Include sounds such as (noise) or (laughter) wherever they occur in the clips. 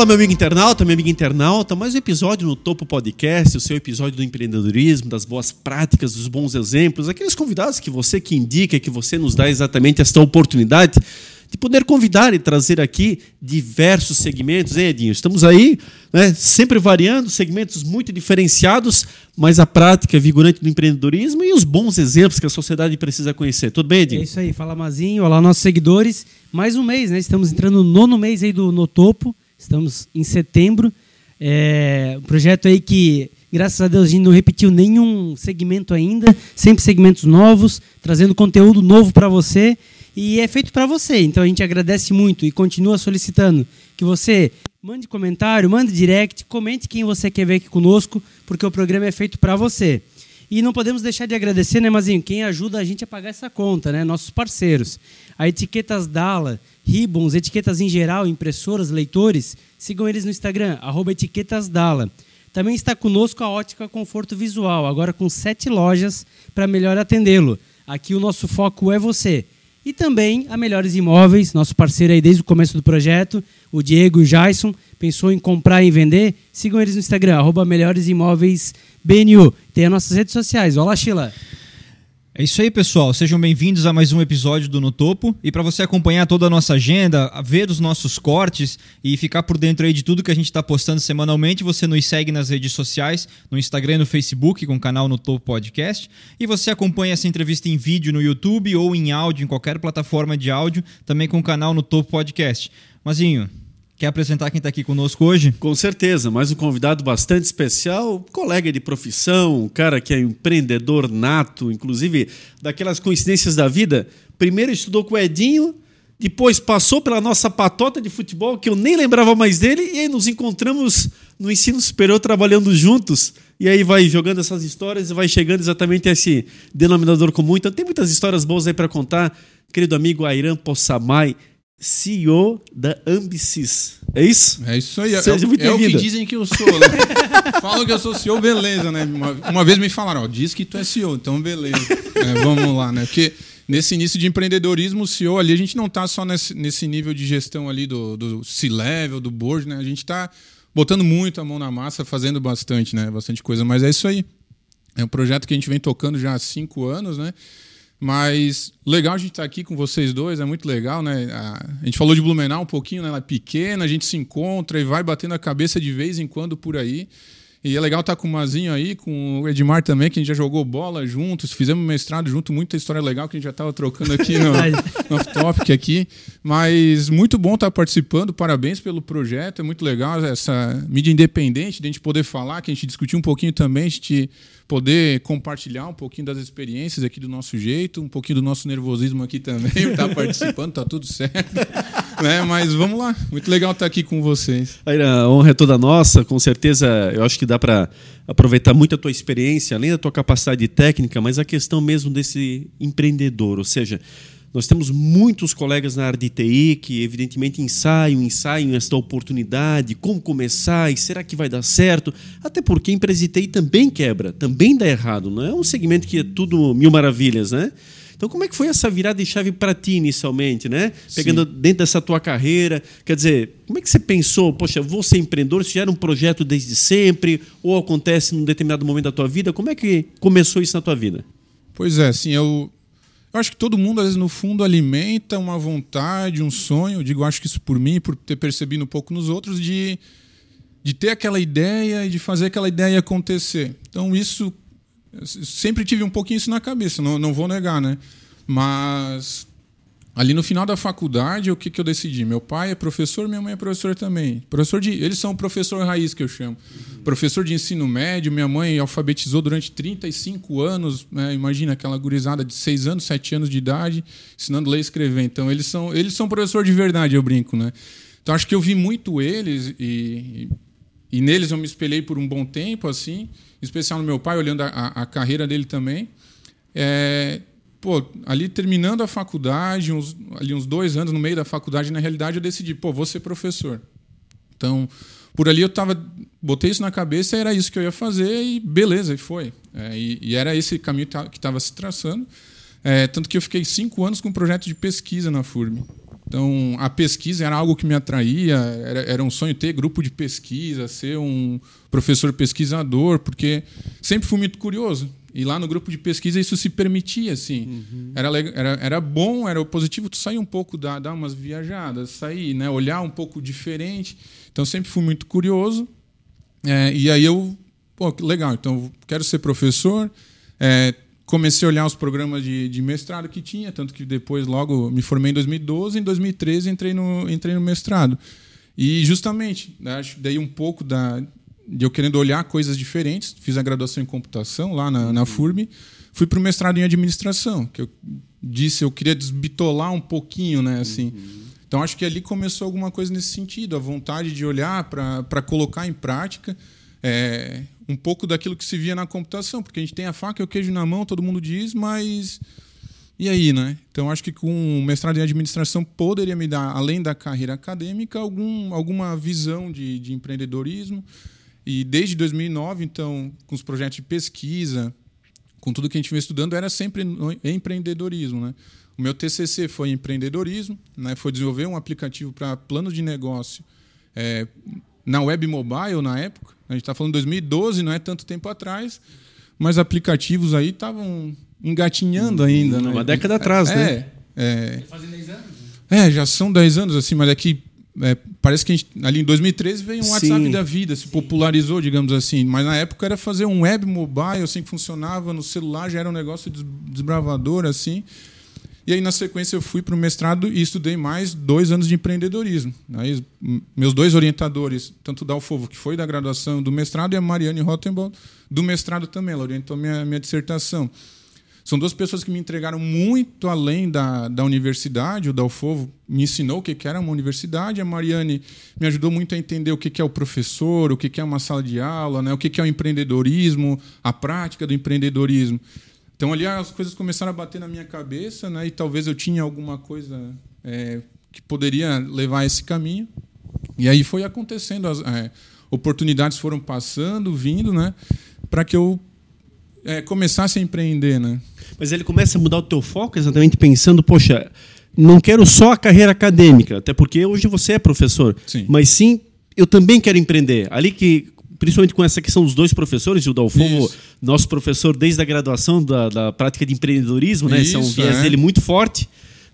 Olá, meu amigo internauta, minha amiga internauta, mais um episódio no Topo Podcast, o seu episódio do empreendedorismo, das boas práticas, dos bons exemplos, aqueles convidados que você que indica, que você nos dá exatamente esta oportunidade de poder convidar e trazer aqui diversos segmentos, hein, Edinho? Estamos aí, né, sempre variando, segmentos muito diferenciados, mas a prática vigorante do empreendedorismo e os bons exemplos que a sociedade precisa conhecer. Tudo bem, Edinho? É isso aí, fala Mazinho, olá nossos seguidores. Mais um mês, né? Estamos entrando no nono mês aí do No Topo. Estamos em setembro. É um projeto aí que, graças a Deus, a gente não repetiu nenhum segmento ainda. Sempre segmentos novos, trazendo conteúdo novo para você. E é feito para você. Então a gente agradece muito e continua solicitando que você mande comentário, mande direct, comente quem você quer ver aqui conosco, porque o programa é feito para você. E não podemos deixar de agradecer, né, Mazinho, quem ajuda a gente a pagar essa conta, né? Nossos parceiros. A Etiquetas Dala, Ribbons, etiquetas em geral, impressoras, leitores, sigam eles no Instagram, arroba etiquetasdala. Também está conosco a Ótica Conforto Visual, agora com sete lojas para melhor atendê-lo. Aqui o nosso foco é você. E também a Melhores Imóveis, nosso parceiro aí desde o começo do projeto, o Diego e o Jason, pensou em comprar e vender? Sigam eles no Instagram, arroba Melhores Imóveis BNU. Tem as nossas redes sociais. Olá, Sheila. É isso aí, pessoal. Sejam bem-vindos a mais um episódio do No Topo. E para você acompanhar toda a nossa agenda, ver os nossos cortes e ficar por dentro aí de tudo que a gente está postando semanalmente, você nos segue nas redes sociais, no Instagram e no Facebook, com o canal No Topo Podcast. E você acompanha essa entrevista em vídeo no YouTube ou em áudio, em qualquer plataforma de áudio, também com o canal No Topo Podcast. Mazinho, Quer apresentar quem está aqui conosco hoje? Com certeza, mais um convidado bastante especial, colega de profissão, um cara que é empreendedor nato, inclusive daquelas coincidências da vida. Primeiro estudou com o Edinho, depois passou pela nossa patota de futebol, que eu nem lembrava mais dele, e aí nos encontramos no ensino superior trabalhando juntos. E aí vai jogando essas histórias e vai chegando exatamente a esse denominador comum. Então tem muitas histórias boas aí para contar. Querido amigo Airan Possamay, CEO da Ambicis. É isso? É isso aí. Seja é, muito é o que dizem que eu sou, né? (laughs) Falam que eu sou CEO, beleza, né? Uma, uma, vez me falaram, ó, diz que tu é CEO, então beleza. É, vamos lá, né? Porque nesse início de empreendedorismo, o CEO ali, a gente não está só nesse, nesse nível de gestão ali do, do C-level, do board, né? A gente está botando muito a mão na massa, fazendo bastante, né? Bastante coisa. Mas é isso aí. É um projeto que a gente vem tocando já há cinco anos, né? Mas legal a gente estar tá aqui com vocês dois, é muito legal, né? A gente falou de Blumenau um pouquinho, né? Ela é pequena, a gente se encontra e vai batendo a cabeça de vez em quando por aí. E é legal estar tá com o Mazinho aí, com o Edmar também, que a gente já jogou bola juntos, fizemos mestrado junto, muita história legal que a gente já estava trocando aqui no, (laughs) no off-topic aqui. Mas muito bom estar tá participando, parabéns pelo projeto, é muito legal essa mídia independente, de a gente poder falar, que a gente discutiu um pouquinho também, a gente poder compartilhar um pouquinho das experiências aqui do nosso jeito, um pouquinho do nosso nervosismo aqui também, (laughs) tá participando, tá tudo certo. Né? Mas vamos lá, muito legal estar aqui com vocês. A honra é toda nossa, com certeza, eu acho que dá para aproveitar muito a tua experiência, além da tua capacidade técnica, mas a questão mesmo desse empreendedor, ou seja, nós temos muitos colegas na área de TI que, evidentemente, ensaiam, ensaiam esta oportunidade, como começar e será que vai dar certo? Até porque a empresa de TI também quebra, também dá errado. Não é um segmento que é tudo mil maravilhas, né? Então, como é que foi essa virada de chave para ti inicialmente, né? Pegando Sim. dentro dessa tua carreira, quer dizer, como é que você pensou, poxa, vou ser empreendedor, isso já era um projeto desde sempre, ou acontece num determinado momento da tua vida? Como é que começou isso na tua vida? Pois é, assim, eu eu acho que todo mundo, às vezes, no fundo, alimenta uma vontade, um sonho. Eu digo, acho que isso por mim, por ter percebido um pouco nos outros, de, de ter aquela ideia e de fazer aquela ideia acontecer. Então, isso. Sempre tive um pouquinho isso na cabeça, não, não vou negar, né? Mas Ali no final da faculdade, o que, que eu decidi? Meu pai é professor, minha mãe é professora também. Professor de, eles são professor raiz que eu chamo. Uhum. Professor de ensino médio, minha mãe alfabetizou durante 35 anos, né? imagina aquela gurizada de 6 anos, 7 anos de idade, ensinando a ler e escrever. Então eles são, eles são professor de verdade, eu brinco, né? Então acho que eu vi muito eles e, e, e neles eu me espelhei por um bom tempo, assim, especial no meu pai, olhando a, a, carreira dele também. É, pô, ali terminando a faculdade, uns, ali uns dois anos no meio da faculdade, na realidade eu decidi, pô, vou ser professor. Então, por ali eu tava, botei isso na cabeça, era isso que eu ia fazer e beleza, e foi. É, e, e, era esse caminho que estava se traçando. É, tanto que eu fiquei cinco anos com um projeto de pesquisa na FURB. Então, a pesquisa era algo que me atraía, era, era, um sonho ter grupo de pesquisa, ser um professor pesquisador, porque sempre fui muito curioso. E lá no grupo de pesquisa isso se permitia, assim. Uhum. Era, era, era bom, era positivo tu sair um pouco, dar, dar umas viajadas, sair, né, olhar um pouco diferente. Então, sempre fui muito curioso. É, e aí eu, pô, legal, então quero ser professor. É, comecei a olhar os programas de, de, mestrado que tinha, tanto que depois logo me formei em 2012, em 2013 entrei no, entrei no mestrado. E justamente, né, acho daí um pouco da, de eu querendo olhar coisas diferentes, fiz a graduação em computação lá na, na FURB, fui para o mestrado em administração, que eu disse eu queria desbitolar um pouquinho, né, assim. Uhum. Então acho que ali começou alguma coisa nesse sentido, a vontade de olhar para colocar em prática. É, um pouco daquilo que se via na computação, porque a gente tem a faca e o queijo na mão, todo mundo diz, mas e aí, né? Então acho que com o mestrado em administração poderia me dar, além da carreira acadêmica, algum, alguma visão de, de empreendedorismo. E desde 2009, então, com os projetos de pesquisa, com tudo que a gente vem estudando, era sempre empreendedorismo, né? O meu TCC foi empreendedorismo, né? Foi desenvolver um aplicativo para plano de negócio é, na web mobile na época. A gente está falando de 2012, não é tanto tempo atrás, mas aplicativos aí estavam engatinhando ainda. Né? Uma década atrás, é, né? É, Fazem 10 anos. É, já são 10 anos, assim, mas é que é, parece que gente, ali em 2013 veio um WhatsApp Sim. da vida, se popularizou, digamos assim. Mas na época era fazer um web mobile, assim, que funcionava no celular, já era um negócio desbravador, assim. E aí, na sequência, eu fui para o mestrado e estudei mais dois anos de empreendedorismo. Aí, meus dois orientadores, tanto da Alfovo, que foi da graduação do mestrado, e a Mariane Rottenbaum, do mestrado também. Ela orientou minha, minha dissertação. São duas pessoas que me entregaram muito além da, da universidade. O Dalfovo me ensinou o que, era uma universidade. A Mariane me ajudou muito a entender o que, é o professor, o que, é uma sala de aula, né? o que é o empreendedorismo, a prática do empreendedorismo. Então ali as coisas começaram a bater na minha cabeça, né? E talvez eu tinha alguma coisa é, que poderia levar a esse caminho. E aí foi acontecendo, as é, oportunidades foram passando, vindo, né? Para que eu é, começasse a empreender, né? Mas ele começa a mudar o teu foco exatamente pensando, poxa, não quero só a carreira acadêmica, até porque hoje você é professor, sim. mas sim eu também quero empreender. Ali que principalmente com essa questão dos dois professores, o Dalfovo, nosso professor desde a graduação da, da prática de empreendedorismo, né? Isso, Esse é um viés é. dele muito forte.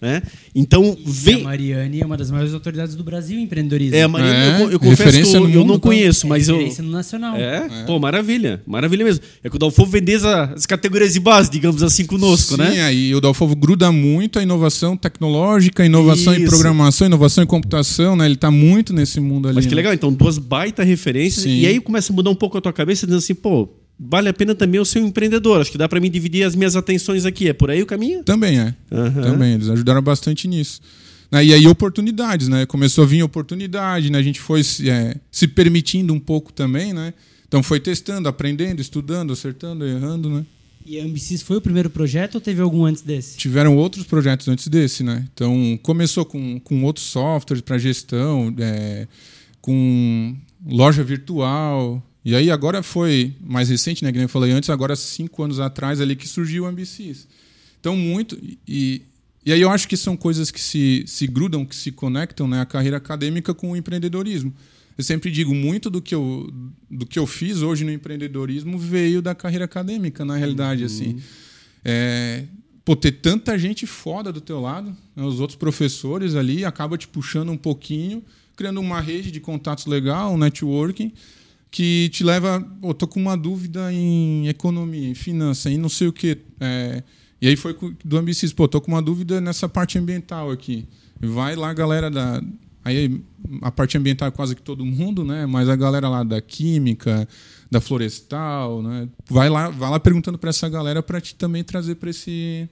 Né? Então, vem... a Mariane é uma das maiores autoridades do Brasil em empreendedorismo. É, a Mariane, é, eu, eu confesso que eu, eu não conheço, mas eu. Referência no nacional. É? é? Pô, maravilha, maravilha mesmo. É que o Dalfovo vende as categorias de base, digamos assim, conosco, Sim, né? Sim, aí o Dalfovo gruda muito a inovação tecnológica, inovação Isso. em programação, inovação em computação, né? Ele está muito nesse mundo ali. Mas que né? legal, então, duas baita referências. Sim. E aí começa a mudar um pouco a tua cabeça, dizendo assim, pô, vale a pena também eu ser um empreendedor. Acho que dá para mim dividir as minhas atenções aqui. É por aí o caminho? Também é. Uhum. Também, eles ajudaram bastante nisso. Né, e aí oportunidades, né? Começou a vir oportunidade, né? A gente foi é, se permitindo um pouco também, né? Então foi testando, aprendendo, estudando, acertando, errando, né? E a Ambicis foi o primeiro projeto ou teve algum antes desse? Tiveram outros projetos antes desse, né? Então começou com, com outros softwares para gestão, é, com loja virtual, e aí agora foi mais recente, né, que eu falei antes, agora cinco anos atrás ali que surgiu o Ambicis. Então muito e e aí eu acho que são coisas que se, se grudam, que se conectam, né, a carreira acadêmica com o empreendedorismo. Eu sempre digo muito do que eu do que eu fiz hoje no empreendedorismo veio da carreira acadêmica, na realidade uhum. assim. É, pô, ter tanta gente foda do teu lado, né, os outros professores ali acaba te puxando um pouquinho, criando uma rede de contatos legal, um networking que te leva, pô, tô com uma dúvida em economia, em finança, em não sei o quê. É, e aí foi do Ambicis, pô, tô com uma dúvida nessa parte ambiental aqui. Vai lá, galera da. Aí a parte ambiental é quase que todo mundo, né? Mas a galera lá da química, da florestal, né? Vai lá, vai lá perguntando para essa galera para te também trazer para esse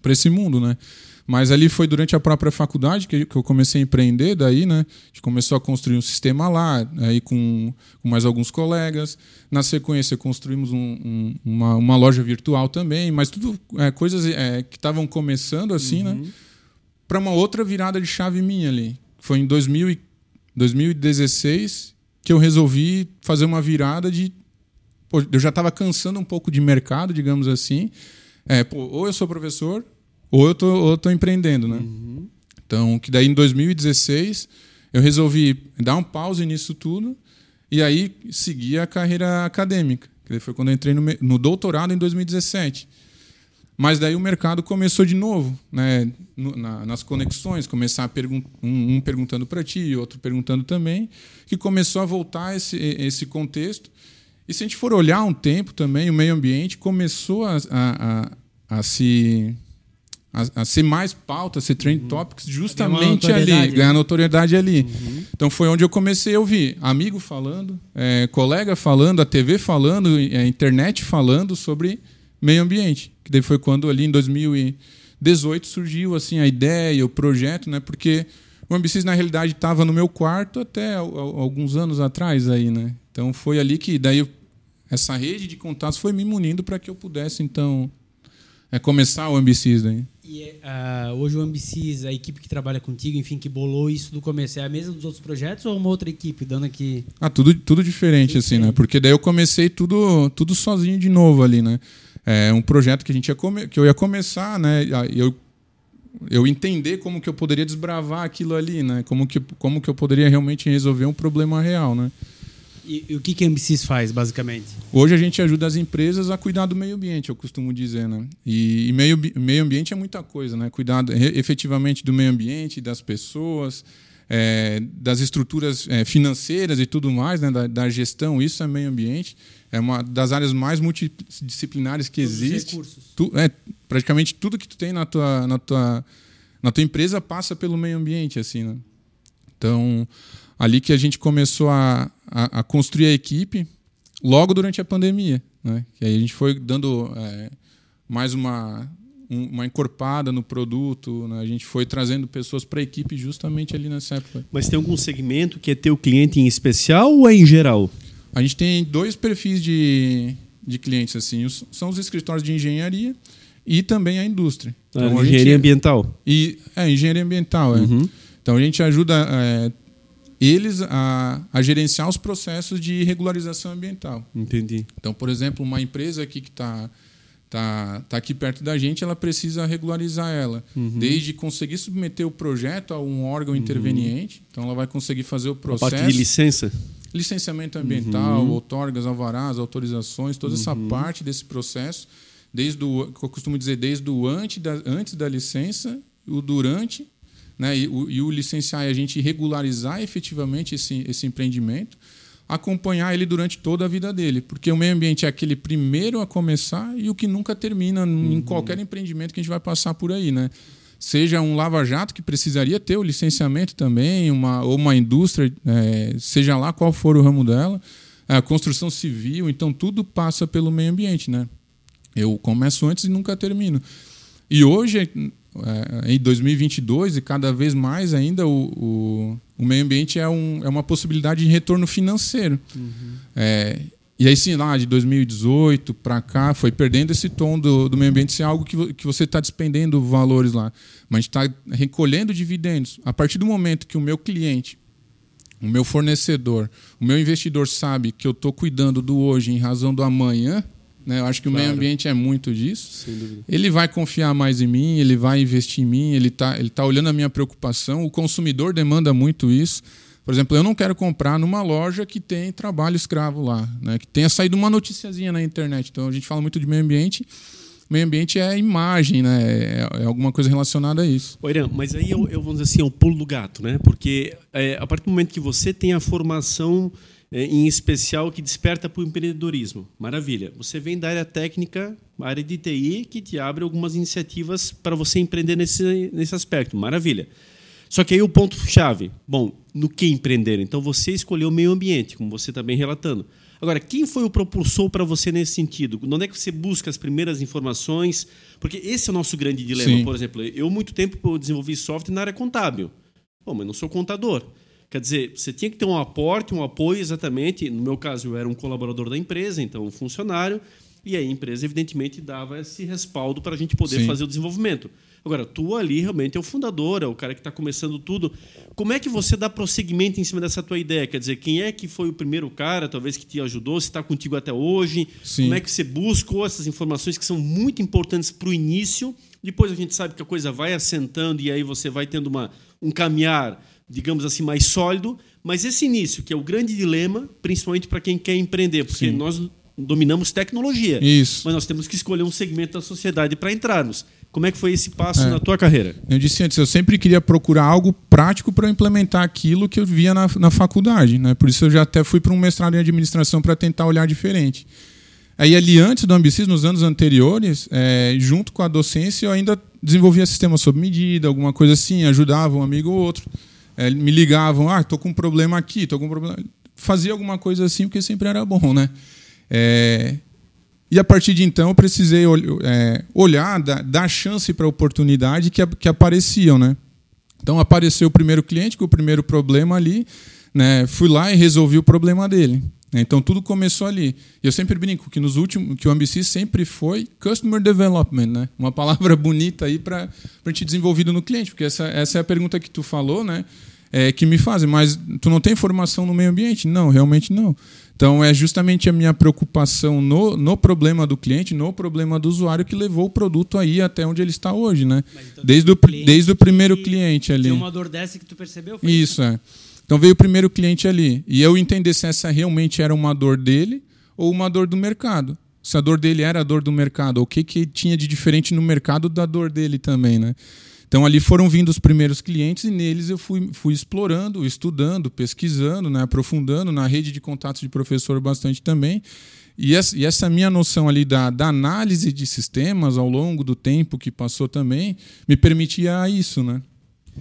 para esse mundo, né? Mas ali foi durante a própria faculdade que eu comecei a empreender, daí, né? A gente começou a construir um sistema lá, aí com, com mais alguns colegas. Na sequência, construímos um, um, uma, uma, loja virtual também, mas tudo é, coisas é, que estavam começando assim, né? uhum. né? Para uma outra virada de chave minha ali. Foi em 2000 2016 que eu resolvi fazer uma virada de. Pô, eu já estava cansando um pouco de mercado, digamos assim. É, pô, ou eu sou professor, ou eu tô, ou eu tô empreendendo, né? Uhum. Então, que daí em 2016 eu resolvi dar um pause nisso tudo e aí seguir a carreira acadêmica. Que foi quando eu entrei no, no doutorado em 2017. Mas daí o mercado começou de novo, né? Na, nas conexões, começar a pergun um, um perguntando para ti, outro perguntando também, que começou a voltar esse, esse contexto. E se a gente for olhar um tempo também, o meio ambiente começou a, a, a, a se a, a, ser mais pauta, a ser trend uhum. topics justamente ali, ganhar notoriedade ali. Uhum. Então foi onde eu comecei a ouvir amigo falando, é, colega falando, a TV falando, a é, internet falando sobre meio ambiente. Que daí foi quando ali em 2018 surgiu assim a ideia, o projeto, né? Porque o Ambicis na realidade estava no meu quarto até alguns anos atrás aí, né? Então foi ali que daí essa rede de contatos foi me munindo para que eu pudesse então é começar o Ambicis daí. E uh, hoje o Ambicis, a equipe que trabalha contigo, enfim, que bolou isso do começo, é a mesma dos outros projetos ou uma outra equipe dando aqui? Ah, tudo, tudo diferente, tudo assim, diferente. né? Porque daí eu comecei tudo, tudo sozinho de novo ali, né? É um projeto que a gente ia come, que eu ia começar, né? Eu eu entender como que eu poderia desbravar aquilo ali, né? Como que, como que eu poderia realmente resolver um problema real, né? E, e, o que, que a MCs faz, basicamente? Hoje a gente ajuda as empresas a cuidar do meio ambiente, eu costumo dizer. Né? E, e meio, meio ambiente é muita coisa, né? Cuidar efetivamente do meio ambiente, das pessoas, é, das estruturas é, financeiras e tudo mais, né? da, da, gestão, isso é meio ambiente. É uma das áreas mais multidisciplinares que Todos existe. Tu, é, praticamente tudo que tu tem na tua, na, tua, na tua empresa passa pelo meio ambiente. assim, né? Então, ali que a gente começou a, a, a construir a equipe logo durante a pandemia. Né? Que aí a gente foi dando é, mais uma, um, uma encorpada no produto, né? a gente foi trazendo pessoas para a equipe justamente ali nessa época. Mas tem algum segmento que é teu cliente em especial ou é em geral? A gente tem dois perfis de, de clientes. assim os, São os escritórios de engenharia e também a indústria. Ah, então, engenharia gente, ambiental? E, é, engenharia ambiental. É. Uhum. Então a gente ajuda é, eles a, a, gerenciar os processos de regularização ambiental. Entendi. Então, por exemplo, uma empresa aqui que está tá, tá aqui perto da gente, ela precisa regularizar ela, uhum. desde conseguir submeter o projeto a um órgão uhum. interveniente. Então, ela vai conseguir fazer o processo. A parte de licença. Licenciamento ambiental, uhum. outorgas, alvarás, autorizações, toda essa uhum. parte desse processo, desde o eu costumo dizer, desde o antes da, antes da licença, o durante né, e, o, e o licenciar é a gente regularizar efetivamente esse, esse empreendimento, acompanhar ele durante toda a vida dele, porque o meio ambiente é aquele primeiro a começar e o que nunca termina uhum. em qualquer empreendimento que a gente vai passar por aí, né? Seja um lava-jato que precisaria ter o licenciamento também, uma, ou uma indústria, é, seja lá qual for o ramo dela, a construção civil, então tudo passa pelo meio ambiente, né? Eu começo antes e nunca termino. E hoje é, em 2022 e cada vez mais ainda o, o, o, meio ambiente é, um, é uma possibilidade de retorno financeiro. Uhum. É, e aí sim, lá de 2018 para cá, foi perdendo esse tom do, do meio ambiente ser algo que, que você está despendendo valores lá. Mas a gente está recolhendo dividendos. A partir do momento que o meu cliente, o meu fornecedor, o meu investidor sabe que eu estou cuidando do hoje em razão do amanhã, né? Eu acho que claro. o meio ambiente é muito disso. Ele vai confiar mais em mim, ele vai investir em mim, ele está ele tá olhando a minha preocupação. O consumidor demanda muito isso. Por exemplo, eu não quero comprar numa loja que tem trabalho escravo lá, né? que tenha saído uma noticiazinha na internet. Então a gente fala muito de meio ambiente. Meio ambiente é imagem, né? É, é alguma coisa relacionada a isso. Irã, mas aí eu, eu vou dizer assim, é o pulo do gato, né? Porque é, a partir do momento que você tem a formação em especial que desperta para o empreendedorismo. Maravilha. Você vem da área técnica, área de TI, que te abre algumas iniciativas para você empreender nesse, nesse aspecto. Maravilha. Só que aí o ponto-chave. Bom, no que empreender? Então você escolheu o meio ambiente, como você está bem relatando. Agora, quem foi o propulsor para você nesse sentido? Onde é que você busca as primeiras informações? Porque esse é o nosso grande dilema. Sim. Por exemplo, eu muito tempo desenvolvi software na área contábil. Bom, mas não sou contador. Quer dizer, você tinha que ter um aporte, um apoio exatamente. No meu caso, eu era um colaborador da empresa, então um funcionário, e a empresa, evidentemente, dava esse respaldo para a gente poder Sim. fazer o desenvolvimento. Agora, tu ali realmente é o fundador, é o cara que está começando tudo. Como é que você dá prosseguimento em cima dessa tua ideia? Quer dizer, quem é que foi o primeiro cara, talvez, que te ajudou? Se está contigo até hoje? Sim. Como é que você buscou essas informações que são muito importantes para o início? Depois a gente sabe que a coisa vai assentando e aí você vai tendo uma, um caminhar, digamos assim, mais sólido. Mas esse início, que é o grande dilema, principalmente para quem quer empreender, porque Sim. nós dominamos tecnologia. Isso. Mas nós temos que escolher um segmento da sociedade para entrarmos. Como é que foi esse passo é. na tua carreira? Eu disse antes, eu sempre queria procurar algo prático para implementar aquilo que eu via na, na faculdade. Né? Por isso eu já até fui para um mestrado em administração para tentar olhar diferente. Aí ali antes do Ambicis, nos anos anteriores, é, junto com a docência, eu ainda desenvolvia sistema sob medida, alguma coisa assim, ajudava um amigo ou outro. É, me ligavam, ah, estou com um problema aqui, estou com um problema... Fazia alguma coisa assim, porque sempre era bom, né? É, e a partir de então eu precisei é, olhar, dar, dar chance para a oportunidade que, que apareciam. Né? Então apareceu o primeiro cliente com o primeiro problema ali, né? fui lá e resolvi o problema dele. Né? Então tudo começou ali. E eu sempre brinco que nos últimos, que o MBC sempre foi Customer Development, né? Uma palavra (laughs) bonita aí para a gente desenvolvido no cliente, porque essa, essa é a pergunta que tu falou, né? É, que me fazem, mas tu não tem formação no meio ambiente? Não, realmente não. Então, é justamente a minha preocupação no, no problema do cliente, no problema do usuário, que levou o produto aí até onde ele está hoje, né? Então, desde, o, desde o primeiro cliente ali. Tem uma dor dessa que tu percebeu? Isso, isso, é. Então, veio o primeiro cliente ali. E eu entender se essa realmente era uma dor dele ou uma dor do mercado. Se a dor dele era a dor do mercado, ou o que, que tinha de diferente no mercado da dor dele também, né? Então ali foram vindo os primeiros clientes e neles eu fui, fui explorando, estudando, pesquisando, né, aprofundando na rede de contatos de professor bastante também. E essa, e essa minha noção ali da, da análise de sistemas ao longo do tempo que passou também me permitia isso, né?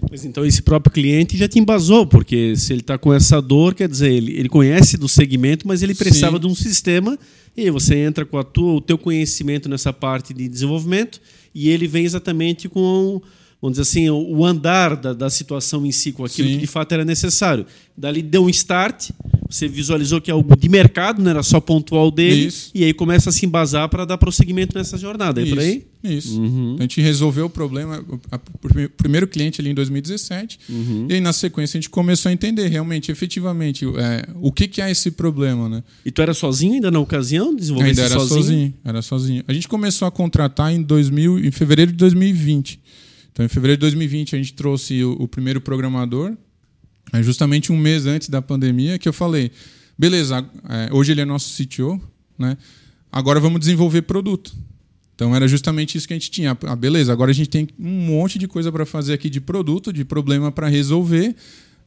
Mas então esse próprio cliente já te embasou, porque se ele está com essa dor, quer dizer, ele, ele conhece do segmento, mas ele precisava Sim. de um sistema e você entra com a tua, o teu conhecimento nessa parte de desenvolvimento e ele vem exatamente com vamos dizer assim, o andar da, da situação em si, com aquilo Sim. que de fato era necessário. Dali deu um start, você visualizou que é algo de mercado, não era só pontual dele, Isso. e aí começa a se embasar para dar prosseguimento nessa jornada. É Isso. por aí? Isso. Uhum. Então, a gente resolveu o problema, o primeiro cliente ali em 2017, uhum. e aí na sequência a gente começou a entender realmente, efetivamente, é, o que, que é esse problema. Né? E tu era sozinho ainda na ocasião? Desenvolver ainda era sozinho? sozinho? Era sozinho. A gente começou a contratar em, 2000, em fevereiro de 2020. Então, em fevereiro de 2020, a gente trouxe o, o primeiro programador, é justamente um mês antes da pandemia, que eu falei: beleza, é, hoje ele é nosso CTO, né? agora vamos desenvolver produto. Então era justamente isso que a gente tinha. Ah, beleza, agora a gente tem um monte de coisa para fazer aqui de produto, de problema para resolver.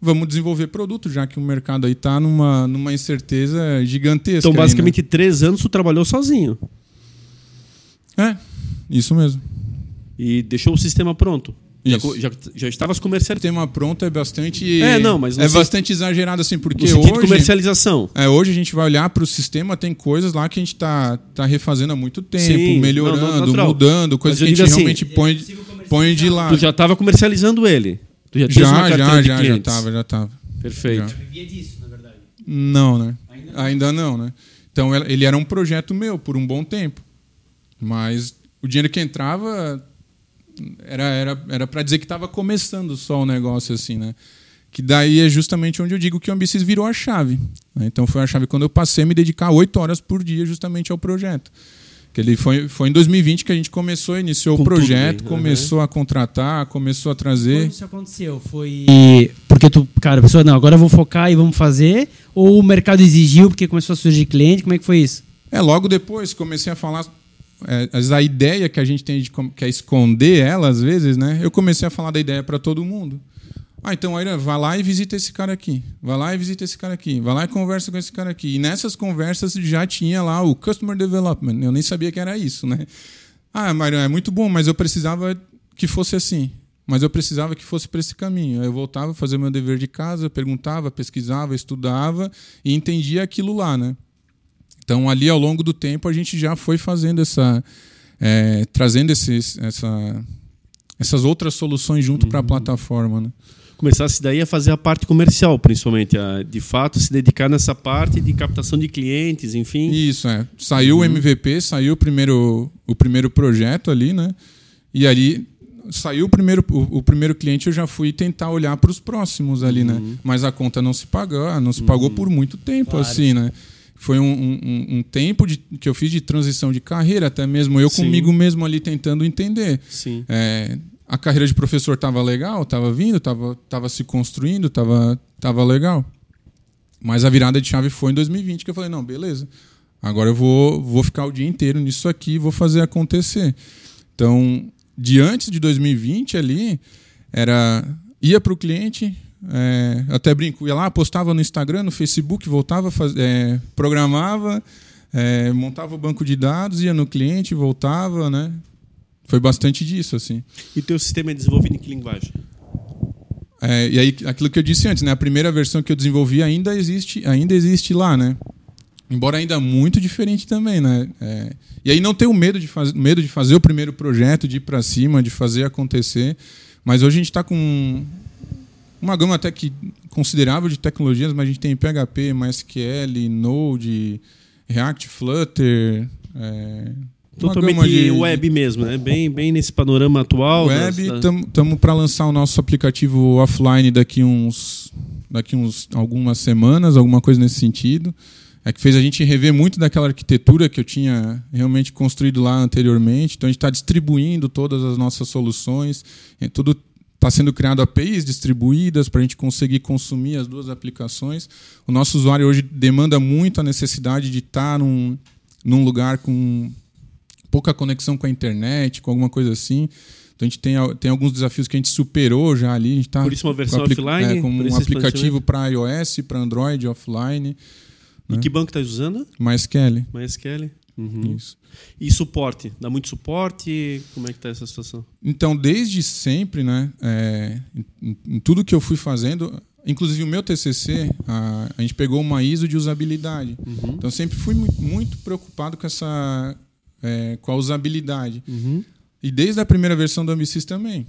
Vamos desenvolver produto, já que o mercado aí está numa, numa incerteza gigantesca. Então, basicamente, aí, né? três anos tu trabalhou sozinho. É, isso mesmo e deixou o sistema pronto. Já, já, já estavas comercializando. O sistema pronto é bastante. É, não, mas. É bastante exagerado, assim, porque hoje. comercialização. É, hoje a gente vai olhar para o sistema, tem coisas lá que a gente está tá refazendo há muito tempo, Sim, melhorando, não, mudando, coisas que a gente assim, realmente põe, põe de lado. Tu já estava comercializando ele. Tu já já, já, já, já estava, já estava. Perfeito. Já. vivia disso, na verdade. Não, né? Ainda não. Ainda não, né? Então ele era um projeto meu por um bom tempo. Mas o dinheiro que entrava era era era para dizer que estava começando só o negócio assim, né? Que daí é justamente onde eu digo que o Ambicis virou a chave. Né? Então foi a chave quando eu passei a me dedicar oito horas por dia justamente ao projeto. Que ele foi, foi em 2020 que a gente começou, iniciou Com o projeto, começou a contratar, começou a trazer. Quando isso aconteceu? Foi porque tu, cara, a pessoa, não, agora eu vou focar e vamos fazer? Ou o mercado exigiu porque começou a surgir cliente? Como é que foi isso? É, logo depois comecei a falar é, a ideia que a gente tem de que é esconder ela às vezes, né? Eu comecei a falar da ideia para todo mundo. Ah, então aí vai lá e visita esse cara aqui. Vai lá e visita esse cara aqui. Vai lá e conversa com esse cara aqui. E nessas conversas já tinha lá o Customer Development. Eu nem sabia que era isso, né? Ah, Mário, é muito bom, mas eu precisava que fosse assim. Mas eu precisava que fosse para esse caminho. Eu voltava a fazer meu dever de casa, perguntava, pesquisava, estudava e entendia aquilo lá, né? Então, ali ao longo do tempo, a gente já foi fazendo essa. É, trazendo esses, essa, essas outras soluções junto uhum. para a plataforma. Né? Começasse daí a fazer a parte comercial, principalmente, a, de fato se dedicar nessa parte de captação de clientes, enfim. Isso, é. Saiu uhum. o MVP, saiu o primeiro, o primeiro projeto ali, né? E ali saiu o primeiro, o, o, primeiro cliente, eu já fui tentar olhar para os próximos ali, né? uhum. né? Mas a conta não se pagou, não se pagou uhum. por muito tempo, claro. assim, né? Foi um, um, um, tempo de, que eu fiz de transição de carreira, até mesmo eu Sim. comigo mesmo ali tentando entender. Sim. É, a carreira de professor estava legal, estava vindo, estava tava se construindo, estava tava legal. Mas a virada de chave foi em 2020 que eu falei, não, beleza. Agora eu vou, vou ficar o dia inteiro nisso aqui e vou fazer acontecer. Então, de antes de 2020 ali, era ia para o cliente, é, até brinco, ia lá, postava no Instagram, no Facebook, voltava, faz, é, programava, é, montava o banco de dados, ia no cliente, voltava, né? Foi bastante disso, assim. E teu sistema é desenvolvido em que linguagem? É, e aí, aquilo que eu disse antes, né? A primeira versão que eu desenvolvi ainda existe, ainda existe lá, né? Embora ainda muito diferente também, né? É, e aí não tenho medo de, faz, medo de fazer o primeiro projeto, de ir para cima, de fazer acontecer. Mas hoje a gente está com uma gama até que considerável de tecnologias, mas a gente tem PHP, MySQL, Node, React, Flutter, é, Totalmente de, web mesmo, né? Bem, bem nesse panorama atual. Web, estamos para lançar o nosso aplicativo offline daqui uns, daqui uns algumas semanas, alguma coisa nesse sentido. É que fez a gente rever muito daquela arquitetura que eu tinha realmente construído lá anteriormente. Então a gente está distribuindo todas as nossas soluções, é, tudo está sendo criado APIs distribuídas para a gente conseguir consumir as duas aplicações. O nosso usuário hoje demanda muito a necessidade de estar tá num, num lugar com pouca conexão com a internet, com alguma coisa assim. Então a gente tem, tem alguns desafios que a gente superou já ali. A gente tá Por isso uma versão com offline? É, com um aplicativo para iOS, para Android, offline. E né? que banco está usando? MySQL. MySQL. Uhum. Isso. E suporte? Dá muito suporte? Como é que está essa situação? Então, desde sempre, né, é, em, em, tudo que eu fui fazendo, inclusive o meu TCC, a, a gente pegou uma ISO de usabilidade. Uhum. Então, sempre fui muito preocupado com essa é, com a usabilidade. Uhum. E desde a primeira versão do Ambisys também.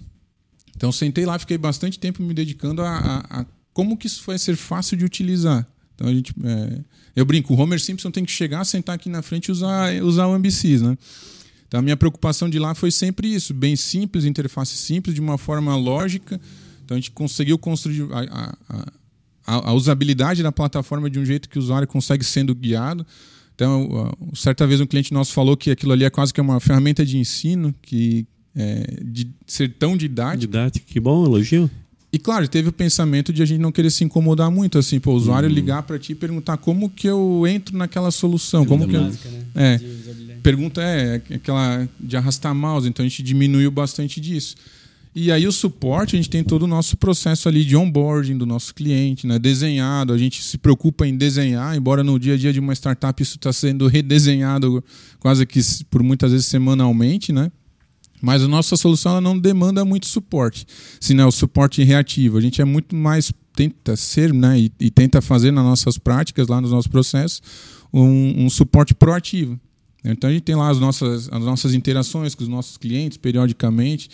Então sentei lá, fiquei bastante tempo me dedicando a, a, a, como que isso vai ser fácil de utilizar. Então a gente, é, eu brinco, o Homer Simpson tem que chegar, sentar aqui na frente e usar, usar o Ambisys, né? Então a minha preocupação de lá foi sempre isso, bem simples, interface simples, de uma forma lógica. Então a gente conseguiu construir a, a, a usabilidade da plataforma de um jeito que o usuário consegue sendo guiado. Então, certa vez um cliente nosso falou que aquilo ali é quase que uma ferramenta de ensino, que é, de ser tão didático. Didático, que bom, elogio. E claro, teve o pensamento de a gente não querer se incomodar muito, assim, para o usuário uhum. ligar para ti e perguntar como que eu entro naquela solução, como que básica, eu... né? é, pergunta é aquela de arrastar mouse, então a gente diminuiu bastante disso. E aí o suporte, a gente tem todo o nosso processo ali de onboarding do nosso cliente, né? desenhado, a gente se preocupa em desenhar, embora no dia a dia de uma startup isso está sendo redesenhado quase que por muitas vezes semanalmente, né? Mas a nossa solução ela não demanda muito suporte, senão é o suporte reativo. A gente é muito mais tenta ser, né, e, e tenta fazer nas nossas práticas, lá nos nossos processos, um, um suporte proativo. Então a gente tem lá as nossas, as nossas interações com os nossos clientes periodicamente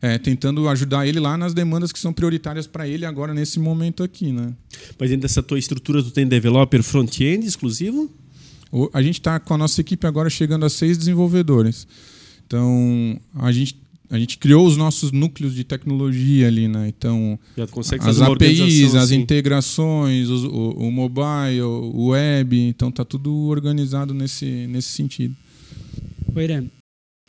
é, tentando ajudar ele lá nas demandas que são prioritárias para ele agora nesse momento aqui, né? Mas dentro dessa tua estrutura tu tem developer front-end exclusivo? A gente está com a nossa equipe agora chegando a seis desenvolvedores. Então a gente a gente criou os nossos núcleos de tecnologia ali, né? Então, as APIs, as assim. integrações, o, o, mobile, o web, então tá tudo organizado nesse, nesse sentido. Irã,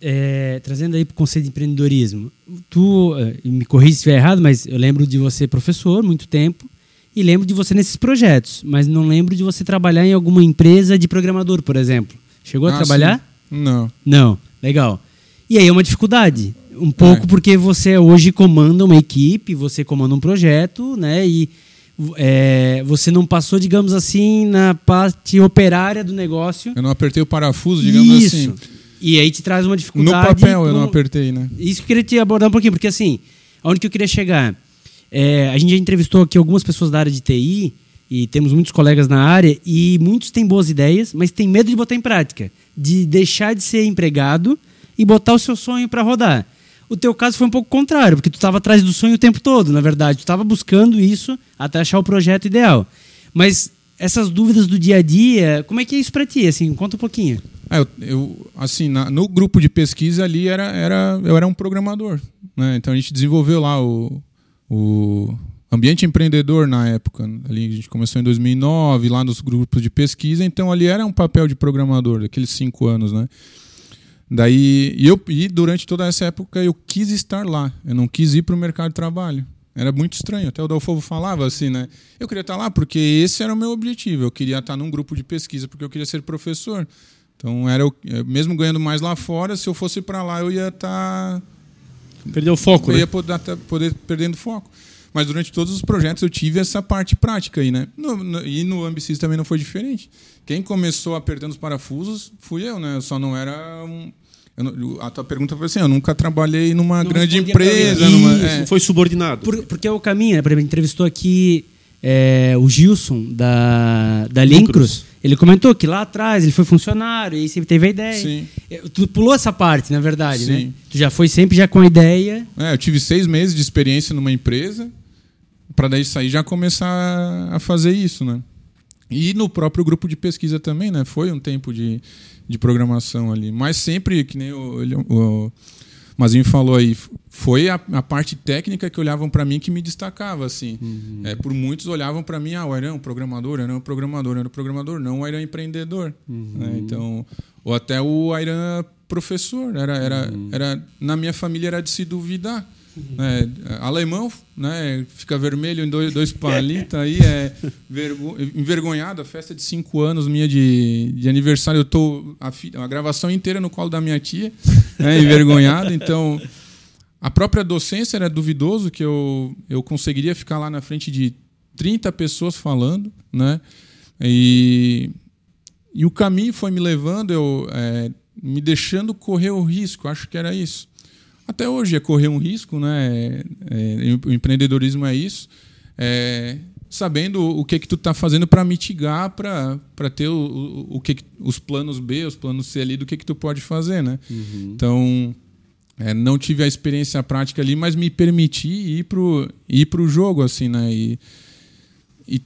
é, trazendo aí para o conceito de empreendedorismo, tu é, me corrija se estiver errado, mas eu lembro de você professor muito tempo e lembro de você nesses projetos, mas não lembro de você trabalhar em alguma empresa de programador, por exemplo. Chegou ah, a trabalhar? Sim. Não. Não, legal. E aí é uma dificuldade, um pouco é. porque você hoje comanda uma equipe, você comanda um projeto, né? E é, você não passou, digamos assim, na parte operária do negócio. Eu não apertei o parafuso, digamos Isso. assim. E aí te traz uma dificuldade. No papel eu não apertei, né? Isso que eu queria te abordar um pouquinho, porque assim, aonde que eu queria chegar? É, a gente já entrevistou aqui algumas pessoas da área de TI e temos muitos colegas na área e muitos têm boas ideias, mas têm medo de botar em prática, de deixar de ser empregado e botar o seu sonho para rodar. O teu caso foi um pouco contrário, porque tu estava atrás do sonho o tempo todo, na verdade. Tu estava buscando isso até achar o projeto ideal. Mas essas dúvidas do dia a dia, como é que é isso para ti? Assim, conta um pouquinho. É, eu, eu, assim, na, no grupo de pesquisa ali era, era, eu era um programador. Né? Então a gente desenvolveu lá o, o ambiente empreendedor na época. Ali a gente começou em 2009, lá nos grupos de pesquisa. Então ali era um papel de programador, daqueles cinco anos, né? Daí, e, eu, e durante toda essa época eu quis estar lá. Eu não quis ir para o mercado de trabalho. Era muito estranho. Até o Dalfovo falava assim, né? Eu queria estar lá porque esse era o meu objetivo. Eu queria estar num grupo de pesquisa porque eu queria ser professor. Então era o, mesmo ganhando mais lá fora, se eu fosse para lá eu ia estar Perdeu o foco, eu né? ia poder, poder perdendo foco. Mas durante todos os projetos eu tive essa parte prática aí, né? No, no, e no Ambicis também não foi diferente. Quem começou apertando os parafusos fui eu, né? Eu só não era um, não, a tua pergunta foi assim: eu nunca trabalhei numa não grande empresa. Numa, é. Foi subordinado. Por, porque é o caminho, né? Por exemplo, entrevistou aqui é, o Gilson, da, da Lincros. Ele comentou que lá atrás ele foi funcionário e sempre teve a ideia. Sim. É, tu pulou essa parte, na verdade, né? Sim. né? Tu já foi sempre já com a ideia. É, eu tive seis meses de experiência numa empresa para daí sair já começar a fazer isso, né? E no próprio grupo de pesquisa também, né? Foi um tempo de, de programação ali. Mas sempre, que nem o, o Mazinho falou aí, foi a, a parte técnica que olhavam para mim que me destacava, assim. Uhum. É, por muitos olhavam para mim, ah, o Airan é um programador, era um programador, era um programador, não o Airan é empreendedor. Uhum. Né? Então, ou até o Airan professor, era, era, uhum. era, na minha família era de se duvidar. Né? Alemão, né? Fica vermelho em dois, dois palitos, aí é vergo, envergonhado. A festa de cinco anos minha de, de aniversário, eu tô a, a gravação inteira no colo da minha tia, né? envergonhado. Então, a própria docência era duvidoso que eu, eu conseguiria ficar lá na frente de 30 pessoas falando, né? E, e o caminho foi me levando, eu é, me deixando correr o risco, acho que era isso até hoje é correr um risco, né? É, o empreendedorismo é isso. É, sabendo o que que tu está fazendo para mitigar, para ter o, o, o, que os planos B, os planos C ali do que que tu pode fazer, né? Uhum. Então é, não tive a experiência prática ali, mas me permiti ir pro ir pro jogo assim, né? E, e,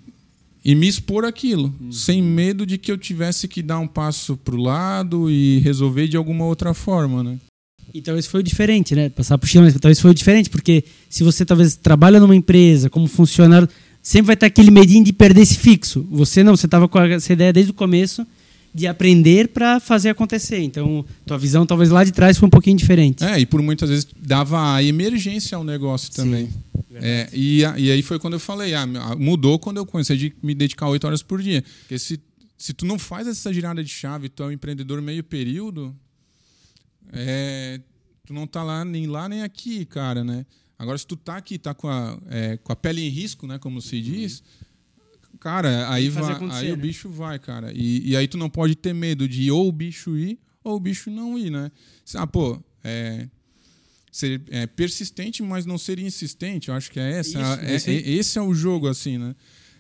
e me expor aquilo, uhum. sem medo de que eu tivesse que dar um passo para o lado e resolver de alguma outra forma, né? E talvez foi diferente, né? Passar por China, mas talvez foi diferente, porque se você talvez trabalha numa empresa como funcionário, sempre vai ter aquele medinho de perder esse fixo. Você não, você estava com essa ideia desde o começo de aprender para fazer acontecer. Então, tua visão talvez lá de trás foi um pouquinho diferente. É, e por muitas vezes dava a emergência ao negócio também. Sim, é, e, e aí foi quando eu falei, ah, mudou quando eu comecei a me dedicar oito horas por dia. Porque se, se tu não faz essa girada de chave, tu é um empreendedor meio período, é, tu não tá lá nem lá nem aqui, cara, né? Agora, se tu tá aqui, tá com a, é, com a pele em risco, né? Como se diz, cara, aí, vai, aí né? o bicho vai, cara. E, e aí tu não pode ter medo de ou o bicho ir ou o bicho não ir, né? Ah, pô, é, ser é, persistente, mas não ser insistente. Eu acho que é essa. Isso, é, é, esse é o jogo, assim, né?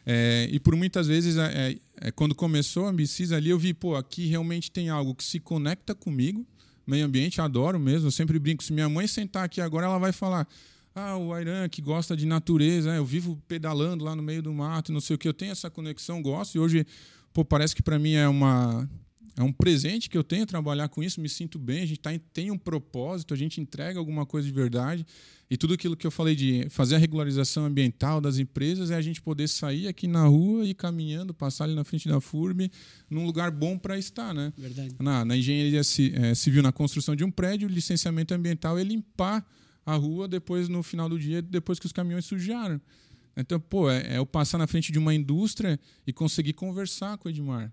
É, e por muitas vezes, é, é, quando começou a Ambicis ali, eu vi, pô, aqui realmente tem algo que se conecta comigo, meio ambiente, adoro mesmo. Eu sempre brinco. Se minha mãe sentar aqui agora, ela vai falar: Ah, o Airan que gosta de natureza, né? eu vivo pedalando lá no meio do mato, não sei o que. Eu tenho essa conexão, gosto. E hoje, pô, parece que para mim é uma. É um presente que eu tenho trabalhar com isso, me sinto bem, a gente tá, tem um propósito, a gente entrega alguma coisa de verdade. E tudo aquilo que eu falei de fazer a regularização ambiental das empresas é a gente poder sair aqui na rua e caminhando, passar ali na frente da FURB, num lugar bom para estar, né? Verdade. Na, na engenharia é, civil, na construção de um prédio, o licenciamento ambiental é limpar a rua depois, no final do dia, depois que os caminhões sujaram. Então, pô, é, é eu passar na frente de uma indústria e conseguir conversar com o Edmar,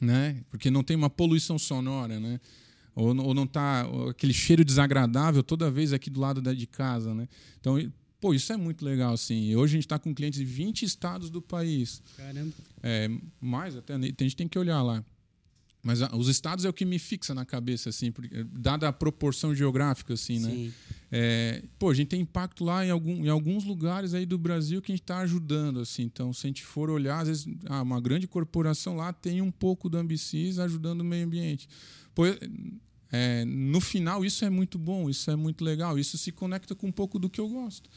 né? Porque não tem uma poluição sonora, né? Ou, ou não está aquele cheiro desagradável toda vez aqui do lado da, de casa, né? Então, pô, isso é muito legal, assim. Hoje a gente está com clientes de 20 estados do país. Caramba. É, mais até, a gente tem que olhar lá. Mas a, os estados é o que me fixa na cabeça, assim, porque, dada a proporção geográfica, assim, né? Sim. É, pô, a gente tem impacto lá em, algum, em alguns lugares aí do Brasil que a gente está ajudando, assim. Então, se a gente for olhar, às vezes, ah, uma grande corporação lá tem um pouco do Ambicis ajudando o meio ambiente. Pô, é, no final, isso é muito bom, isso é muito legal, isso se conecta com um pouco do que eu gosto.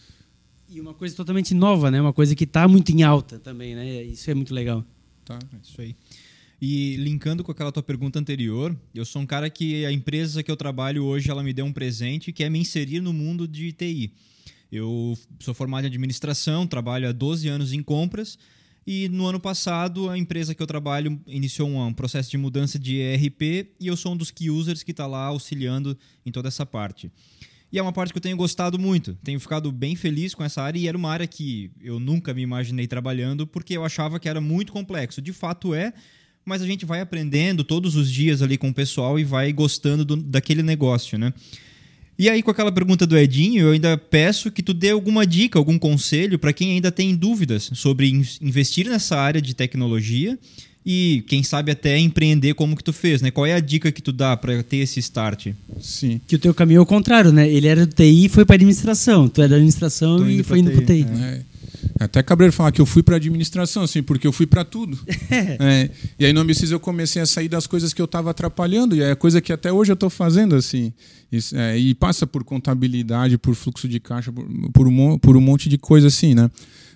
E uma coisa totalmente nova, né? Uma coisa que está muito em alta também, né? Isso é muito legal. Tá, é isso aí. E linkando com aquela tua pergunta anterior, eu sou um cara que a empresa que eu trabalho hoje, ela me deu um presente que é me inserir no mundo de TI. Eu sou formado em administração, trabalho há 12 anos em compras e no ano passado a empresa que eu trabalho iniciou um processo de mudança de ERP e eu sou um dos key users que está lá auxiliando em toda essa parte. E é uma parte que eu tenho gostado muito. Tenho ficado bem feliz com essa área e era uma área que eu nunca me imaginei trabalhando porque eu achava que era muito complexo. De fato é, mas a gente vai aprendendo todos os dias ali com o pessoal e vai gostando do, daquele negócio, né? E aí, com aquela pergunta do Edinho, eu ainda peço que tu dê alguma dica, algum conselho para quem ainda tem dúvidas sobre investir nessa área de tecnologia e quem sabe até empreender como que tu fez, né? Qual é a dica que tu dá para ter esse start? Sim. Que o teu caminho é o contrário, né? Ele era do TI e foi para administração. Tu é da administração e foi indo para TI. É. Até cabreiro falar que eu fui para administração, assim, porque eu fui para tudo. (laughs) é. E aí no Ambicis eu comecei a sair das coisas que eu estava atrapalhando, e é coisa que até hoje eu estou fazendo, assim. Isso, é, e passa por contabilidade, por fluxo de caixa, por, por, um, por um monte de coisa assim, né?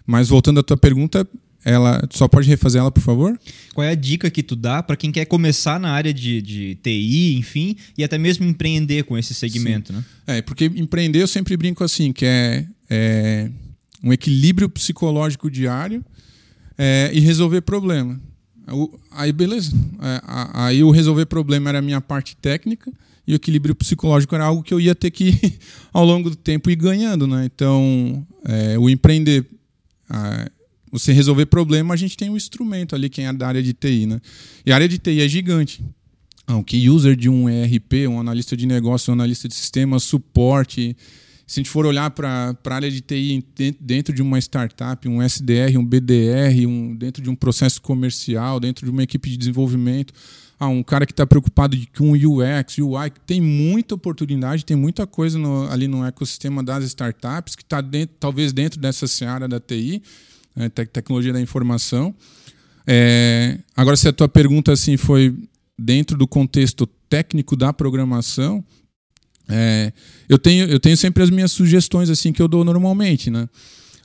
Mas voltando à tua pergunta, ela só pode refazer ela, por favor? Qual é a dica que tu dá para quem quer começar na área de, de TI, enfim, e até mesmo empreender com esse segmento, Sim. né? É, porque empreender eu sempre brinco assim, que é, é um equilíbrio psicológico diário é, e resolver problema. Aí, beleza. É, aí o resolver problema era a minha parte técnica e o equilíbrio psicológico era algo que eu ia ter que, (laughs) ao longo do tempo, ir ganhando. Né? Então, é, o empreender, você resolver problema, a gente tem um instrumento ali, quem é da área de TI. Né? E a área de TI é gigante. Um key user de um ERP, um analista de negócio, um analista de sistema, suporte, se a gente for olhar para a área de TI dentro de uma startup, um SDR, um BDR, um, dentro de um processo comercial, dentro de uma equipe de desenvolvimento, ah, um cara que está preocupado com UX, UI, tem muita oportunidade, tem muita coisa no, ali no ecossistema das startups que está talvez dentro dessa seara da TI, né, tecnologia da informação. É, agora, se a tua pergunta assim foi dentro do contexto técnico da programação, é, eu, tenho, eu tenho sempre as minhas sugestões assim que eu dou normalmente, né?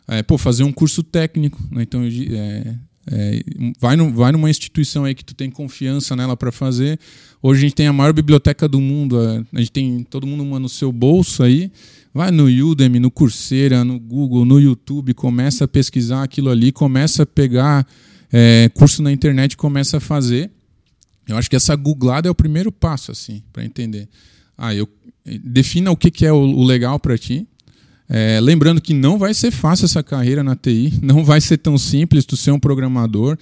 É, pô, fazer um curso técnico, né? então é, é, vai, no, vai numa instituição aí que tu tem confiança nela para fazer. Hoje a gente tem a maior biblioteca do mundo, a gente tem todo mundo uma no seu bolso aí. Vai no Udemy, no Coursera, no Google, no YouTube, começa a pesquisar aquilo ali, começa a pegar é, curso na internet, começa a fazer. Eu acho que essa googlada é o primeiro passo assim para entender. Ah, eu defina o que, é o, legal para ti. É, lembrando que não vai ser fácil essa carreira na TI, (laughs) não vai ser tão simples tu ser um programador.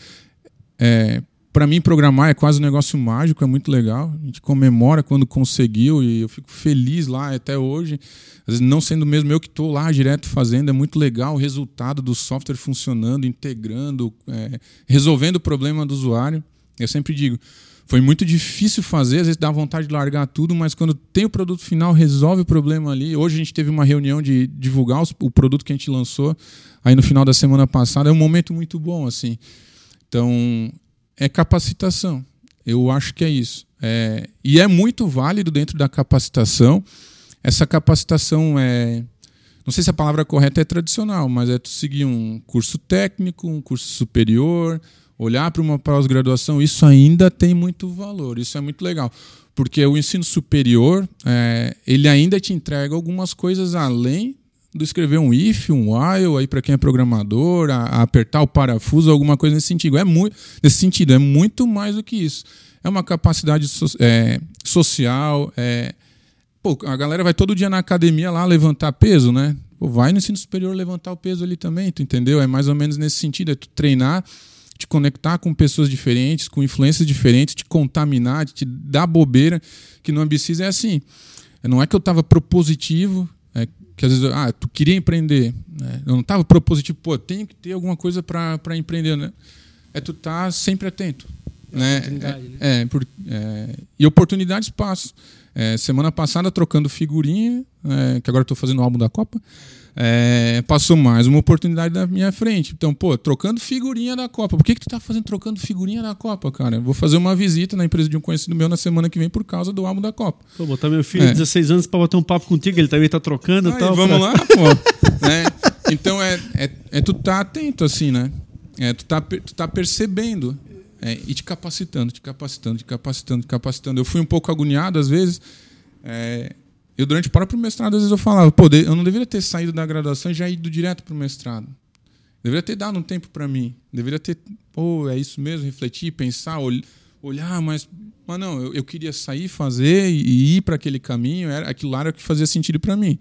É, para mim, programar é quase um negócio mágico, é muito legal. A gente comemora quando conseguiu e eu fico feliz lá até hoje. Vezes, não sendo mesmo eu que estou lá direto fazendo, é muito legal o resultado do software funcionando, integrando, é, resolvendo o problema do usuário. Eu sempre digo, foi muito difícil fazer, às vezes dá vontade de largar tudo, mas quando tem o produto final, resolve o problema ali. Hoje a gente teve uma reunião de divulgar os, o produto que a gente lançou aí no final da semana passada. É um momento muito bom, assim. Então, é capacitação. Eu acho que é isso. É, e é muito válido dentro da capacitação. Essa capacitação é. Não sei se a palavra correta é tradicional, mas é tu seguir um curso técnico, um curso superior, olhar para uma pós-graduação, isso ainda tem muito valor, isso é muito legal. Porque o ensino superior, é, ele ainda te entrega algumas coisas além do escrever um if, um while, aí para quem é programador, a, a, apertar o parafuso, alguma coisa nesse sentido. É muito, nesse sentido, é muito mais do que isso. É uma capacidade so, é, social. É, pô, a galera vai todo dia na academia lá levantar peso, né? Pô, vai no ensino superior levantar o peso ali também, tu entendeu? É mais ou menos nesse sentido, é tu treinar te conectar com pessoas diferentes, com influências diferentes, te contaminar, te dar bobeira, que no Ambicis é assim. Não é que eu estava propositivo, é, que às vezes, ah, tu queria empreender. Né? Eu não estava propositivo, pô, tenho que ter alguma coisa para empreender. Né? É tu tá sempre atento. É né? Oportunidade, né? É, por, é, e oportunidade espaço. É, semana passada, trocando figurinha, é, que agora estou fazendo o álbum da Copa é, passou mais uma oportunidade na minha frente. Então, pô, trocando figurinha da Copa. Por que, que tu tá fazendo trocando figurinha da Copa, cara? Eu vou fazer uma visita na empresa de um conhecido meu na semana que vem por causa do álbum da Copa. Pô, botar meu filho é. de 16 anos para bater um papo contigo, ele também tá trocando e tal. Vamos pra... lá, pô. (laughs) é, então é, é, é tu tá atento, assim, né? É, tu, tá, tu tá percebendo. é, e te capacitando, te capacitando, te capacitando, te capacitando. Eu fui um pouco agoniado às vezes. É, eu, durante o próprio mestrado, às vezes eu falava, pô, eu não deveria ter saído da graduação e já ido direto para o mestrado. Deveria ter dado um tempo para mim. Deveria ter, pô, é isso mesmo, refletir, pensar, olhar, mas, mas não, eu, eu queria sair, fazer e, ir para aquele caminho, era, aquilo lá era o que fazia sentido para mim.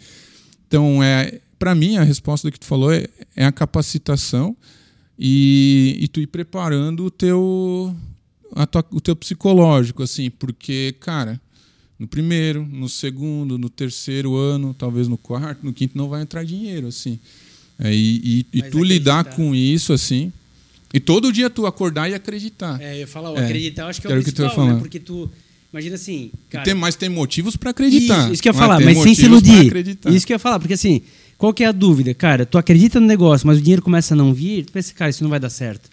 Então, é, para mim, a resposta do que tu falou é, é a capacitação e, e tu ir preparando o teu, tua, o teu psicológico, assim, porque, cara, no primeiro, no segundo, no terceiro ano, talvez no quarto, no quinto, não vai entrar dinheiro, assim. É, e, e, e tu lidar com isso, assim. E todo dia tu acordar e acreditar. É, eu falo, é, acreditar, eu acho que é o principal, né? Porque tu. Imagina assim. Cara, tem, mas tem motivos para acreditar. Isso, isso que eu ia falar, mas, mas sem se iludir. Isso que eu ia falar, porque assim, qual que é a dúvida? Cara, tu acredita no negócio, mas o dinheiro começa a não vir, tu pensa, cara, isso não vai dar certo.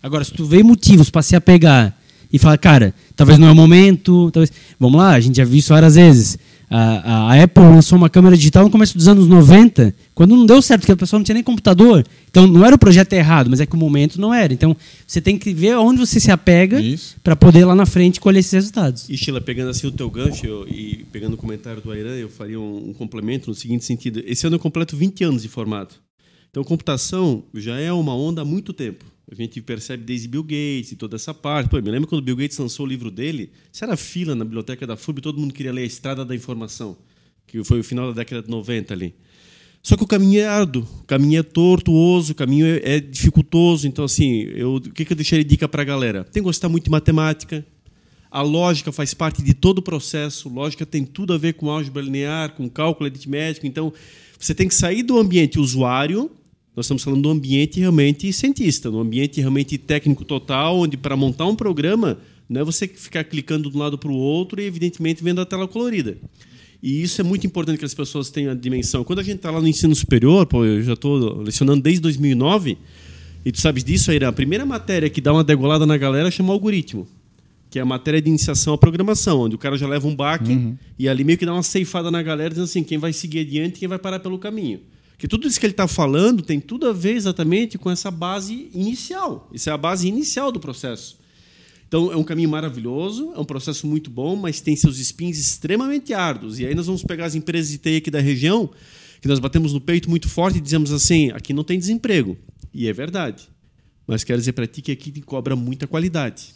Agora, se tu vê motivos para se apegar e falar, cara, talvez não é o momento, talvez. Vamos lá, a gente já viu isso várias vezes. A, a, Apple lançou uma câmera digital no começo dos anos 90, quando não deu certo, porque a pessoa não tinha nem computador. Então não era o projeto errado, mas é que o momento não era. Então você tem que ver onde você se apega para poder lá na frente colher esses resultados. E Sheila, pegando assim o teu gancho eu, e pegando o comentário do Airan, eu faria um, um complemento no seguinte sentido. Esse ano eu completo 20 anos de formato. Então computação já é uma onda há muito tempo. A gente percebe desde Bill Gates e toda essa parte. Pô, eu me lembro quando Bill Gates lançou o livro dele, isso era fila na biblioteca da FURB, todo mundo queria ler A Estrada da Informação, que foi o final da década de 90 ali. Só que o caminho é árduo, o caminho é tortuoso, o caminho é, é dificultoso. Então, assim, eu, o que, que eu deixaria de dica para a galera? Tem que gostar muito de matemática. A lógica faz parte de todo o processo. Lógica tem tudo a ver com álgebra linear, com cálculo aritmético. Então, você tem que sair do ambiente usuário nós estamos falando do ambiente realmente cientista, no ambiente realmente técnico total, onde para montar um programa não é você ficar clicando de um lado para o outro e, evidentemente, vendo a tela colorida. E isso é muito importante que as pessoas tenham a dimensão. Quando a gente está lá no ensino superior, pô, eu já estou lecionando desde 2009, e tu sabes disso, aí, a primeira matéria que dá uma degolada na galera chama algoritmo, que é a matéria de iniciação à programação, onde o cara já leva um baque uhum. e ali meio que dá uma ceifada na galera, dizendo assim, quem vai seguir adiante quem vai parar pelo caminho. Que tudo isso que ele está falando tem tudo a ver exatamente com essa base inicial. Isso é a base inicial do processo. Então, é um caminho maravilhoso, é um processo muito bom, mas tem seus spins extremamente árduos. E aí nós vamos pegar as empresas de TI aqui da região, que nós batemos no peito muito forte e dizemos assim, aqui não tem desemprego. E é verdade. Mas quero dizer para ti que aqui cobra muita qualidade.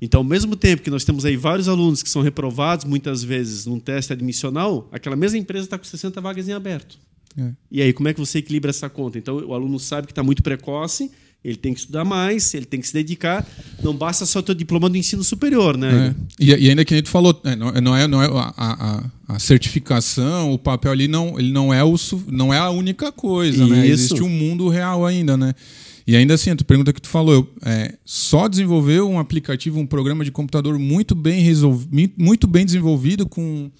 Então, ao mesmo tempo que nós temos aí vários alunos que são reprovados, muitas vezes, num teste admissional, aquela mesma empresa está com 60 vagas em aberto. É. E aí, como é que você equilibra essa conta? Então, o aluno sabe que está muito precoce, ele tem que estudar mais, ele tem que se dedicar. Não basta só ter o diploma do ensino superior, né? É. E, e, ainda que a gente falou, é, não, é, não é a, a, a, certificação, o papel ali não, ele não é o não é a única coisa, né? Existe um mundo real ainda, né? E ainda assim, a pergunta que tu falou, é, só desenvolver um aplicativo, um programa de computador muito bem resolvido, muito bem desenvolvido com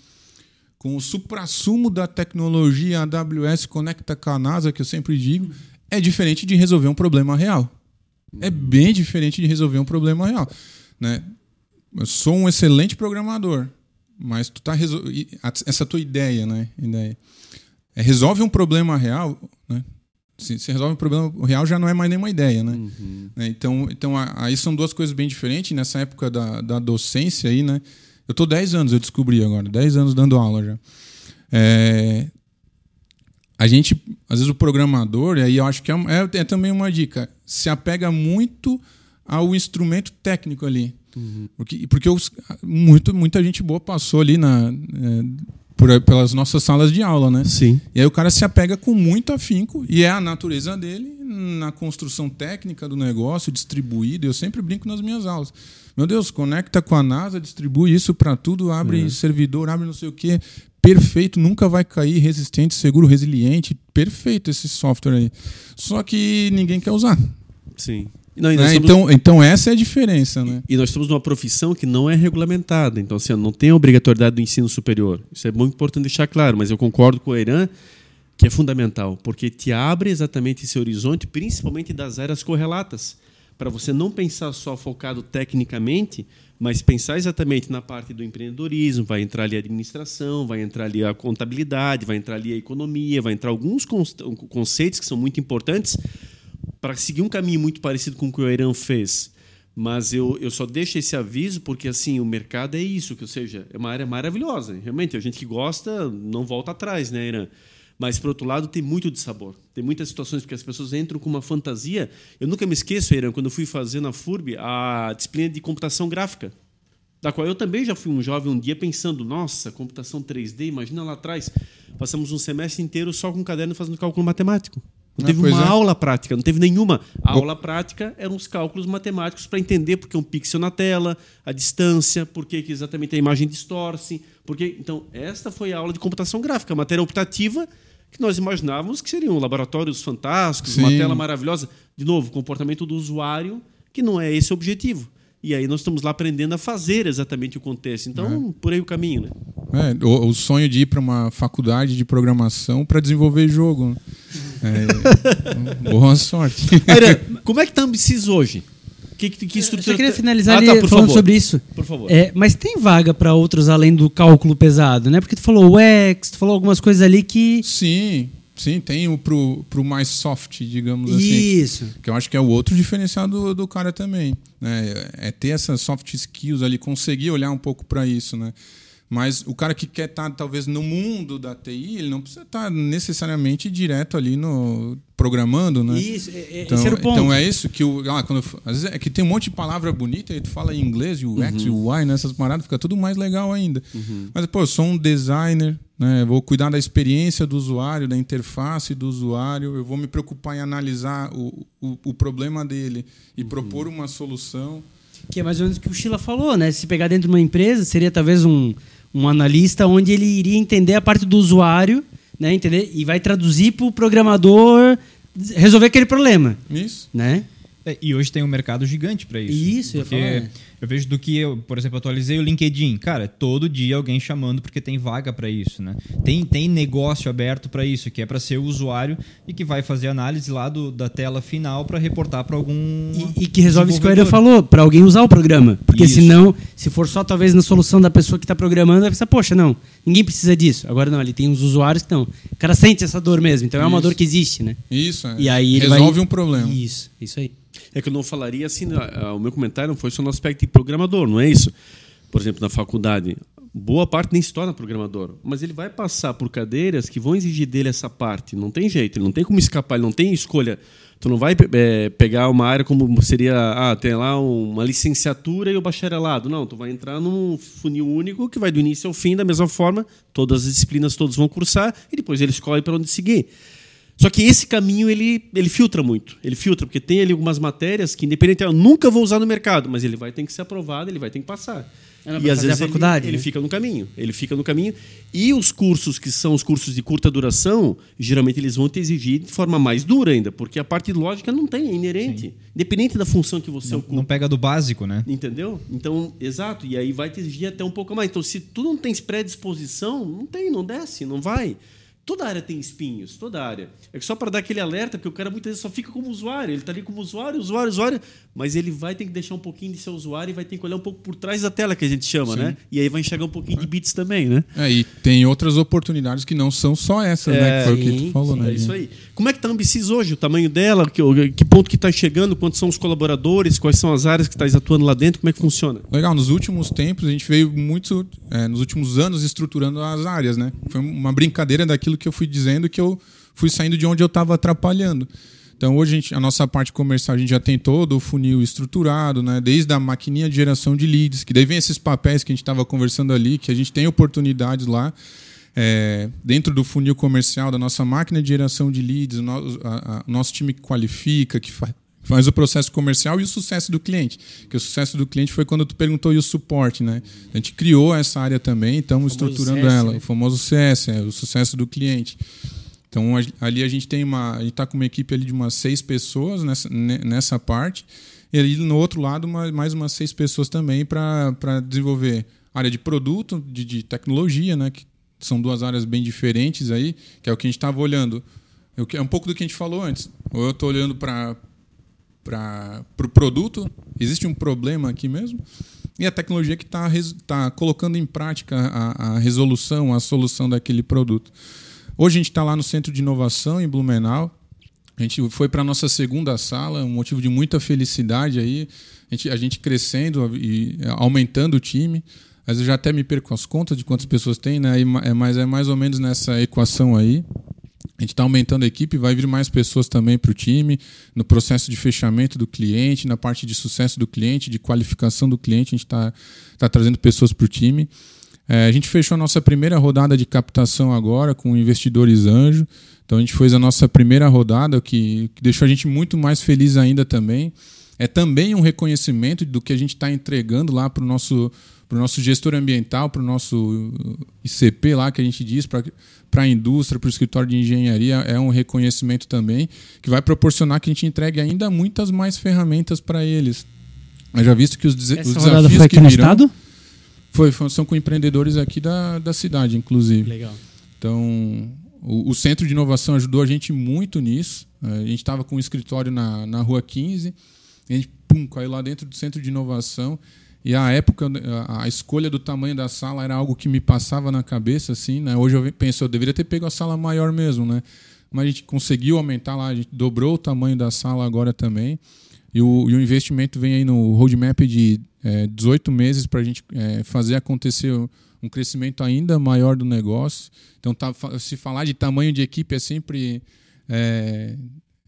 com o suprassumo da tecnologia AWS conecta com a NASA, que eu sempre digo, é diferente de resolver um problema real. É bem diferente de resolver um problema real. Né? Eu sou um excelente programador, mas tu tá resol... essa tua ideia, né? Ideia. É, resolve um problema real, né? Se, se, resolve um problema real, já não é mais nenhuma ideia, né? Uhum. Né? Então, então aí são duas coisas bem diferentes. Nessa época da, da docência aí, né? Eu tô 10 anos, eu descobri agora, 10 anos dando aula já. É, a gente, às vezes o programador, e aí eu acho que é, é, é, também uma dica, se apega muito ao instrumento técnico ali. Uhum. Porque, porque os, muito, muita gente boa passou ali na, é, por, pelas nossas salas de aula, né? Sim. E aí o cara se apega com muito afinco, e é a natureza dele na construção técnica do negócio, distribuído. Eu sempre brinco nas minhas aulas. Meu Deus, conecta com a NASA, distribui isso para tudo, abre uhum. servidor, abre não sei o quê. Perfeito, nunca vai cair, resistente, seguro, resiliente. Perfeito esse software aí. Só que ninguém quer usar. Sim. Não, né? então, então essa é a diferença, né? E nós estamos numa profissão que não é regulamentada, então assim, não tem a obrigatoriedade do ensino superior. Isso é muito importante deixar claro, mas eu concordo com o Irã que é fundamental, porque te abre exatamente esse horizonte, principalmente das áreas correlatas para você não pensar só focado tecnicamente, mas pensar exatamente na parte do empreendedorismo, vai entrar ali a administração, vai entrar ali a contabilidade, vai entrar ali a economia, vai entrar alguns conceitos que são muito importantes para seguir um caminho muito parecido com o que o Irã fez. Mas eu, eu só deixo esse aviso porque assim o mercado é isso, que ou seja, é uma área maravilhosa. Realmente, a gente que gosta não volta atrás, né, Irã? Mas, por outro lado, tem muito de sabor. Tem muitas situações porque as pessoas entram com uma fantasia. Eu nunca me esqueço, Irã, quando eu fui fazer na FURB a disciplina de computação gráfica, da qual eu também já fui um jovem um dia pensando, nossa, computação 3D, imagina lá atrás. Passamos um semestre inteiro só com um caderno fazendo cálculo matemático. Não ah, teve uma é. aula prática, não teve nenhuma. A aula prática eram os cálculos matemáticos para entender por que um pixel na tela, a distância, por que exatamente a imagem distorce. Porque... Então, esta foi a aula de computação gráfica, matéria optativa que nós imaginávamos que seriam laboratórios fantásticos, Sim. uma tela maravilhosa. De novo, comportamento do usuário, que não é esse o objetivo. E aí nós estamos lá aprendendo a fazer exatamente o contexto. Então, é. por aí o caminho, né? É, o, o sonho de ir para uma faculdade de programação para desenvolver jogo. Né? É, (laughs) boa sorte. como é que está a Ambicis hoje? Que, que estrutura... Eu queria finalizar ah, tá, falando favor. sobre isso. Por favor. É, mas tem vaga para outros além do cálculo pesado, né? Porque tu falou o X, tu falou algumas coisas ali que... Sim, Sim, tem o pro, pro mais soft, digamos assim. Isso. Que eu acho que é o outro diferencial do, do cara também. Né? É ter essas soft skills ali, conseguir olhar um pouco para isso, né? Mas o cara que quer estar, tá, talvez, no mundo da TI, ele não precisa estar tá necessariamente direto ali no programando, né? Isso, é, é então, esse era o ponto. Então é isso que o. Ah, quando, às vezes é que tem um monte de palavra bonita e tu fala em inglês, e o uhum. X e o Y, nessas né? paradas, fica tudo mais legal ainda. Uhum. Mas, pô, eu sou um designer, né? vou cuidar da experiência do usuário, da interface do usuário, eu vou me preocupar em analisar o, o, o problema dele e uhum. propor uma solução. Que é mais ou menos o que o Sheila falou, né? Se pegar dentro de uma empresa, seria talvez um um analista onde ele iria entender a parte do usuário, né, entender e vai traduzir para o programador resolver aquele problema. Isso. Né? É, e hoje tem um mercado gigante para isso. Isso, porque eu, falar, eu vejo do que eu, por exemplo, atualizei o LinkedIn. Cara, todo dia alguém chamando porque tem vaga para isso, né? Tem, tem negócio aberto para isso, que é para ser o usuário e que vai fazer análise lá do, da tela final para reportar para algum. E, e, que resolve isso que o Aero falou, para alguém usar o programa. Porque isso. senão, se for só talvez na solução da pessoa que está programando, vai pensar, poxa, não, ninguém precisa disso. Agora não, ele tem uns usuários que não. O cara sente essa dor mesmo, então é uma dor que existe, né? Isso, é. E aí resolve vai... um problema. Isso, isso aí. É que eu não falaria assim, o meu comentário não foi só no aspecto de programador, não é isso? Por exemplo, na faculdade, boa parte nem se torna programador, mas ele vai passar por cadeiras que vão exigir dele essa parte. Não tem jeito, ele não tem como escapar, ele não tem escolha. Tu não vai é, pegar uma área como seria, ah, tem lá uma licenciatura e o bacharelado. Não, tu vai entrar num funil único que vai do início ao fim da mesma forma, todas as disciplinas todos vão cursar e depois ele escolhe para onde seguir. Só que esse caminho ele, ele filtra muito. Ele filtra, porque tem ali algumas matérias que, independente, eu nunca vou usar no mercado, mas ele vai ter que ser aprovado, ele vai ter que passar. e às vezes faculdade, ele, né? ele, fica no caminho. Ele fica no caminho. E os cursos que são os cursos de curta duração, geralmente eles vão te exigir de forma mais dura ainda, porque a parte lógica não tem, é inerente. Sim. Independente da função que você não, ocupa. Não pega do básico, né? Entendeu? Então, exato. E aí vai te exigir até um pouco mais. Então, se tu não tens predisposição, não tem, não desce, não vai. Toda área tem espinhos, toda área. É só para dar aquele alerta, porque o cara muitas vezes só fica como usuário. Ele está ali como usuário, usuário, usuário, mas ele vai ter que deixar um pouquinho de ser usuário e vai ter que olhar um pouco por trás da tela, que a gente chama, Sim. né? E aí vai enxergar um pouquinho de bits também, né? É, e tem outras oportunidades que não são só essas, é, né? Que foi sim, o que tu falou, sim, né? É isso aí. Como é que está a Ambicis hoje? O tamanho dela? Que, que ponto que está chegando? Quantos são os colaboradores? Quais são as áreas que estás atuando lá dentro? Como é que funciona? Legal. Nos últimos tempos, a gente veio muito, é, nos últimos anos, estruturando as áreas, né? Foi uma brincadeira daquilo que eu fui dizendo que eu fui saindo de onde eu estava atrapalhando. Então, hoje a, gente, a, nossa parte comercial, a gente já tem todo o funil estruturado, né? desde a maquininha de geração de leads, que daí vem esses papéis que a gente estava conversando ali, que a gente tem oportunidades lá. É, dentro do funil comercial da nossa máquina de geração de leads, o, no, a, a, nosso time que qualifica, que faz, faz o processo comercial e o sucesso do cliente. Que o sucesso do cliente foi quando tu perguntou e o suporte, né? A gente criou essa área também, estamos estruturando CS, ela, né? o famoso CS, é, o sucesso do cliente. Então ali a gente tem uma, a gente está com uma equipe ali de umas seis pessoas nessa, nessa parte e ali no outro lado uma, mais umas seis pessoas também para desenvolver área de produto, de, de tecnologia, né? Que são duas áreas bem diferentes aí, que é o que a gente estava olhando. É um pouco do que a gente falou antes. Ou eu estou olhando para para o pro produto, existe um problema aqui mesmo, e a tecnologia que está tá colocando em prática a, a resolução, a solução daquele produto. Hoje a gente está lá no Centro de Inovação, em Blumenau. A gente foi para a nossa segunda sala, um motivo de muita felicidade aí. A gente, a gente crescendo e aumentando o time. Mas eu já até me perco as contas de quantas pessoas tem, né? É, mas é mais ou menos nessa equação aí. A gente está aumentando a equipe, vai vir mais pessoas também para o time, no processo de fechamento do cliente, na parte de sucesso do cliente, de qualificação do cliente, a gente está tá trazendo pessoas para o time. É, a gente fechou a nossa primeira rodada de captação agora com investidores anjo. Então a gente fez a nossa primeira rodada, que, que deixou a gente muito mais feliz ainda também. É também um reconhecimento do que a gente está entregando lá para o nosso para o nosso gestor ambiental, para o nosso ICP lá que a gente diz, para a indústria, para o escritório de engenharia, é um reconhecimento também que vai proporcionar que a gente entregue ainda muitas mais ferramentas para eles. Eu já visto que os, Essa os desafios foi aqui que no estado? Foi, são com empreendedores aqui da, da cidade, inclusive. Legal. Então, o, o Centro de Inovação ajudou a gente muito nisso. A gente estava com um escritório na, na Rua 15, a gente pum, caiu lá dentro do Centro de Inovação e a época, a escolha do tamanho da sala era algo que me passava na cabeça, assim, né? Hoje eu penso, eu deveria ter pego a sala maior mesmo, né? Mas a gente conseguiu aumentar lá, a gente dobrou o tamanho da sala agora também. E o, e o investimento vem aí no roadmap de é, 18 meses para a gente é, fazer acontecer um crescimento ainda maior do negócio. Então, tá, se falar de tamanho de equipe é sempre é,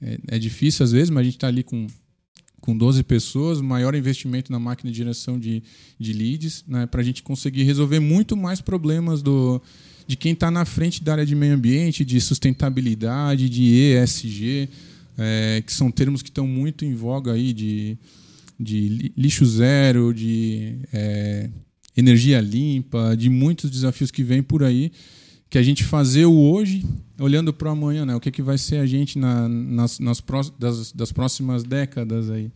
é, é difícil às vezes, mas a gente está ali com com 12 pessoas, maior investimento na máquina de geração de, de leads, né, para a gente conseguir resolver muito mais problemas do, de quem está na frente da área de meio ambiente, de sustentabilidade, de ESG, é, que são termos que estão muito em voga aí de, de lixo zero, de é, energia limpa, de muitos desafios que vêm por aí que a gente fazer o hoje olhando para amanhã, né? O que, que vai ser a gente na, nas, nas das, das próximas décadas aí.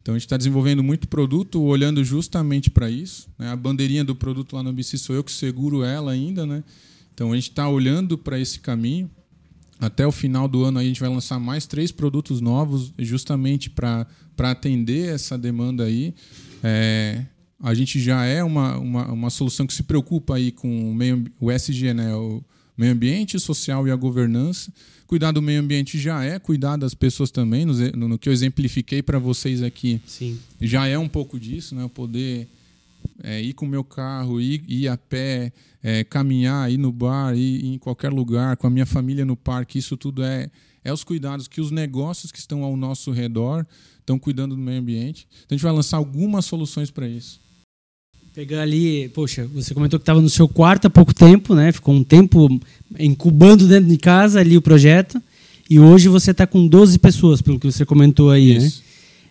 Então a gente está desenvolvendo muito produto, olhando justamente para isso. Né? A bandeirinha do produto lá no BC sou eu que seguro ela ainda, né? Então a gente está olhando para esse caminho. Até o final do ano a gente vai lançar mais três produtos novos, justamente para atender essa demanda aí. É, a gente já é uma, uma, uma solução que se preocupa aí com o, meio, o SG, né? o meio ambiente, social e a governança. Cuidar do meio ambiente já é cuidar das pessoas também, no, no que eu exemplifiquei para vocês aqui. Sim. Já é um pouco disso, né? poder é, ir com o meu carro, ir, ir a pé, é, caminhar, ir no bar, ir, ir, em qualquer lugar, com a minha família no parque, isso tudo é, é os cuidados que os negócios que estão ao nosso redor estão cuidando do meio ambiente. Então a gente vai lançar algumas soluções para isso. Pegar ali, poxa, você comentou que estava no seu quarto há pouco tempo, né? Ficou um tempo incubando dentro de casa ali o projeto. E hoje você está com 12 pessoas, pelo que você comentou aí, né? Isso. né?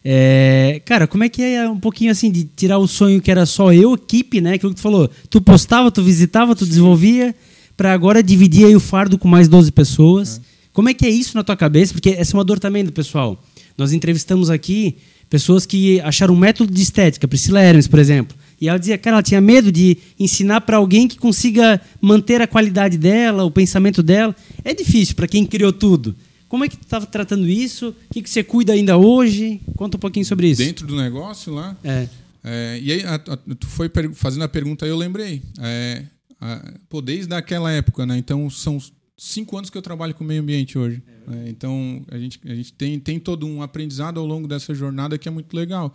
É, cara, como é que é um pouquinho assim de tirar o sonho que era só eu, equipe, né? Aquilo que tu falou, tu postava, tu visitava, tu desenvolvia, para agora dividir aí o fardo com mais 12 pessoas. É. Como é que é isso na tua cabeça? Porque essa é uma dor também do pessoal. Nós entrevistamos aqui pessoas que acharam um método de estética, Priscila Hermes, por exemplo e ela dizia, cara, ela tinha medo de ensinar para alguém que consiga manter a qualidade dela, o pensamento dela. É difícil para quem criou tudo. Como é que tu estava tratando isso? O que, que você cuida ainda hoje? Conta um pouquinho sobre isso. Dentro do negócio lá? É. é e aí, a, a, tu foi fazendo a pergunta aí, eu lembrei. É, a, pô, desde aquela época, né? Então, são cinco anos que eu trabalho com meio ambiente hoje. É, então, a gente, a gente tem, tem todo um aprendizado ao longo dessa jornada que é muito legal.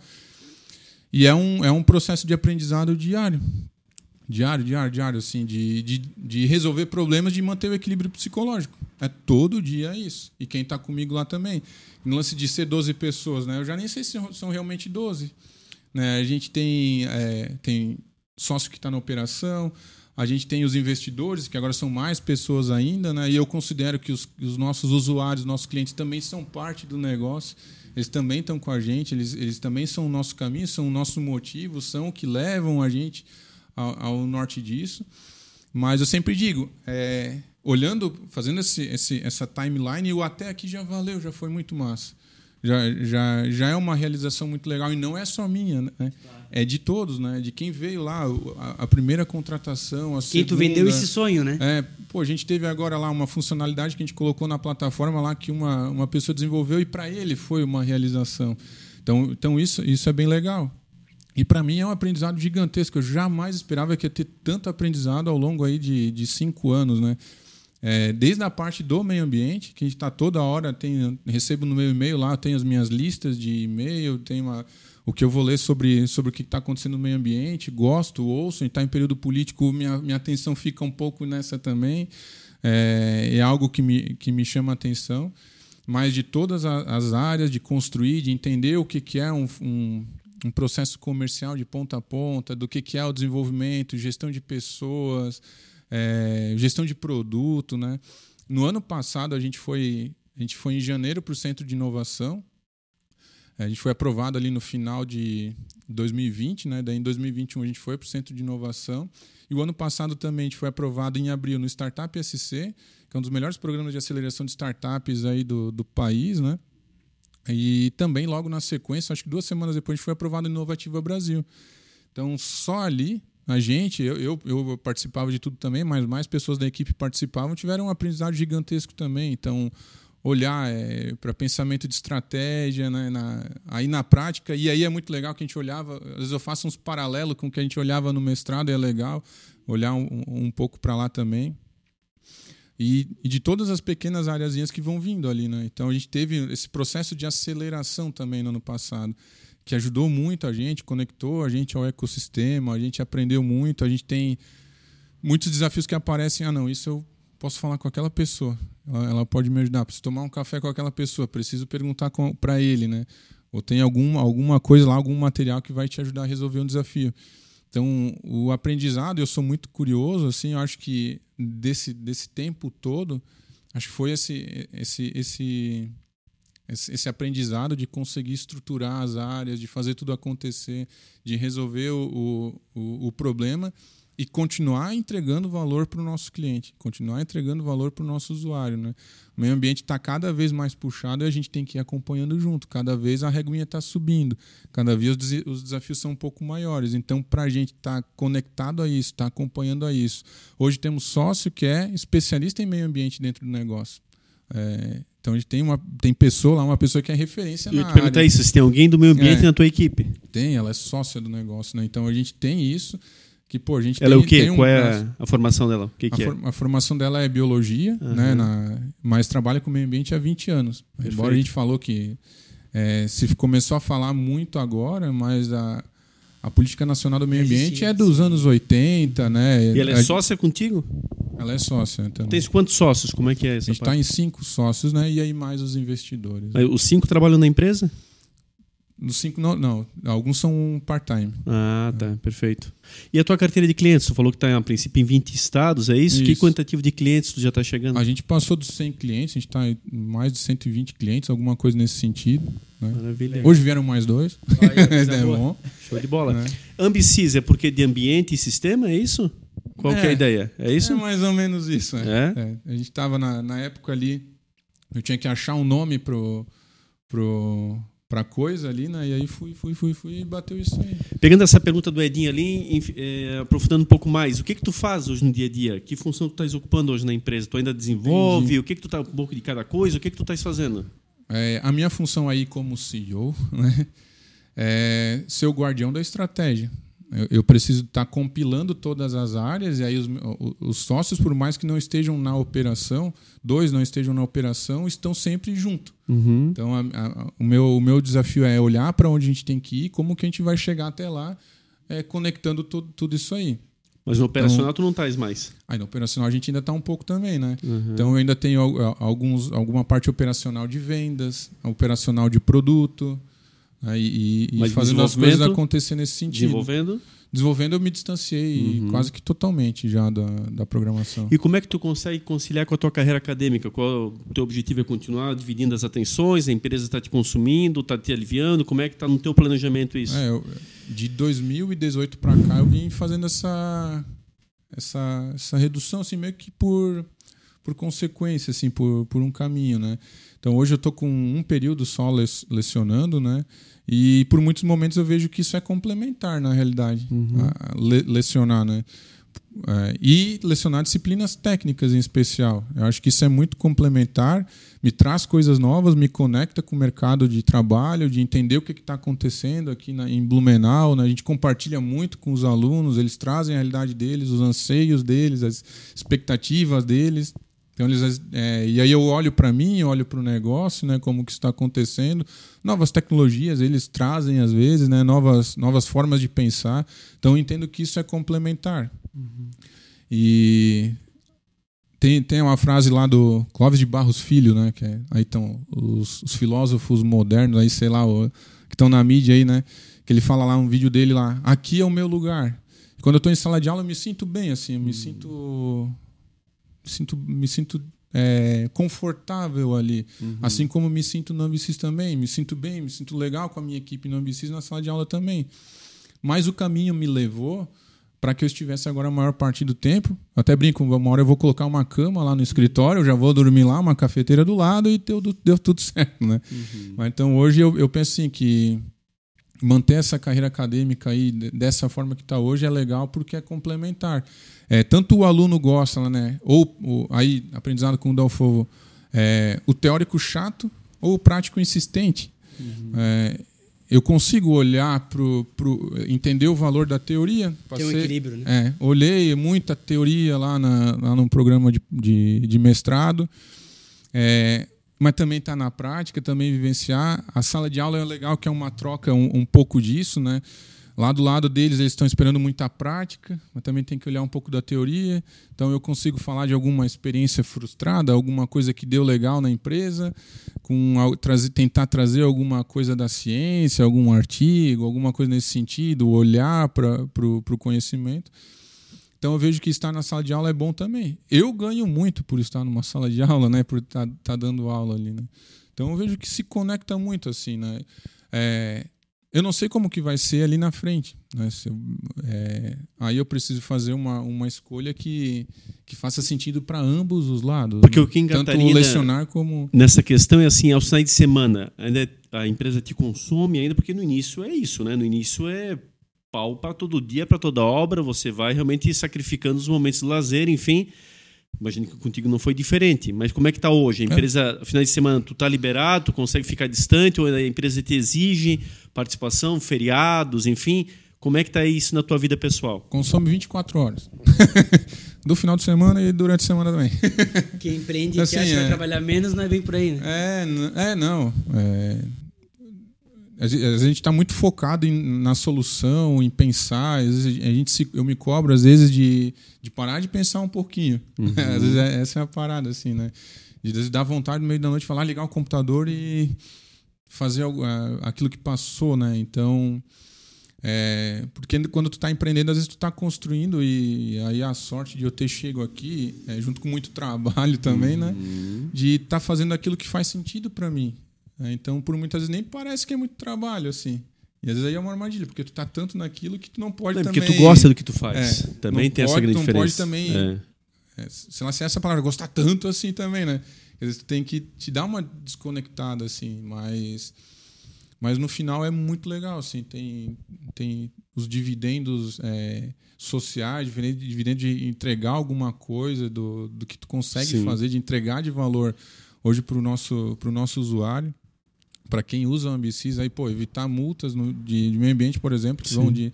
E é um, é um processo de aprendizado diário. Diário, diário, diário, assim, de, de, de resolver problemas, de manter o equilíbrio psicológico. É todo dia isso. E quem está comigo lá também. No lance de ser 12 pessoas, né? Eu já nem sei se são realmente 12. Né? A gente tem, é, tem sócio que está na operação, a gente tem os investidores, que agora são mais pessoas ainda, né? e eu considero que os, os nossos usuários, nossos clientes também são parte do negócio eles também estão com a gente, eles, eles também são o nosso caminho, são o nosso motivo, são o que levam a gente ao, ao norte disso. Mas eu sempre digo, é, olhando, fazendo esse, esse, essa timeline, o até aqui já valeu, já foi muito massa já, já, já é uma realização muito legal e não é só minha, né? Claro. É de todos, né? De quem veio lá, a, a primeira contratação, a quem tu vendeu esse sonho, né? É, pô, a gente teve agora lá uma funcionalidade que a gente colocou na plataforma lá que uma, uma pessoa desenvolveu e para ele foi uma realização. Então, então isso, isso é bem legal. E para mim é um aprendizado gigantesco. Eu jamais esperava que ia ter tanto aprendizado ao longo aí de, de cinco anos, né? É, desde a parte do meio ambiente, que a gente está toda hora, tem, recebo no meu e-mail lá, tem as minhas listas de e-mail, tem uma, o que eu vou ler sobre, sobre o que está acontecendo no meio ambiente, gosto, ouço, está em período político, minha, minha atenção fica um pouco nessa também. É, é algo que me, que me chama a atenção. Mas de todas as áreas, de construir, de entender o que, que é um, um, um processo comercial de ponta a ponta, do que, que é o desenvolvimento, gestão de pessoas, é, gestão de produto. Né? No ano passado, a gente foi, a gente foi em janeiro para o Centro de Inovação, a gente foi aprovado ali no final de 2020, né? Daí em 2021 a gente foi para o Centro de Inovação. E o ano passado também a gente foi aprovado em abril no Startup SC, que é um dos melhores programas de aceleração de startups aí do, do país, né? E também logo na sequência, acho que duas semanas depois, a gente foi aprovado no Inovativa Brasil. Então só ali a gente, eu, eu, eu, participava de tudo também, mas mais pessoas da equipe participavam, tiveram um aprendizado gigantesco também. Então, olhar é, para pensamento de estratégia, né, na, aí na prática, e aí é muito legal que a gente olhava, às vezes eu faço uns paralelos com o que a gente olhava no mestrado, é legal olhar um, um pouco para lá também. E, e, de todas as pequenas áreas que vão vindo ali. Né? Então a gente teve esse processo de aceleração também no ano passado, que ajudou muito a gente, conectou a gente ao ecossistema, a gente aprendeu muito, a gente tem muitos desafios que aparecem, ah não, isso eu posso falar com aquela pessoa, ela, ela pode me ajudar. Preciso tomar um café com aquela pessoa, preciso perguntar para ele, né? Ou tem algum, alguma coisa lá, algum material que vai te ajudar a resolver um desafio. Então, o aprendizado, eu sou muito curioso, assim, eu acho que desse, desse tempo todo, acho que foi esse, esse, esse, esse, aprendizado de conseguir estruturar as áreas, de fazer tudo acontecer, de resolver o, o, o problema e continuar entregando valor para o nosso cliente, continuar entregando valor para o nosso usuário. Né? O meio ambiente está cada vez mais puxado e a gente tem que ir acompanhando junto. Cada vez a reguinha está subindo, cada vez os desafios são um pouco maiores. Então, para a gente estar tá conectado a isso, estar tá acompanhando a isso. Hoje temos sócio que é especialista em meio ambiente dentro do negócio. É, então a gente tem uma tem pessoa lá, uma pessoa que é referência Eu na te perguntar isso, se tem alguém do meio ambiente é, na tua equipe? Tem, ela é sócia do negócio, né? Então a gente tem isso que pô, a gente ela tem, é o quê? Um, Qual é a, a, formação dela? O que, que a, é? for, a formação dela é biologia, uhum. né? Na, mas trabalha com o meio ambiente há 20 anos. Perfeito. Embora a gente falou que é, se começou a falar muito agora, mas a, a política nacional do meio ambiente é dos anos 80, né? E ela é sócia contigo? Ela é sócia. Então. Tem quantos sócios? Como é que é essa A gente está em cinco sócios, né? E aí mais os investidores. Os cinco trabalham na empresa? Dos cinco, não, não. Alguns são part-time. Ah, tá. É. Perfeito. E a tua carteira de clientes? Você falou que está, a princípio, em 20 estados, é isso? isso. Que quantitativo de clientes tu já está chegando? A gente passou dos 100 clientes, a gente está em mais de 120 clientes, alguma coisa nesse sentido. Né? Maravilha. Hoje vieram mais dois. (laughs) é bom. Show de bola. É. Ambicis é porque de ambiente e sistema, é isso? Qual é, é a ideia? É isso? É mais ou menos isso. É. é? é. A gente estava na, na época ali, eu tinha que achar um nome pro, pro para coisa ali, né? E aí fui, fui, fui, fui e bateu isso aí. Pegando essa pergunta do Edinho ali, é, aprofundando um pouco mais, o que que tu faz hoje no dia a dia? Que função tu estás ocupando hoje na empresa? Tu ainda desenvolve? Entendi. O que que tu tá um pouco de cada coisa? O que que tu estás fazendo? É, a minha função aí como CEO, (laughs) né? É ser o guardião da estratégia. Eu, eu preciso estar tá compilando todas as áreas e aí os, os, sócios, por mais que não estejam na operação, dois não estejam na operação, estão sempre junto. Uhum. Então, a, a, o, meu, o meu desafio é olhar para onde a gente tem que ir, como que a gente vai chegar até lá, é, conectando tudo, tudo isso aí. Mas no operacional então, tu não estás mais? Aí no operacional a gente ainda está um pouco também, né? Uhum. Então eu ainda tenho alguns, alguma parte operacional de vendas, operacional de produto, Aí, e, e fazendo as coisas acontecer nesse sentido. Desenvolvendo? Desenvolvendo eu me distanciei uhum. quase que totalmente já da, da programação. E como é que tu consegue conciliar com a tua carreira acadêmica? Qual o teu objetivo é continuar dividindo as atenções? A empresa está te consumindo, está te aliviando? Como é que está no teu planejamento isso? É, eu, de 2018 para cá eu vim fazendo essa, essa, essa redução assim meio que por por consequência assim por, por um caminho, né? Então hoje eu estou com um período só lecionando, né? E por muitos momentos eu vejo que isso é complementar na realidade, uhum. le lecionar, né? É, e lecionar disciplinas técnicas em especial. Eu acho que isso é muito complementar, me traz coisas novas, me conecta com o mercado de trabalho, de entender o que está acontecendo aqui na, em Blumenau. Né? A gente compartilha muito com os alunos, eles trazem a realidade deles, os anseios deles, as expectativas deles. Então eles é, e aí eu olho para mim, olho para o negócio, né, como que está acontecendo, novas tecnologias eles trazem às vezes, né, novas novas formas de pensar. Então eu entendo que isso é complementar. Uhum. E tem, tem uma frase lá do Clóvis de Barros Filho, né, que é, aí estão os, os, filósofos modernos aí, sei lá, o, que estão na mídia aí, né, que ele fala lá um vídeo dele lá, aqui é o meu lugar. Quando eu estou em sala de aula eu me sinto bem assim, eu me uhum. sinto sinto, me sinto é, confortável ali. Uhum. Assim como me sinto no Ambicis também. Me sinto bem, me sinto legal com a minha equipe no Ambicis na sala de aula também. Mas o caminho me levou para que eu estivesse agora a maior parte do tempo. Eu até brinco, uma hora eu vou colocar uma cama lá no escritório, eu já vou dormir lá, uma cafeteira do lado e deu, deu tudo (laughs) certo, né? Uhum. Mas então hoje eu, eu penso assim que manter essa carreira acadêmica aí dessa forma que está hoje é legal porque é complementar. É, tanto o aluno gosta, né? Ou, ou aí, aprendizado com o Dalfovo, é, o teórico chato ou o prático insistente. Uhum. É, eu consigo olhar para entender o valor da teoria. Passei, Tem um equilíbrio, né? É, olhei muita teoria lá, na, lá no programa de, de, de mestrado. É, mas também está na prática, também vivenciar. A sala de aula é legal, que é uma troca um, um pouco disso, né? Lá do lado deles, eles estão esperando muita prática, mas também tem que olhar um pouco da teoria. Então, eu consigo falar de alguma experiência frustrada, alguma coisa que deu legal na empresa, com trazer, tentar trazer alguma coisa da ciência, algum artigo, alguma coisa nesse sentido, olhar para o conhecimento. Então, eu vejo que estar na sala de aula é bom também. Eu ganho muito por estar numa sala de aula, né, por estar tá, tá dando aula ali. Né? Então, eu vejo que se conecta muito assim. Né? É, eu não sei como que vai ser ali na frente. Né? Eu, é, aí eu preciso fazer uma, uma escolha que, que faça sentido para ambos os lados. Porque né? o que Tanto lecionar como... Nessa questão é assim, ao sair de semana, ainda a empresa te consome ainda, porque no início é isso, né? No início é pau para todo dia, para toda obra, você vai realmente sacrificando os momentos de lazer, enfim... Imagino que contigo não foi diferente, mas como é que está hoje? A é. empresa, é. final de semana, tu está liberado, tu consegue ficar distante, ou a empresa te exige participação, feriados, enfim? Como é que está isso na tua vida pessoal? Consome 24 horas. (laughs) Do final de semana e durante a semana também. Quem empreende assim, e acha que vai é. trabalhar menos, não é bem por aí, né? É, é não. É, a gente está muito focado em, na solução, em pensar. a gente se, eu me cobro, às vezes, de, de parar de pensar um pouquinho. (laughs) Uhum. Às vezes, é, essa é a parada, assim, né? De dar vontade no meio da noite falar, ligar o computador e fazer aquilo que passou, né? Então, é, porque quando tu está empreendendo, às vezes tu está construindo e aí a sorte de eu ter chego aqui, é, junto com muito (laughs) trabalho também, né? uhum. né? De estar tá fazendo aquilo que faz sentido para mim. É, então, por muitas vezes nem parece que é muito trabalho, assim. E às vezes aí é uma armadilha, porque tu tá tanto naquilo que tu não pode é, também... Porque tu gosta do que tu faz. É, também tem pode, essa grande não diferença. pode também... É. É, sei lá se é essa palavra, gostar tanto assim também, né? Às vezes tu tem que te dar uma desconectada, assim, mas... Mas no final é muito legal, assim. Tem, tem os dividendos é, sociais, dividendos de entregar alguma coisa do, do que tu consegue Sim. fazer, de entregar de valor hoje para o nosso, nosso usuário para quem usa o Ambicis, aí, pô, evitar multas no, de, de, meio ambiente, por exemplo, que Sim. vão de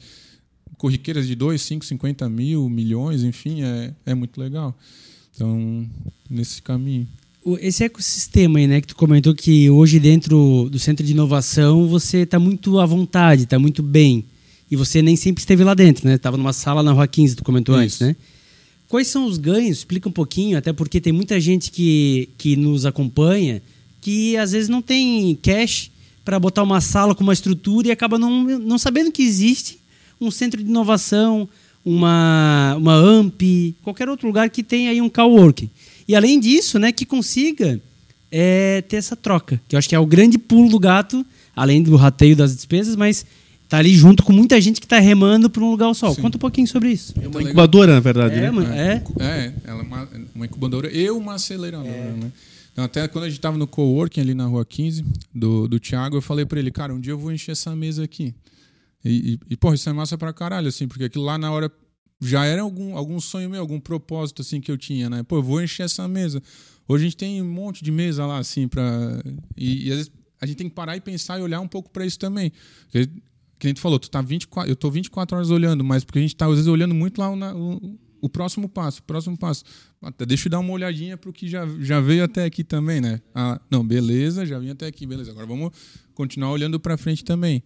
corriqueiras de 2, 5, 50 mil, milhões, enfim, é, é muito legal. Então, nesse caminho. Esse ecossistema aí, né, que tu comentou que hoje dentro do centro de inovação você está muito à vontade, está muito bem. E você nem sempre esteve lá dentro, né? Estava numa sala na Rua 15, tu comentou Isso. antes, né? Quais são os ganhos? Explica um pouquinho, até porque tem muita gente que, que nos acompanha que às vezes não tem cash para botar uma sala com uma estrutura e acaba não, não sabendo que existe um centro de inovação, uma, uma AMP, qualquer outro lugar que tenha aí um coworking. E além disso, né, que consiga é, ter essa troca, que eu acho que é o grande pulo do gato, além do rateio das despesas, mas tá ali junto com muita gente que está remando para um lugar só. Sim. Conta um pouquinho sobre isso. É uma incubadora, na verdade. É, né? é. é, ela é uma, uma incubadora e uma aceleradora, é. né? Até quando a gente estava no coworking ali na rua 15 do, do Thiago, eu falei para ele, cara, um dia eu vou encher essa mesa aqui. E, e, e isso é massa pra caralho, assim, porque aquilo lá na hora já era algum, algum sonho meu, algum propósito, assim, que eu tinha, né? Pô, eu vou encher essa mesa. Hoje a gente tem um monte de mesa lá, assim, pra. E, e às vezes a gente tem que parar e pensar e olhar um pouco para isso também. Porque, que a gente falou, tu tá 24, eu tô 24 horas olhando, mas porque a gente tá às vezes olhando muito lá o, o próximo passo, o próximo passo. Até deixa eu dar uma olhadinha para o que já, já veio até aqui também, né? Ah, não, beleza, já vim até aqui, beleza. Agora vamos continuar olhando para frente também.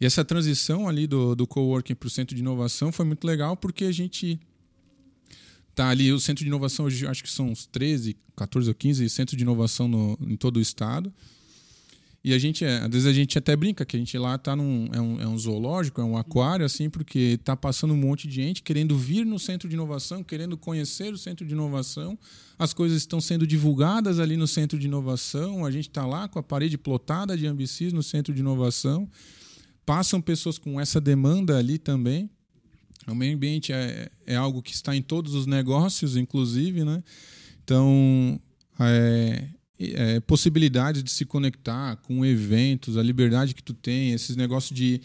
E essa transição ali do, do coworking para o centro de inovação foi muito legal porque a gente tá ali, o centro de inovação hoje acho que são uns 13, 14 ou 15 centros de inovação no, em todo o estado. E a gente, é, às vezes a gente até brinca que a gente lá tá num é um, é um zoológico, é um aquário, assim, porque tá passando um monte de gente querendo vir no centro de inovação, querendo conhecer o centro de inovação. As coisas estão sendo divulgadas ali no centro de inovação. A gente está lá com a parede plotada de ambicis no centro de inovação. Passam pessoas com essa demanda ali também. O meio ambiente é, é algo que está em todos os negócios, inclusive, né? Então, é, é, possibilidades de se conectar com eventos, a liberdade que tu tem, esses negócios de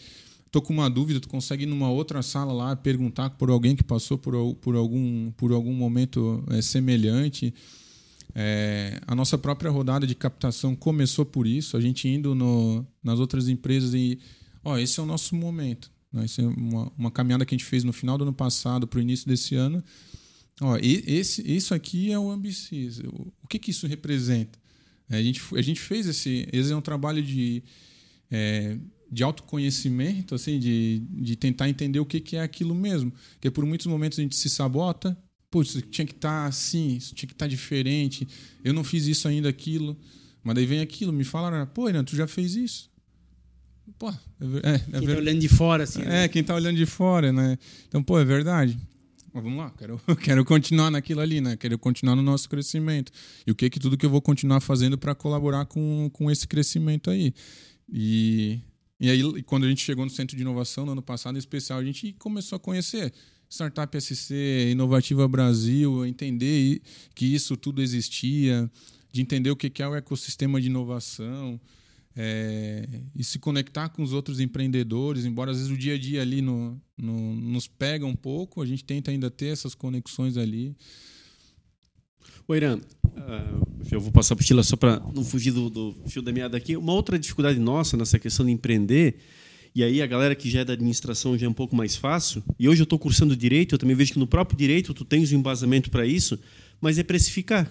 tô com uma dúvida, tu consegue ir numa outra sala lá perguntar por alguém que passou por, por, algum, por algum momento é, semelhante. É, a nossa própria rodada de captação começou por isso, a gente indo no, nas outras empresas e, ó, esse é o nosso momento. Né? Essa é uma, uma caminhada que a gente fez no final do ano passado para o início desse ano. Ó, esse, isso aqui é o Ambicis. O que, que isso representa? É, a gente, a gente fez esse. Esse é um trabalho de, é, de autoconhecimento, assim, de, de tentar entender o que, que é aquilo mesmo. Porque por muitos momentos a gente se sabota. Putz, tinha que estar tá assim, isso tinha que estar tá diferente. Eu não fiz isso ainda, aquilo. Mas daí vem aquilo, me falaram, pô, Irã, tu já fez isso? Pô, é, é, é quem tá olhando de fora, assim. É, né? quem tá olhando de fora, né? Então, pô, é verdade. Mas vamos lá, quero, (laughs) quero continuar naquilo ali, né? Quero continuar no nosso crescimento. E o que que tudo que eu vou continuar fazendo para colaborar com, com esse crescimento aí. E, e aí, quando a gente chegou no Centro de Inovação no ano passado, em especial, a gente começou a conhecer Startup SC, Inovativa Brasil, entender que isso tudo existia, de entender o que é o ecossistema de inovação, é, e se conectar com os outros empreendedores, embora às vezes o dia a dia ali no, no, nos pega um pouco, a gente tenta ainda ter essas conexões ali. Oi, Irã, uh, eu vou passar a apostila só para não fugir do, do fio da meada aqui. Uma outra dificuldade nossa nessa questão de empreender, e aí a galera que já é da administração já é um pouco mais fácil, e hoje eu estou cursando direito, eu também vejo que no próprio direito tu tens um embasamento para isso, mas é precificar.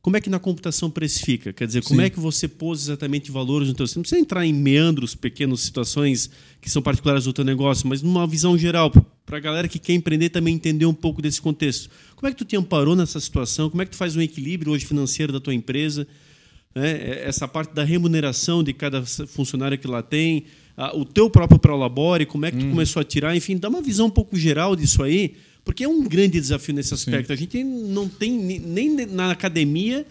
Como é que na computação precifica? Quer dizer, como Sim. é que você pôs exatamente valores no teu... Você não precisa entrar em meandros, pequenas situações que são particulares do teu negócio, mas numa visão geral, para a galera que quer empreender também entender um pouco desse contexto. Como é que tu te amparou nessa situação? Como é que tu faz um equilíbrio hoje financeiro da tua empresa? É, essa parte da remuneração de cada funcionário que lá tem, o teu próprio Prolabore, como é que tu hum. começou a tirar? Enfim, dá uma visão um pouco geral disso aí, porque é um grande desafio nesse aspecto. Sim. A gente não tem nem na academia,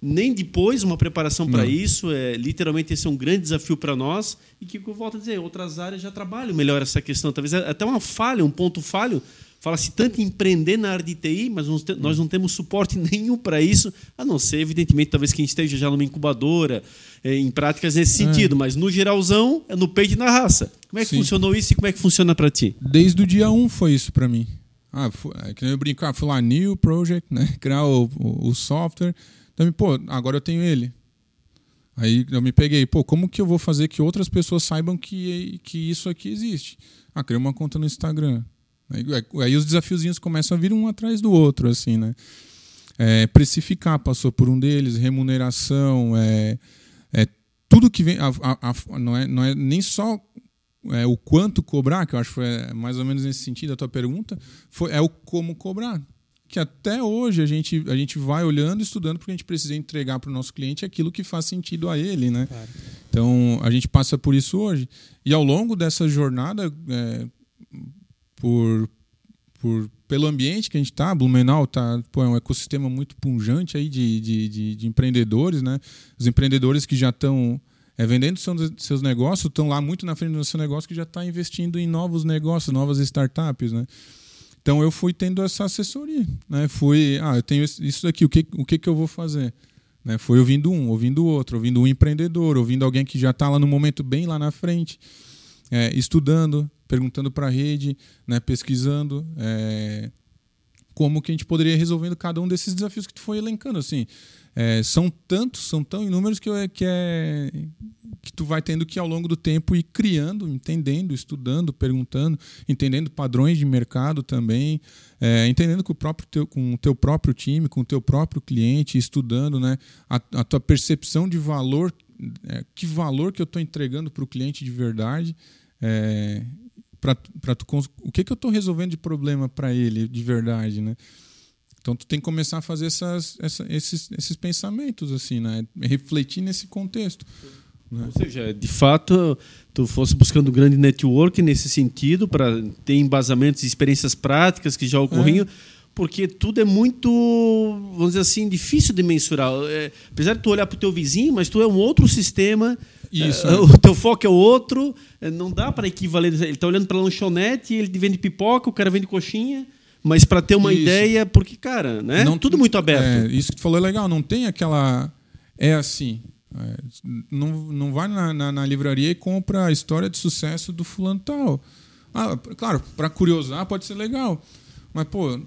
nem depois uma preparação para isso. É, literalmente, esse é um grande desafio para nós. E que, eu volto a dizer, outras áreas já trabalham melhor essa questão. Talvez até uma falha, um ponto falho. Fala-se tanto em empreender na área de TI, mas nós não temos suporte (laughs) nenhum para isso, a não ser, evidentemente, talvez quem esteja já numa incubadora, é, em práticas nesse é. sentido. É. Mas, no geralzão, é no peito e na raça. Como é que Sim. funcionou isso e como é que funciona para ti? Desde o dia 1 um foi isso para mim. Ah, é que eu brincar, ah, fui lá, new project, né? (laughs) Criar o, o, o, software. Então, pô, agora eu tenho ele. Aí eu me peguei, pô, como que eu vou fazer que outras pessoas saibam que, que isso aqui existe? Ah, criei uma conta no Instagram. Aí, aí os desafiozinhos começam a vir um atrás do outro, assim, né? É, precificar passou por um deles, remuneração, é, é tudo que vem. A, a, a, não, é, não é nem só é, o quanto cobrar, que eu acho que foi mais ou menos nesse sentido a tua pergunta, foi, é o como cobrar. Que até hoje a gente, a gente vai olhando, estudando, porque a gente precisa entregar para o nosso cliente aquilo que faz sentido a ele. Né? Claro. Então a gente passa por isso hoje. E ao longo dessa jornada, é, por, por, pelo ambiente que a gente está, Blumenau tá, pô, é um ecossistema muito punjante aí de, de, de, de empreendedores, né? Os empreendedores que já estão é, vendendo seus negócios, estão lá muito na frente do seu negócio que já está investindo em novos negócios, novas startups, né? Então eu fui tendo essa assessoria, né? Fui, ah, eu tenho isso daqui, o que, o que, que eu vou fazer? Né? Foi ouvindo um, ouvindo outro, ouvindo um empreendedor, ouvindo alguém que já está lá no momento bem lá na frente, é, estudando, perguntando para a rede, né? pesquisando, é, como que a gente poderia ir resolvendo cada um desses desafios que tu foi elencando, assim. É, são tantos, são tão inúmeros que, que, é, que tu vai tendo que, ao longo do tempo, ir criando, entendendo, estudando, perguntando, entendendo padrões de mercado também, é, entendendo com o, próprio teu, com o teu próprio time, com o teu próprio cliente, estudando né, a, a tua percepção de valor, é, que valor que eu estou entregando para o cliente de verdade, é, para tu o que que eu estou resolvendo de problema para ele de verdade, né? Então tu tem que começar a fazer essas, essa, esses, esses pensamentos assim, né? Refletir nesse contexto. Né? Ou seja, de fato, tu fosse buscando grande network nesse sentido para ter embasamentos e experiências práticas que já ocorriam. É porque tudo é muito, vamos dizer assim, difícil de mensurar. É, apesar de tu olhar para o teu vizinho, mas tu é um outro sistema, Isso, é, (laughs) o teu foco é outro, é, não dá para equivaler. Ele está olhando para a lanchonete, ele vende pipoca, o cara vende coxinha, mas para ter uma isso. ideia, porque, cara, né? Não, tudo muito aberto. É, isso que tu falou é legal, não tem aquela... É assim, é, não, não vai na, na, na, livraria e compra a história de sucesso do fulano tal. Ah, claro, para curiosar pode ser legal, mas, pô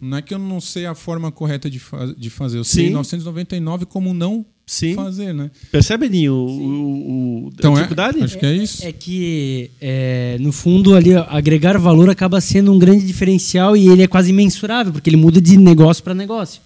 não é que eu não sei a forma correta de, fa de fazer. Eu Sim. sei 999 como não Sim. fazer, né? Percebe, Ninho, o, o, então, a é, dificuldade? É, acho que é isso. É, é que, é, no fundo, ali, agregar valor acaba sendo um grande diferencial e ele é quase imensurável, porque ele muda de negócio para negócio.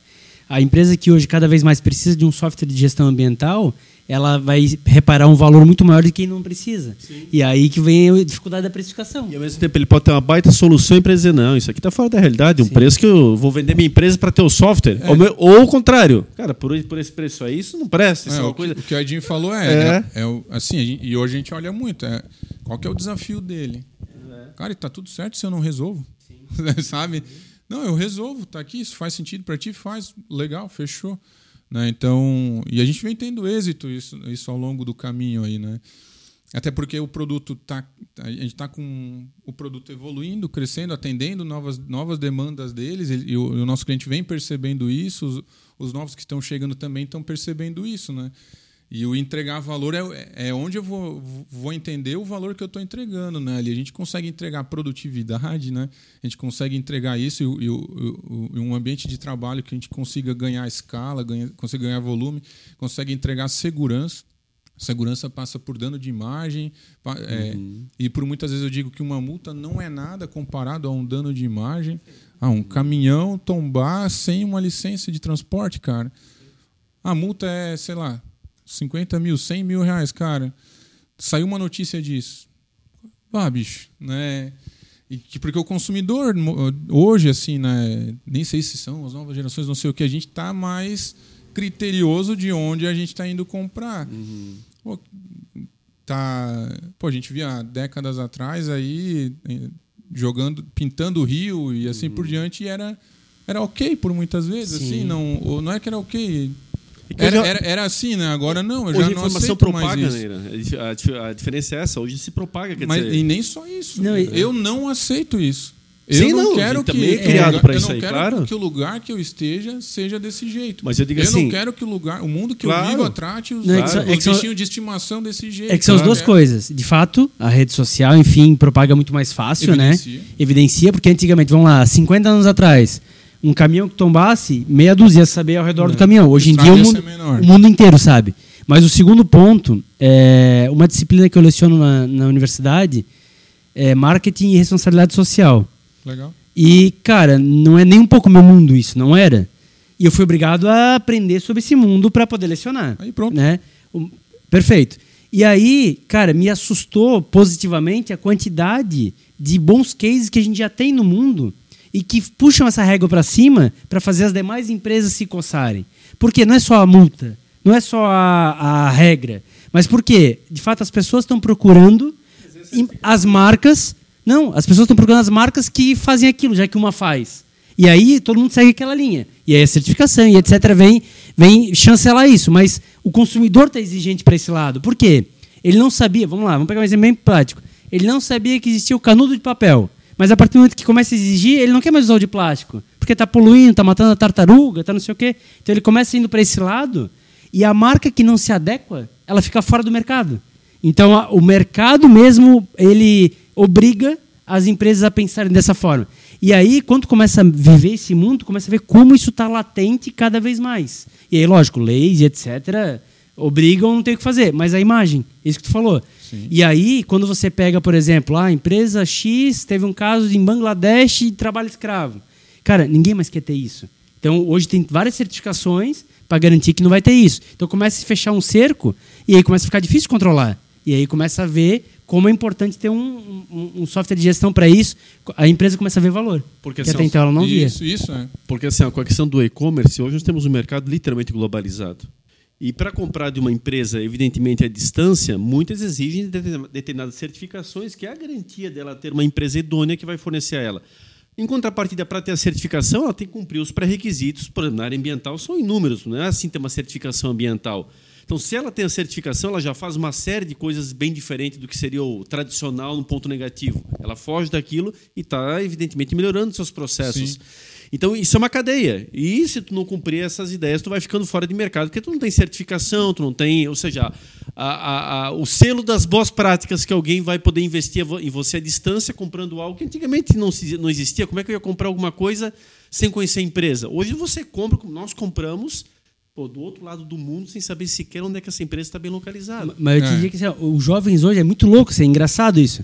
A empresa que hoje cada vez mais precisa de um software de gestão ambiental, ela vai reparar um valor muito maior do que quem não precisa. Sim. E aí que vem a dificuldade da precificação. E ao mesmo tempo ele pode ter uma baita solução e dizer, não, isso aqui está fora da realidade, um Sim. preço que eu vou vender minha empresa para ter o software. É. Ou, meu, ou o contrário. Cara, por, por esse preço aí, isso não presta. Isso é, é o, coisa... que, o que o Edinho falou é, é. é, é assim, e hoje a gente olha muito, é, qual que é o desafio dele? É. Cara, está tudo certo se eu não resolvo. (laughs) Sabe? Não, eu resolvo, tá aqui, isso faz sentido para ti, faz, legal, fechou. Né? Então, e a gente vem tendo êxito isso, isso ao longo do caminho aí, né? Até porque o produto tá, a gente está com o produto evoluindo, crescendo, atendendo novas, novas demandas deles e, o, e o, nosso cliente vem percebendo isso, os, os novos que estão chegando também estão percebendo isso, né? E o entregar valor é, é onde eu vou, vou entender o valor que eu estou entregando. Né? Ali a gente consegue entregar produtividade, né? a gente consegue entregar isso e, e, e, um ambiente de trabalho que a gente consiga ganhar escala, ganha, consiga ganhar volume, consegue entregar segurança. Segurança passa por dano de imagem. É, uhum. E por muitas vezes eu digo que uma multa não é nada comparado a um dano de imagem. Ah, um caminhão tombar sem uma licença de transporte, cara. A multa é, sei lá, 50 mil, 100 mil reais, cara. Saiu uma notícia disso. Ah, bicho, né? E que, porque o consumidor, hoje, assim, né? Nem sei se são as novas gerações, não sei o que, a gente está mais criterioso de onde a gente está indo comprar. Uhum. Pô, tá, pô, a gente via décadas atrás aí eh, jogando, pintando o rio e assim uhum. por diante, e era, era ok por muitas vezes, Sim. assim, não, não é que era ok era, já... era, era, assim, né? Agora não, eu já hoje não a informação propaga, né? A, a, diferença é essa, hoje se propaga. Quer Mas, dizer... E nem só isso. Não, eu não aceito isso. Eu Sim, não, não quero que é criado para isso aí, quero claro. que o lugar que eu esteja seja desse jeito. Mas eu digo eu assim, não quero que o lugar, o mundo que claro. eu vivo trate os, não, é que, os é que bichinhos de estimação desse jeito. É que são as duas é. coisas. De fato, a rede social, enfim, propaga muito mais fácil, né? Evidencia. né? Evidencia, porque antigamente, vamos lá, 50 anos atrás, um caminhão que tombasse, meia dúzia ia saber ao redor do caminhão. Hoje em dia o mundo, o mundo, inteiro sabe. Mas o segundo ponto, é uma disciplina que eu leciono na, na universidade é marketing e responsabilidade social. Legal. E, cara, não é nem um pouco meu mundo isso, não era. E eu fui obrigado a aprender sobre esse mundo para poder lecionar. Aí pronto. Né? Perfeito. E aí, cara, me assustou positivamente a quantidade de bons cases que a gente já tem no mundo e que puxam essa régua para cima para fazer as demais empresas se coçarem. Porque não é só a multa, não é só a, a regra, mas porque, de fato, as pessoas estão procurando as marcas. Não, as pessoas estão procurando as marcas que fazem aquilo, já que uma faz. E aí todo mundo segue aquela linha. E aí a certificação e etc. vem, vem chancelar isso. Mas o consumidor está exigente para esse lado. Por quê? Ele não sabia, vamos lá, vamos pegar um exemplo bem prático. Ele não sabia que existia o canudo de papel. Mas a partir do momento que começa a exigir, ele não quer mais usar o de plástico. Porque está poluindo, está matando a tartaruga, está não sei o quê. Então ele começa indo para esse lado e a marca que não se adequa, ela fica fora do mercado. Então a, o mercado mesmo, ele obriga as empresas a pensarem dessa forma. E aí, quando começa a viver esse mundo, começa a ver como isso está latente cada vez mais. E aí, lógico, leis e etc. obrigam, não tem o que fazer. Mas a imagem, isso que tu falou. Sim. E aí, quando você pega, por exemplo, a empresa X teve um caso em Bangladesh de trabalho escravo. Cara, ninguém mais quer ter isso. Então, hoje tem várias certificações para garantir que não vai ter isso. Então, começa a se fechar um cerco e aí começa a ficar difícil controlar. E aí começa a ver como é importante ter um, um, um software de gestão para isso. A empresa começa a ver valor. Porque, assim, até então ela não via. Isso, isso é. Porque assim, com a questão do e-commerce, hoje nós temos um mercado literalmente globalizado. E para comprar de uma empresa, evidentemente, à distância, muitas exigem determinadas certificações, que é a garantia dela ter uma empresa idônea que vai fornecer a ela. Em contrapartida, para ter a certificação, ela tem que cumprir os pré-requisitos. Por exemplo, na área ambiental são inúmeros, não é assim ter uma certificação ambiental. Então, se ela tem a certificação, ela já faz uma série de coisas bem diferentes do que seria o tradicional no ponto negativo. Ela foge daquilo e está, evidentemente, melhorando seus processos. Sim. Então, isso é uma cadeia. E se tu não cumprir essas ideias, tu vai ficando fora de mercado, porque tu não tem certificação, tu não tem, ou seja, a, a, a, o selo das boas práticas que alguém vai poder investir em você à distância comprando algo que antigamente não, não existia. Como é que eu ia comprar alguma coisa sem conhecer a empresa? Hoje você compra, como nós compramos, pô, do outro lado do mundo sem saber sequer onde é que essa empresa está bem localizada. Mas eu te é. digo que assim, os jovens hoje é muito louco, assim, é engraçado isso.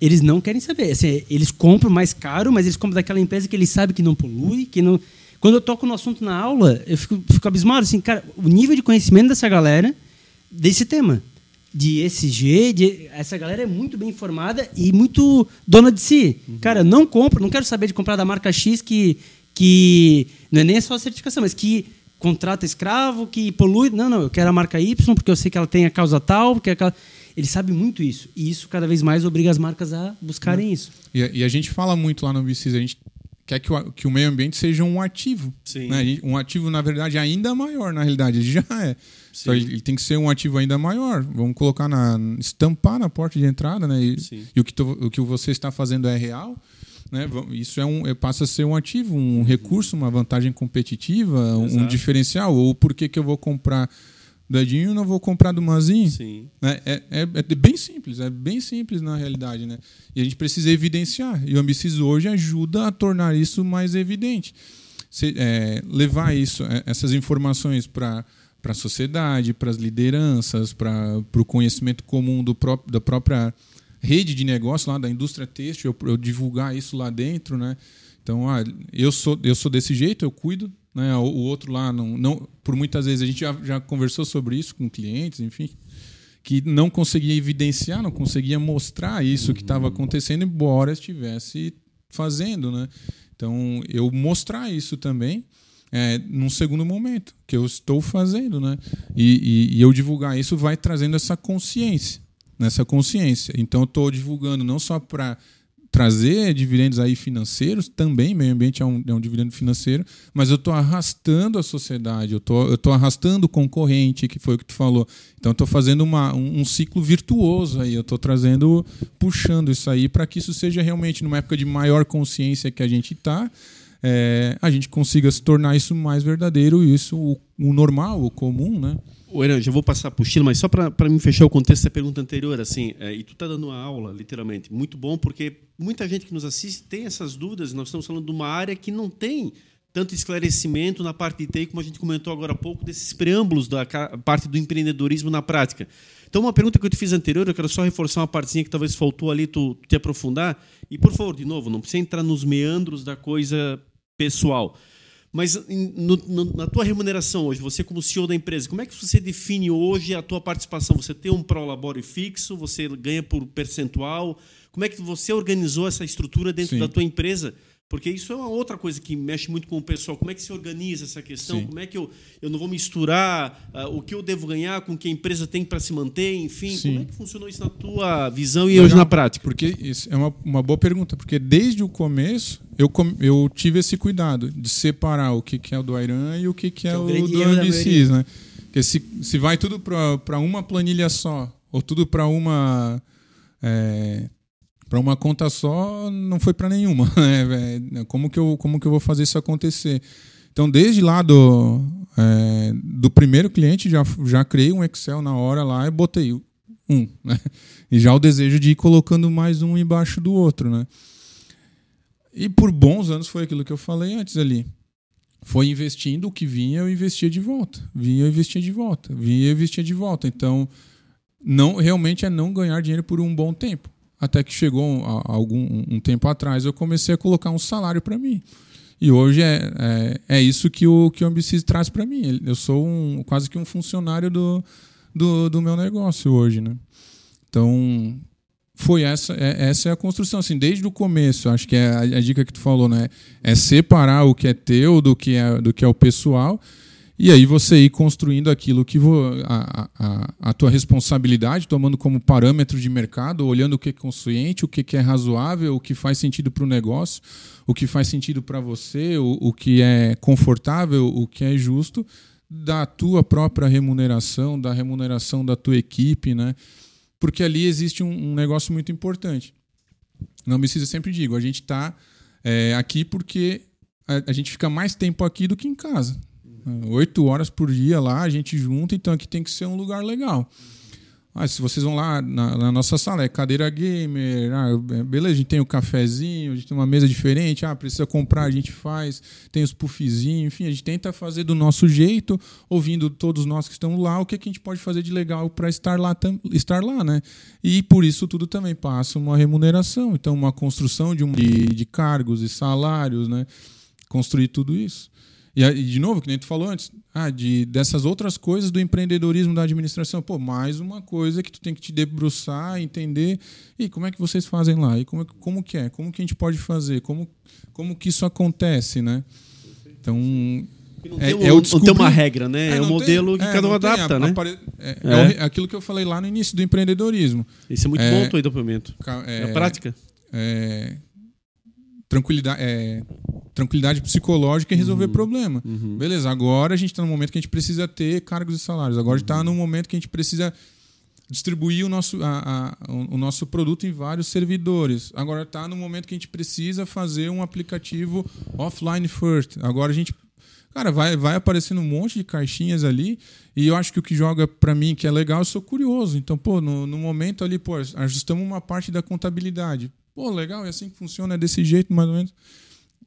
Eles não querem saber. Assim, eles compram mais caro, mas eles compram daquela empresa que eles sabem que não polui, que não. Quando eu toco no assunto na aula, eu fico, fico abismado, assim, cara, o nível de conhecimento dessa galera desse tema. De ESG, de, essa galera é muito bem informada e muito dona de si. Uhum. Cara, não compro, não quero saber de comprar da marca X que, que não é nem só a certificação, mas que contrata escravo, que polui. Não, não, eu quero a marca Y porque eu sei que ela tem a causa tal, porque aquela... ele sabe muito isso. E isso cada vez mais obriga as marcas a buscarem isso. E, e a gente fala muito lá no VCs, a gente quer que o, que o meio ambiente seja um ativo. Sim. Né? Um ativo, na verdade, ainda maior, na realidade. Ele já é. Então, ele tem que ser um ativo ainda maior. Vamos colocar na. estampar na porta de entrada, né? E, e o, que tu, o que você está fazendo é real. Né? Isso é um, é, passa a ser um ativo, um recurso, uma vantagem competitiva, Exato. um diferencial. Ou por que, que eu vou comprar do Edinho e não vou comprar do Mazinho? Sim. Né? É, é, é, bem simples, é bem simples na realidade. Né? E a gente precisa evidenciar. E o Ambicis hoje ajuda a tornar isso mais evidente. Se, é, levar isso, é, essas informações para para a sociedade, para as lideranças, para o conhecimento comum do pró da própria rede de negócio lá da indústria têxtil, eu, eu divulgar isso lá dentro, né? Então, ah, eu sou eu sou desse jeito, eu cuido, né? O, o outro lá não, não, por muitas vezes a gente já, já conversou sobre isso com clientes, enfim, que não conseguia evidenciar, não conseguia mostrar isso que estava acontecendo, embora estivesse fazendo, né? Então, eu mostrar isso também é, num segundo momento, que eu estou fazendo, né? E, e, e eu divulgar isso vai trazendo essa consciência, nessa consciência. Então, eu estou divulgando não só para trazer dividendos aí financeiros, também meio ambiente é um, é um dividendo financeiro, mas eu estou arrastando a sociedade, eu tô, estou arrastando o concorrente, que foi o que tu falou. Então, estou fazendo uma, um, um, ciclo virtuoso aí, eu estou trazendo, puxando isso aí para que isso seja realmente numa época de maior consciência que a gente está, é, a gente consiga se tornar isso mais verdadeiro, isso o, o normal, o comum, né? O Eran, já vou passar para o Chile, mas só para me fechar o contexto da pergunta anterior, assim, é, e tu está dando uma aula, literalmente, muito bom, porque muita gente que nos assiste tem essas dúvidas, nós estamos falando de uma área que não tem tanto esclarecimento na parte de TI, como a gente comentou agora há pouco, desses preâmbulos da parte do empreendedorismo na prática. Então, uma pergunta que eu te fiz anterior, eu quero só reforçar uma partezinha que talvez faltou ali tu te aprofundar. E, por favor, de novo, não precisa entrar nos meandros da coisa pessoal. Mas no, no, na tua remuneração hoje, você como CEO da empresa, como é que você define hoje a tua participação? Você tem um prolabore fixo? Você ganha por percentual? Como é que você organizou essa estrutura dentro Sim. da tua empresa? Porque isso é uma outra coisa que mexe muito com o pessoal. Como é que se organiza essa questão? Sim. Como é que eu, eu não vou misturar uh, o que eu devo ganhar com o que a empresa tem para se manter? Enfim, Sim. como é que funcionou isso na tua visão e Legal, hoje na prática? Porque isso é uma, uma boa pergunta. Porque desde o começo eu, eu tive esse cuidado de separar o que, que é o do Airan e o que, que é, que é o, o do MBCs. Né? Porque se, se vai tudo para uma planilha só, ou tudo para uma. É, para uma conta só não foi para nenhuma. (laughs) Né? Como, que eu, como que eu vou fazer isso acontecer? Então, desde lá do, é, do primeiro cliente, já, já criei um Excel na hora lá e botei um. Né? E já o desejo de ir colocando mais um embaixo do outro. Né? E por bons anos foi aquilo que eu falei antes ali. Foi investindo o que vinha, eu investia de volta. Vinha, eu investia de volta. Vinha, eu investia de volta. Então, não realmente é não ganhar dinheiro por um bom tempo. Até que chegou a, algum um tempo atrás, eu comecei a colocar um salário para mim. E hoje é, é, é, isso que o, que o Ambicis traz para mim. Eu sou um, quase que um funcionário do, do, do meu negócio hoje. Né? Então, foi essa é, essa é a construção assim desde o começo acho que é a, a, dica que tu falou né é separar o que é teu do que é do que é o pessoal e aí você ir construindo aquilo que vo, a, a, a tua responsabilidade tomando como parâmetro de mercado olhando o que é consciente o que é razoável o que faz sentido para o negócio o que faz sentido para você o, o que é confortável o que é justo da tua própria remuneração da remuneração da tua equipe né porque ali existe um, um negócio muito importante. Não precisa sempre digo, a gente está é, aqui porque a, a, gente fica mais tempo aqui do que em casa. Oito horas por dia lá, a gente junta, então aqui tem que ser um lugar legal. Ah, se vocês vão lá na, na, nossa sala, é cadeira gamer, ah, beleza, a gente tem o um cafezinho, a gente tem uma mesa diferente, ah, precisa comprar, a gente faz, tem os puffzinhos, enfim, a gente tenta fazer do nosso jeito, ouvindo todos nós que estão lá, o que, é que a gente pode fazer de legal para estar lá, estar lá, né? E por isso tudo também passa uma remuneração, então uma construção de, um, de, de cargos e salários, né? Construir tudo isso. E, de novo, que nem tu falou antes, ah, de, dessas outras coisas do empreendedorismo da administração. Pô, mais uma coisa que tu tem que te debruçar, entender. E como é que vocês fazem lá? E como, como que é? Como que a gente pode fazer? Como, como que isso acontece, né? Então, não é, tem, um, é o não tem uma regra, né? É, é um modelo tem, que é, cada um adapta, a, né? É, é, é, aquilo que eu falei lá no início do empreendedorismo. Isso é muito bom, o depoimento. É, a prática. É, tranquilidade, é, tranquilidade psicológica e resolver uhum. problema. Uhum. Beleza, agora a gente está no momento que a gente precisa ter cargos e salários. Agora está uhum. no momento que a gente precisa distribuir o nosso, a, a, o nosso produto em vários servidores. Agora está no momento que a gente precisa fazer um aplicativo offline first. Agora a gente Cara, vai, vai aparecendo um monte de caixinhas ali, e eu acho que o que joga para mim que é legal, eu sou curioso. Então, pô, no, no momento ali, pô, ajustamos uma parte da contabilidade. Pô, legal, é assim que funciona, é desse jeito mais ou menos.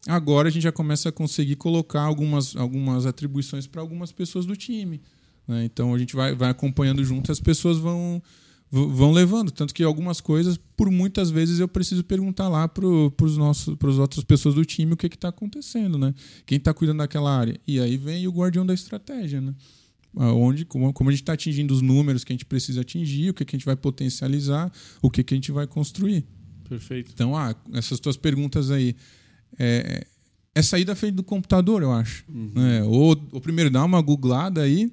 Agora a gente já começa a conseguir colocar algumas, algumas atribuições para algumas pessoas do time. Né? Então a gente vai, vai acompanhando junto as pessoas vão, vão levando. Tanto que algumas coisas, por muitas vezes, eu preciso perguntar lá para as outras pessoas do time o que está acontecendo, né? Quem está cuidando daquela área. E aí vem o guardião da estratégia, né? Onde, como, como a gente está atingindo os números que a gente precisa atingir, o que, que a gente vai potencializar, o que, que a gente vai construir. Perfeito. Então, ah, essas tuas perguntas aí. É, é saída feita do computador, eu acho. Uhum. É, ou, ou primeiro dá uma googlada aí,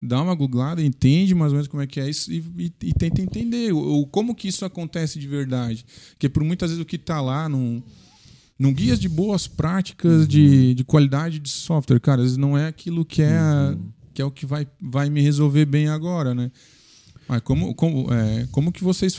dá uma googlada, entende mais ou menos como é que é isso e, e, e tenta entender o, como que isso acontece de verdade. Porque por muitas vezes o que está lá num, num guias de boas práticas uhum. de, de qualidade de software, cara, não é aquilo que é, uhum. que é o que vai, vai me resolver bem agora, né? Mas como, como, é, como que vocês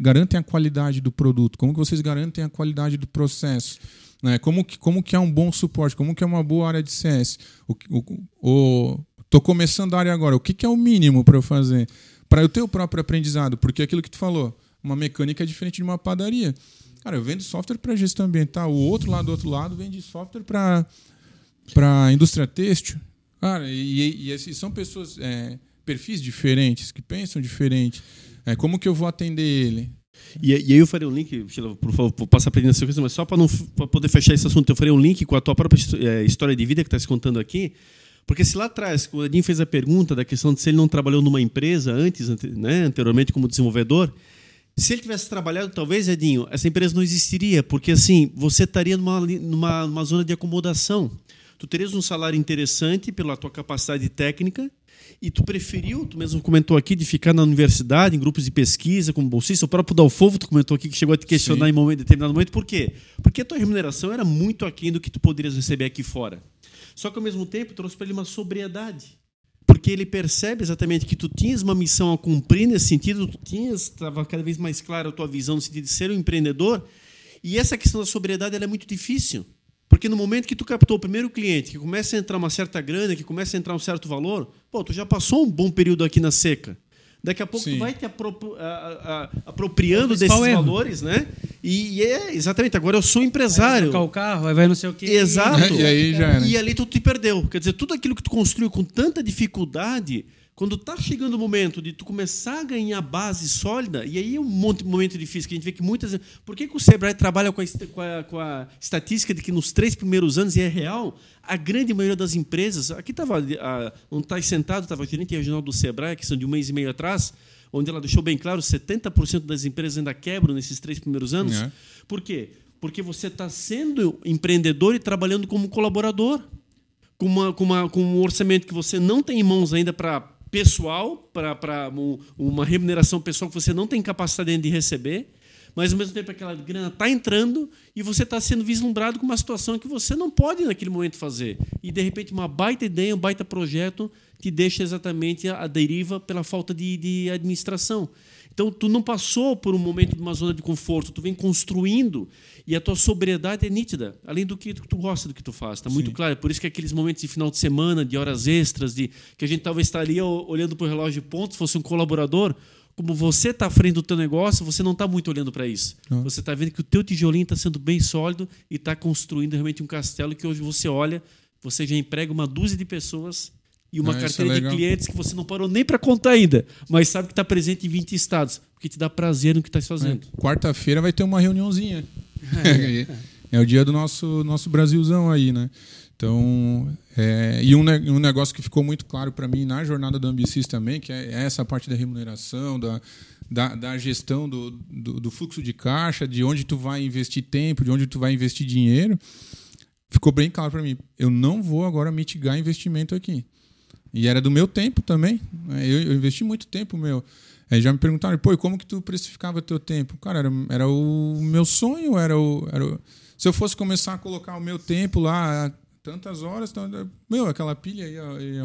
garantem a qualidade do produto? Como que vocês garantem a qualidade do processo? Né? Como, que, como que é um bom suporte? Como que é uma boa área de CS? Estou começando a área agora. O que, que é o mínimo para eu fazer? Para eu ter o próprio aprendizado. Porque aquilo que tu falou, uma mecânica é diferente de uma padaria. Cara, eu vendo software para gestão ambiental. O outro lado do outro lado vende software para para indústria têxtil. Cara, e, e, e são pessoas... É, perfis diferentes, que pensam diferente. É, como que eu vou atender ele? E, e aí eu farei um link, por favor, vou passar para a sequência, mas só para não pra poder fechar esse assunto, eu farei um link com a tua própria é, história de vida que está se contando aqui. Porque se lá atrás, quando o Edinho fez a pergunta da questão de se ele não trabalhou numa empresa antes, né, anteriormente como desenvolvedor, se ele tivesse trabalhado, talvez, Edinho, essa empresa não existiria, porque assim, você estaria numa, numa, numa zona de acomodação. Tu terias um salário interessante pela tua capacidade técnica, e tu preferiu, tu mesmo comentou aqui, de ficar na universidade, em grupos de pesquisa, como bolsista. O próprio Dalfovo, tu comentou aqui, que chegou a te questionar Sim. em momento, determinado momento. Por quê? Porque a tua remuneração era muito aquém do que tu poderias receber aqui fora. Só que, ao mesmo tempo, trouxe para ele uma sobriedade. Porque ele percebe exatamente que tu tinhas uma missão a cumprir nesse sentido, tu tinhas, estava cada vez mais clara a tua visão no sentido de ser um empreendedor. E essa questão da sobriedade é muito difícil. Porque no momento que tu captou o primeiro cliente, que começa a entrar uma certa grana, que começa a entrar um certo valor, pô, tu já passou um bom período aqui na seca. Daqui a pouco Sim. tu vai te apropri a, a, apropriando desses erro. valores, né? E, e, é exatamente, agora eu sou empresário. Vai o carro, aí vai não sei o quê. Exato. (laughs) E, aí já, né? e ali tu te perdeu. Quer dizer, tudo aquilo que tu construiu com tanta dificuldade, quando está chegando o momento de tu começar a ganhar base sólida, e aí é um monte, momento difícil, que a gente vê que muitas Por que, que o Sebrae trabalha com a, com, a, com a, estatística de que nos três primeiros anos, e é real, a grande maioria das empresas. Aqui estava, não está sentado, estava a gerente regional do Sebrae, que são de um mês e meio atrás, onde ela deixou bem claro: 70% das empresas ainda quebram nesses três primeiros anos. É. Por quê? Porque você está sendo empreendedor e trabalhando como colaborador. Com, uma, com, uma, com um orçamento que você não tem em mãos ainda para pessoal, para uma remuneração pessoal que você não tem capacidade de receber, mas ao mesmo tempo aquela grana está entrando e você está sendo vislumbrado com uma situação que você não pode naquele momento fazer. E de repente uma baita ideia, um baita projeto te deixa exatamente a deriva pela falta de, de administração. Então, tu não passou por um momento de uma zona de conforto, tu vem construindo e a tua sobriedade é nítida, além do que tu gosta do que tu faz, está muito claro. Por isso que aqueles momentos de final de semana, de horas extras, de que a gente talvez estaria olhando para o relógio de pontos, fosse um colaborador, como você está à frente do teu negócio, você não está muito olhando para isso. Não. Você está vendo que o teu tijolinho está sendo bem sólido e está construindo realmente um castelo que hoje você olha, você já emprega uma dúzia de pessoas e uma ah, carteira é de clientes que você não parou nem para contar ainda, mas sabe que está presente em 20 estados, porque te dá prazer no que está fazendo. É. Quarta-feira vai ter uma reuniãozinha. É. (laughs) é o dia do nosso, nosso Brasilzão aí, né? Então, é, e um, um negócio que ficou muito claro para mim na jornada do Ambicis também, que é essa parte da remuneração, da, da, da gestão do, do, do, fluxo de caixa, de onde tu vai investir tempo, de onde tu vai investir dinheiro, ficou bem claro para mim. Eu não vou agora mitigar investimento aqui. E era do meu tempo também. Né? Eu, eu investi muito tempo meu. Aí já me perguntaram, pô, como que tu precificava teu tempo? Cara, era, era o meu sonho, era o, era o... Se eu fosse começar a colocar o meu tempo lá, tantas horas, meu, aquela pilha ia, ia,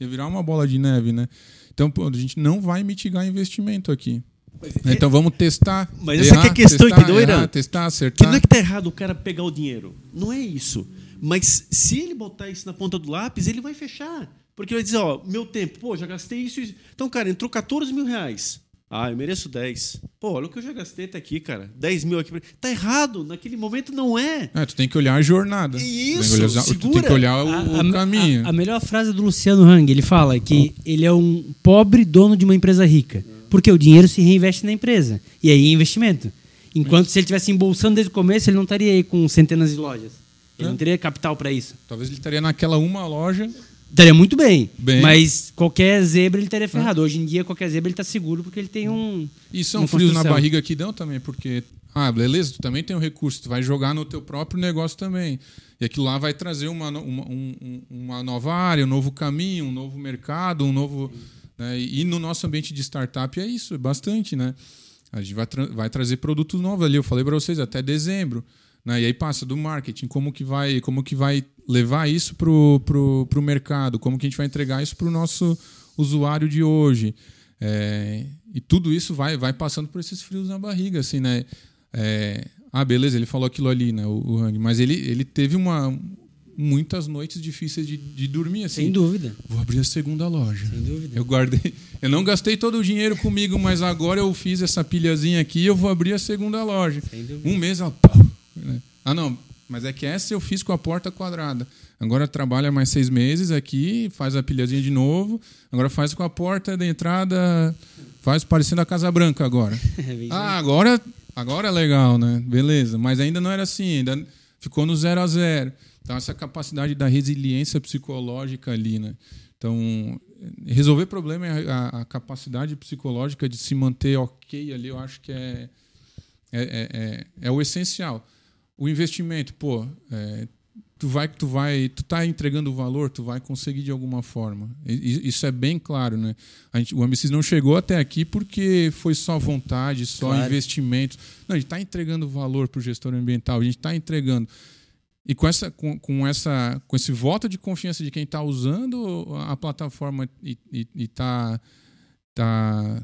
ia, virar uma bola de neve, né? Então, pô, a gente não vai mitigar investimento aqui. Mas, então vamos testar. Mas essa errar, é a questão, testar, entendeu, Irã? Testar, acertar. Que não é que tá errado o cara pegar o dinheiro. Não é isso. Mas se ele botar isso na ponta do lápis, ele vai fechar. Porque vai dizer, ó, meu tempo, pô, já gastei isso, isso. Então, cara, entrou 14 mil reais. Ah, eu mereço 10. Pô, olha o que eu já gastei até aqui, cara. 10 mil aqui. Tá errado. Naquele momento não é. É, tu tem que olhar a jornada. Isso, tu, olhar, tu tem que olhar o, a, o caminho. A, a, melhor frase do Luciano Hang, ele fala que ele é um pobre dono de uma empresa rica. Porque o dinheiro se reinveste na empresa. E aí é investimento. Enquanto se ele tivesse embolsando desde o começo, ele não estaria aí com centenas de lojas. Ele não teria capital para isso. Talvez ele estaria naquela uma loja. Estaria muito bem, bem. Mas qualquer zebra ele estaria ferrado. Hoje em dia, qualquer zebra ele está seguro porque ele tem um. E são frios na barriga que dão também, porque. Ah, beleza, tu também tem um recurso, tu vai jogar no teu próprio negócio também. E aquilo lá vai trazer uma, uma, um, uma nova área, um novo caminho, um novo mercado, um novo. Né? E no nosso ambiente de startup é isso, é bastante, né? A gente vai, tra vai trazer produtos novos ali. Eu falei para vocês até dezembro, né? E aí passa do marketing, como que vai, como que vai levar isso pro, pro, pro mercado, como que a gente vai entregar isso para o nosso usuário de hoje. É, e tudo isso vai, vai passando por esses frios na barriga, assim, né? É, ah, beleza, ele falou aquilo ali, né? O, o Hang, mas ele, ele teve uma, muitas noites difíceis de, de dormir assim. Sem dúvida. Vou abrir a segunda loja. Sem dúvida. Eu guardei. Eu não gastei todo o dinheiro comigo, mas agora eu fiz essa pilhazinha aqui e eu vou abrir a segunda loja. Sem dúvida. Um mês, ó, né? Ah, não, mas é que essa eu fiz com a porta quadrada. Agora trabalha mais seis meses aqui, faz a pilhazinha de novo. Agora faz com a porta da entrada, faz parecendo a Casa Branca agora. (laughs) É ah, agora, agora é legal, né? Beleza. Mas ainda não era assim, ainda ficou no zero a zero. Então, essa capacidade da resiliência psicológica ali, né? Então, resolver problema é a, a capacidade psicológica de se manter ok ali, eu acho que é, é, é, é, é o essencial. O investimento, pô, é, tu vai tu vai tu tá entregando valor tu vai conseguir de alguma forma isso é bem claro né a gente, o Ambicis não chegou até aqui porque foi só vontade só claro. investimento não a gente está entregando valor para o gestor ambiental a gente está entregando e com, essa, com, com, essa, com esse voto de confiança de quem está usando a plataforma e está tá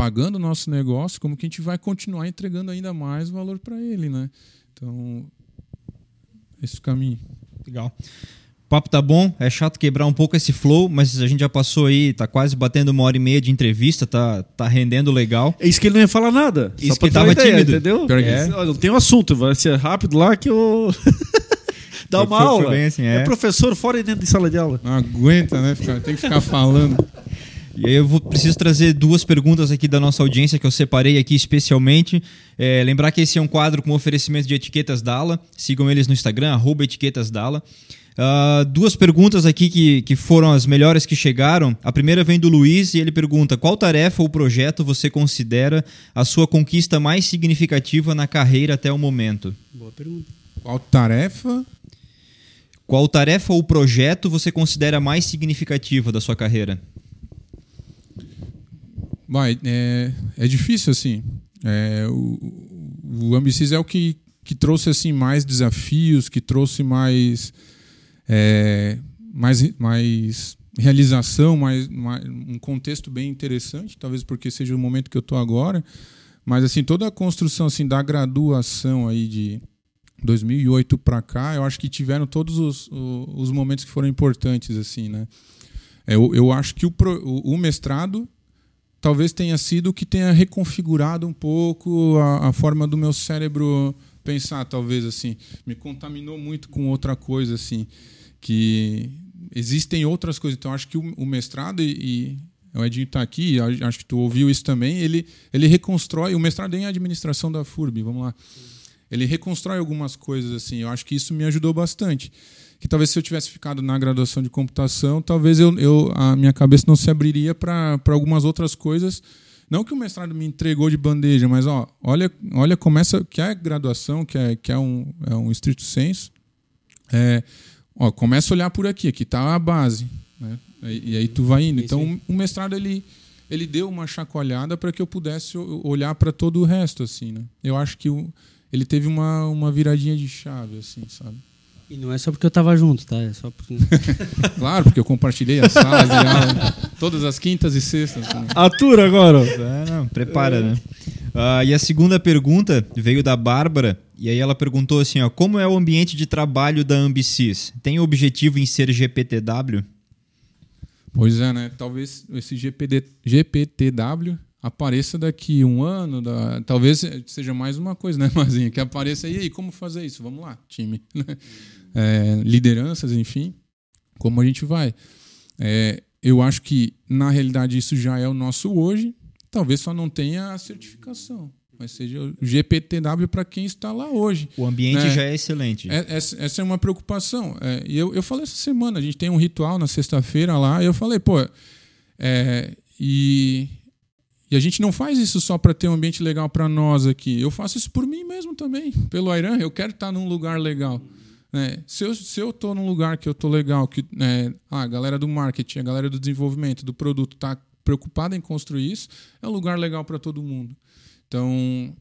pagando o nosso negócio, como que a gente vai continuar entregando ainda mais valor para ele, né? Então, esse caminho. Legal. papo tá bom, é chato quebrar um pouco esse flow, mas a gente já passou aí, tá quase batendo uma hora e meia de entrevista, tá, tá rendendo legal. É isso que ele não ia falar nada. Isso que ele tava ideia, tímido. Entendeu? É. Não tem um assunto, vai ser rápido lá que eu. (laughs) Dá uma foi, aula. Foi assim, é. é. professor fora e dentro de sala de aula. Não aguenta, né? Tem que ficar falando. E aí eu vou, preciso trazer duas perguntas aqui da nossa audiência que eu separei aqui especialmente. É, lembrar que esse é um quadro com oferecimento de etiquetas Dala. Sigam eles no Instagram, arroba etiquetas Dala. Uh, duas perguntas aqui que, que foram as melhores que chegaram. A primeira vem do Luiz e ele pergunta: qual tarefa ou projeto você considera a sua conquista mais significativa na carreira até o momento? Boa pergunta. Qual tarefa? Qual tarefa ou projeto você considera mais significativa da sua carreira? Vai, é, é difícil assim. É, o, o Ambicis é o que, que trouxe assim mais desafios, que trouxe mais é, mais, mais realização, mais, mais, um contexto bem interessante, talvez porque seja o momento que eu estou agora. Mas assim toda a construção assim da graduação aí de 2008 para cá, eu acho que tiveram todos os, os momentos que foram importantes assim, né? É, eu, eu acho que o, o mestrado talvez tenha sido o que tenha reconfigurado um pouco a, a, forma do meu cérebro pensar, talvez assim, me contaminou muito com outra coisa assim, que existem outras coisas. Então acho que o, o mestrado e, e o Edinho está aqui, acho que tu ouviu isso também. Ele ele reconstrói o mestrado em administração da FURB, vamos lá. Ele reconstrói algumas coisas assim. Eu acho que isso me ajudou bastante que talvez se eu tivesse ficado na graduação de computação, talvez eu, eu a minha cabeça não se abriria para algumas outras coisas. Não que o mestrado me entregou de bandeja, mas ó, olha, olha começa que é graduação, que é, que é um, é um estrito senso. É, ó, começa a olhar por aqui, aqui está a base, né? E, e, aí tu vai indo. Então o mestrado ele ele deu uma chacoalhada para que eu pudesse olhar para todo o resto assim, né? Eu acho que o, ele teve uma, uma viradinha de chave assim, sabe? E não é só porque eu tava junto, tá? É só porque... (laughs) claro, porque eu compartilhei a sala de aula todas as quintas e sextas. Né? Atura agora. É, não, prepara, é. né? Uh, e a segunda pergunta veio da Bárbara, e aí ela perguntou assim, ó, como é o ambiente de trabalho da Ambicis? Tem o objetivo em ser GPTW? Pois é, né? Talvez esse GPD, GPTW apareça daqui um ano, da, talvez seja mais uma coisa, né, Mazinha? Que apareça aí, e como fazer isso? Vamos lá, time. (laughs) É, lideranças, enfim, como a gente vai. É, eu acho que, na realidade, isso já é o nosso hoje, talvez só não tenha a certificação. Mas seja o GPTW para quem está lá hoje. O ambiente né? já é excelente. É, essa, é uma preocupação. É, e eu, eu falei essa semana, a gente tem um ritual na sexta-feira lá, e eu falei, pô, é, e, e a gente não faz isso só para ter um ambiente legal para nós aqui. Eu faço isso por mim mesmo também, pelo Airan. Eu quero estar num lugar legal. É, se, eu, se eu num lugar que eu tô legal, que é, a galera do marketing, a galera do desenvolvimento do produto está preocupada em construir isso, é um lugar legal para todo mundo. Então,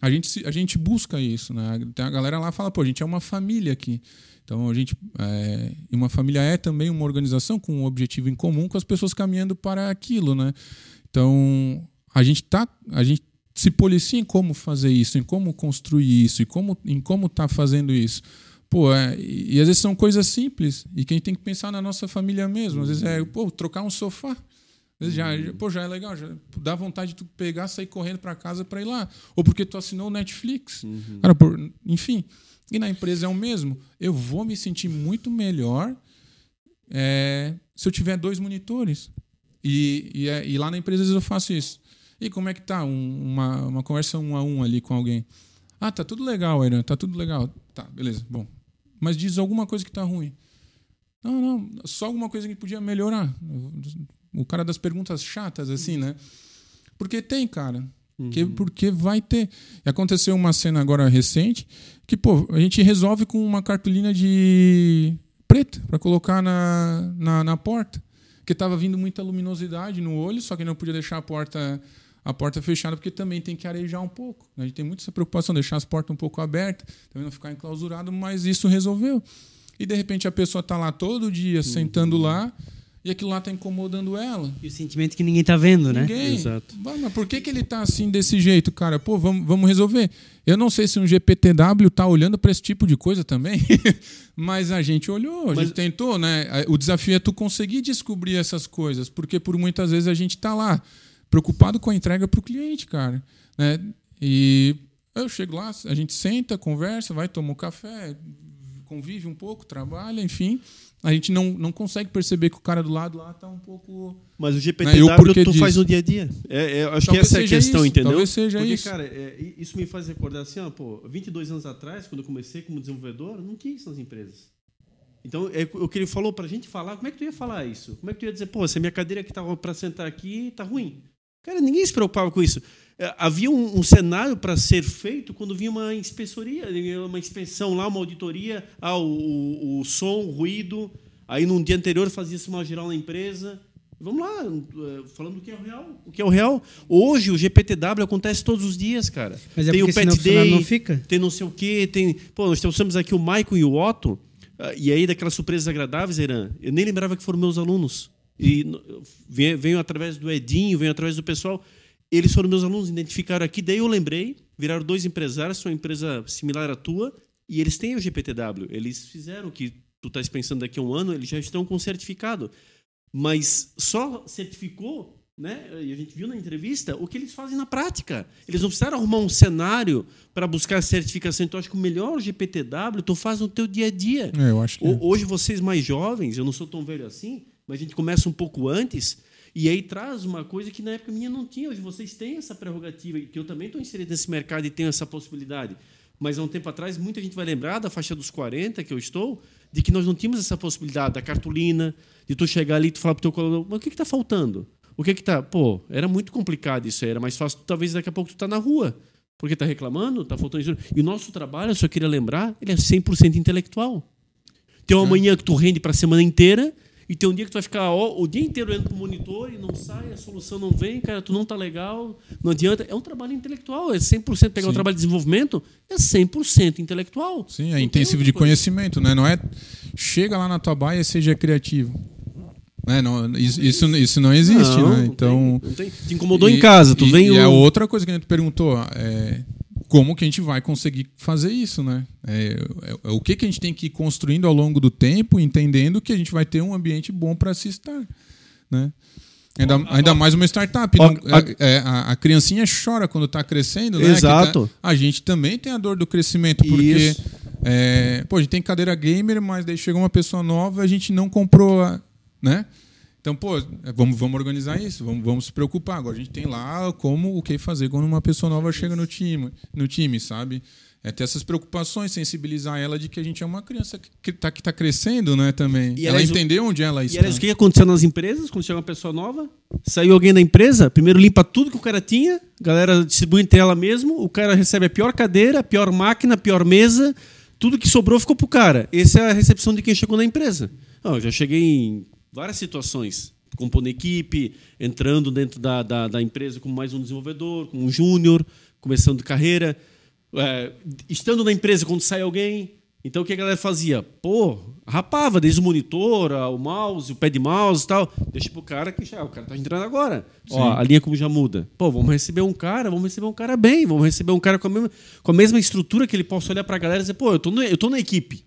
a gente, a gente busca isso. Né? A galera lá fala, pô, a gente é uma família aqui. Então, a gente. É, e uma família é também uma organização com um objetivo em comum, com as pessoas caminhando para aquilo. Né? Então, a gente tá. A gente se policia em como fazer isso, em como construir isso, em como em como tá fazendo isso. Pô, é, e, e, às vezes são coisas simples e que a gente tem que pensar na nossa família mesmo. Às vezes é, pô, trocar um sofá. Às vezes já, já, pô, já é legal, já dá vontade de tu pegar, sair correndo para casa para ir lá. Ou porque tu assinou o Netflix. Uhum. Cara, por, enfim. E na empresa é o mesmo. Eu vou me sentir muito melhor é, se eu tiver dois monitores. E, e, é, e, lá na empresa às vezes eu faço isso. E como é que tá um, uma, uma conversa um a um ali com alguém? Ah, tá tudo legal, Airan, tá tudo legal. Tá, beleza. Bom, mas diz alguma coisa que está ruim. Não, não, só alguma coisa que podia melhorar. O cara das perguntas chatas, assim, né? Porque tem, cara. Uhum. Que, porque vai ter. Aconteceu uma cena agora recente que, pô, a gente resolve com uma cartolina de preta para colocar na, na, na porta. Porque estava vindo muita luminosidade no olho, só que não podia deixar a porta a porta fechada, porque também tem que arejar um pouco. A gente tem muito essa preocupação, deixar as portas um pouco abertas, também não ficar enclausurado, mas isso resolveu. E de repente a pessoa está lá todo dia, uhum. sentando lá, e aquilo lá está incomodando ela. E o sentimento que ninguém está vendo, né? Ninguém. Exato. Mas por que, que ele está assim desse jeito, cara? Pô, vamos, vamos resolver. Eu não sei se um GPTW está olhando para esse tipo de coisa também, (laughs) mas a gente olhou, a mas... gente tentou, né? O desafio é tu conseguir descobrir essas coisas, porque por muitas vezes a gente está lá preocupado com a entrega para o cliente, cara. Né? E eu chego lá, a gente senta, conversa, vai tomar um café, convive um pouco, trabalha, enfim a gente não, não consegue perceber que o cara do lado lá está um pouco. Mas o GPTW né, tu disso. faz no dia a dia. É, é, acho Talvez que essa é a questão, isso. entendeu? Talvez seja Porque, isso. cara, é, isso me faz recordar assim, ó, pô, 22 anos atrás, quando eu comecei como desenvolvedor, não tinha isso nas empresas. Então, é o que ele falou para a gente falar, como é que tu ia falar isso? Como é que tu ia dizer, pô, se a minha cadeira que estava para sentar aqui tá ruim? Cara, ninguém se preocupava com isso. É, havia um, um cenário para ser feito quando vinha uma inspeçoria, uma inspeção lá, uma auditoria, ah, o, o, o som, o ruído, Aí, num dia anterior, fazia-se uma geral na empresa. Vamos lá, eh, falando do que é o real. O que é o real. Hoje, o GPTW acontece todos os dias, cara. Mas é tem o Pet Day, não fica? tem não sei o quê, tem... Pô, nós temos aqui o Maicon e o Otto, ah, e aí daquelas surpresas agradáveis, Irã, eu nem lembrava que foram meus alunos. E venho através do Edinho, venho através do pessoal. Eles foram meus alunos, identificaram aqui, daí eu lembrei, viraram dois empresários, são uma empresa similar à tua, e eles têm o GPTW. Eles fizeram o que tu estás pensando daqui a um ano, eles já estão com certificado. Mas só certificou, né? E a gente viu na entrevista o que eles fazem na prática. Eles não precisaram arrumar um cenário para buscar certificação. Então, acho que o melhor GPTW tu faz no teu dia a dia. É, eu acho que... É. Hoje, vocês mais jovens, eu não sou tão velho assim, mas a gente começa um pouco antes. E aí traz uma coisa que na época minha não tinha. Hoje vocês têm essa prerrogativa, que eu também estou inserido nesse mercado e tenho essa possibilidade. Mas há um tempo atrás, muita gente vai lembrar da faixa dos 40 que eu estou, de que nós não tínhamos essa possibilidade da cartolina, de tu chegar ali e tu falar para o teu colaborador, mas o que está faltando? O que está? Pô, era muito complicado isso aí, era mais fácil, talvez daqui a pouco tu está na rua, porque está reclamando, está faltando isso. E o nosso trabalho, eu só queria lembrar, ele é 100% intelectual. Tem uma é. manhã que tu rende para a semana inteira e tem um dia que tu vai ficar ó, o dia inteiro olhando para o monitor e não sai, a solução não vem, cara, tu não tá legal, não adianta. É um trabalho intelectual, é 100%. Pegar Sim. um trabalho de desenvolvimento, é 100% intelectual. Sim, é intensivo de conhecimento, né? Não é chega lá na tua baia e seja criativo. É, não, isso, isso, isso não existe, não, né? Então. Não tem, Te incomodou e, em casa, tu e, vem. E o... a outra coisa que a gente perguntou é como que a gente vai conseguir fazer isso, né? É, é, é, o que, que a gente tem que ir construindo ao longo do tempo, entendendo que a gente vai ter um ambiente bom para se estar, né? Ainda, ainda mais uma startup. Não, é, é, a, a, criancinha chora quando está crescendo, né? Exato. Tá, a gente também tem a dor do crescimento, porque é, pô, a gente tem cadeira gamer, mas daí chegou uma pessoa nova e a gente não comprou, né? Então, pô, vamos, vamos organizar isso, vamos, vamos se preocupar. Agora a gente tem lá como o que fazer quando uma pessoa nova chega no time, no time sabe? É ter essas preocupações, sensibilizar ela de que a gente é uma criança que está que tá crescendo, né, também. E, ela entender onde ela está. E aliás, o que aconteceu nas empresas quando chega uma pessoa nova? Saiu alguém da empresa, primeiro limpa tudo que o cara tinha, a galera distribui entre ela mesmo, o cara recebe a pior cadeira, a pior máquina, a pior mesa, tudo que sobrou ficou pro cara. Essa é a recepção de quem chegou na empresa. Não, eu já cheguei em várias situações. Compondo equipe, entrando dentro da, da, da empresa como mais um desenvolvedor, como um júnior, começando carreira. É, estando na empresa quando sai alguém. Então o que a galera fazia? Pô, rapava desde o monitor, o mouse, o pé de mouse e tal. Deixa pro cara que já, o cara tá entrando agora. Sim. Ó, a linha como já muda. Pô, vamos receber um cara, vamos receber um cara bem, vamos receber um cara com a mesma, com a mesma estrutura que ele possa olhar para a galera e dizer, pô, eu tô, no, eu tô na equipe.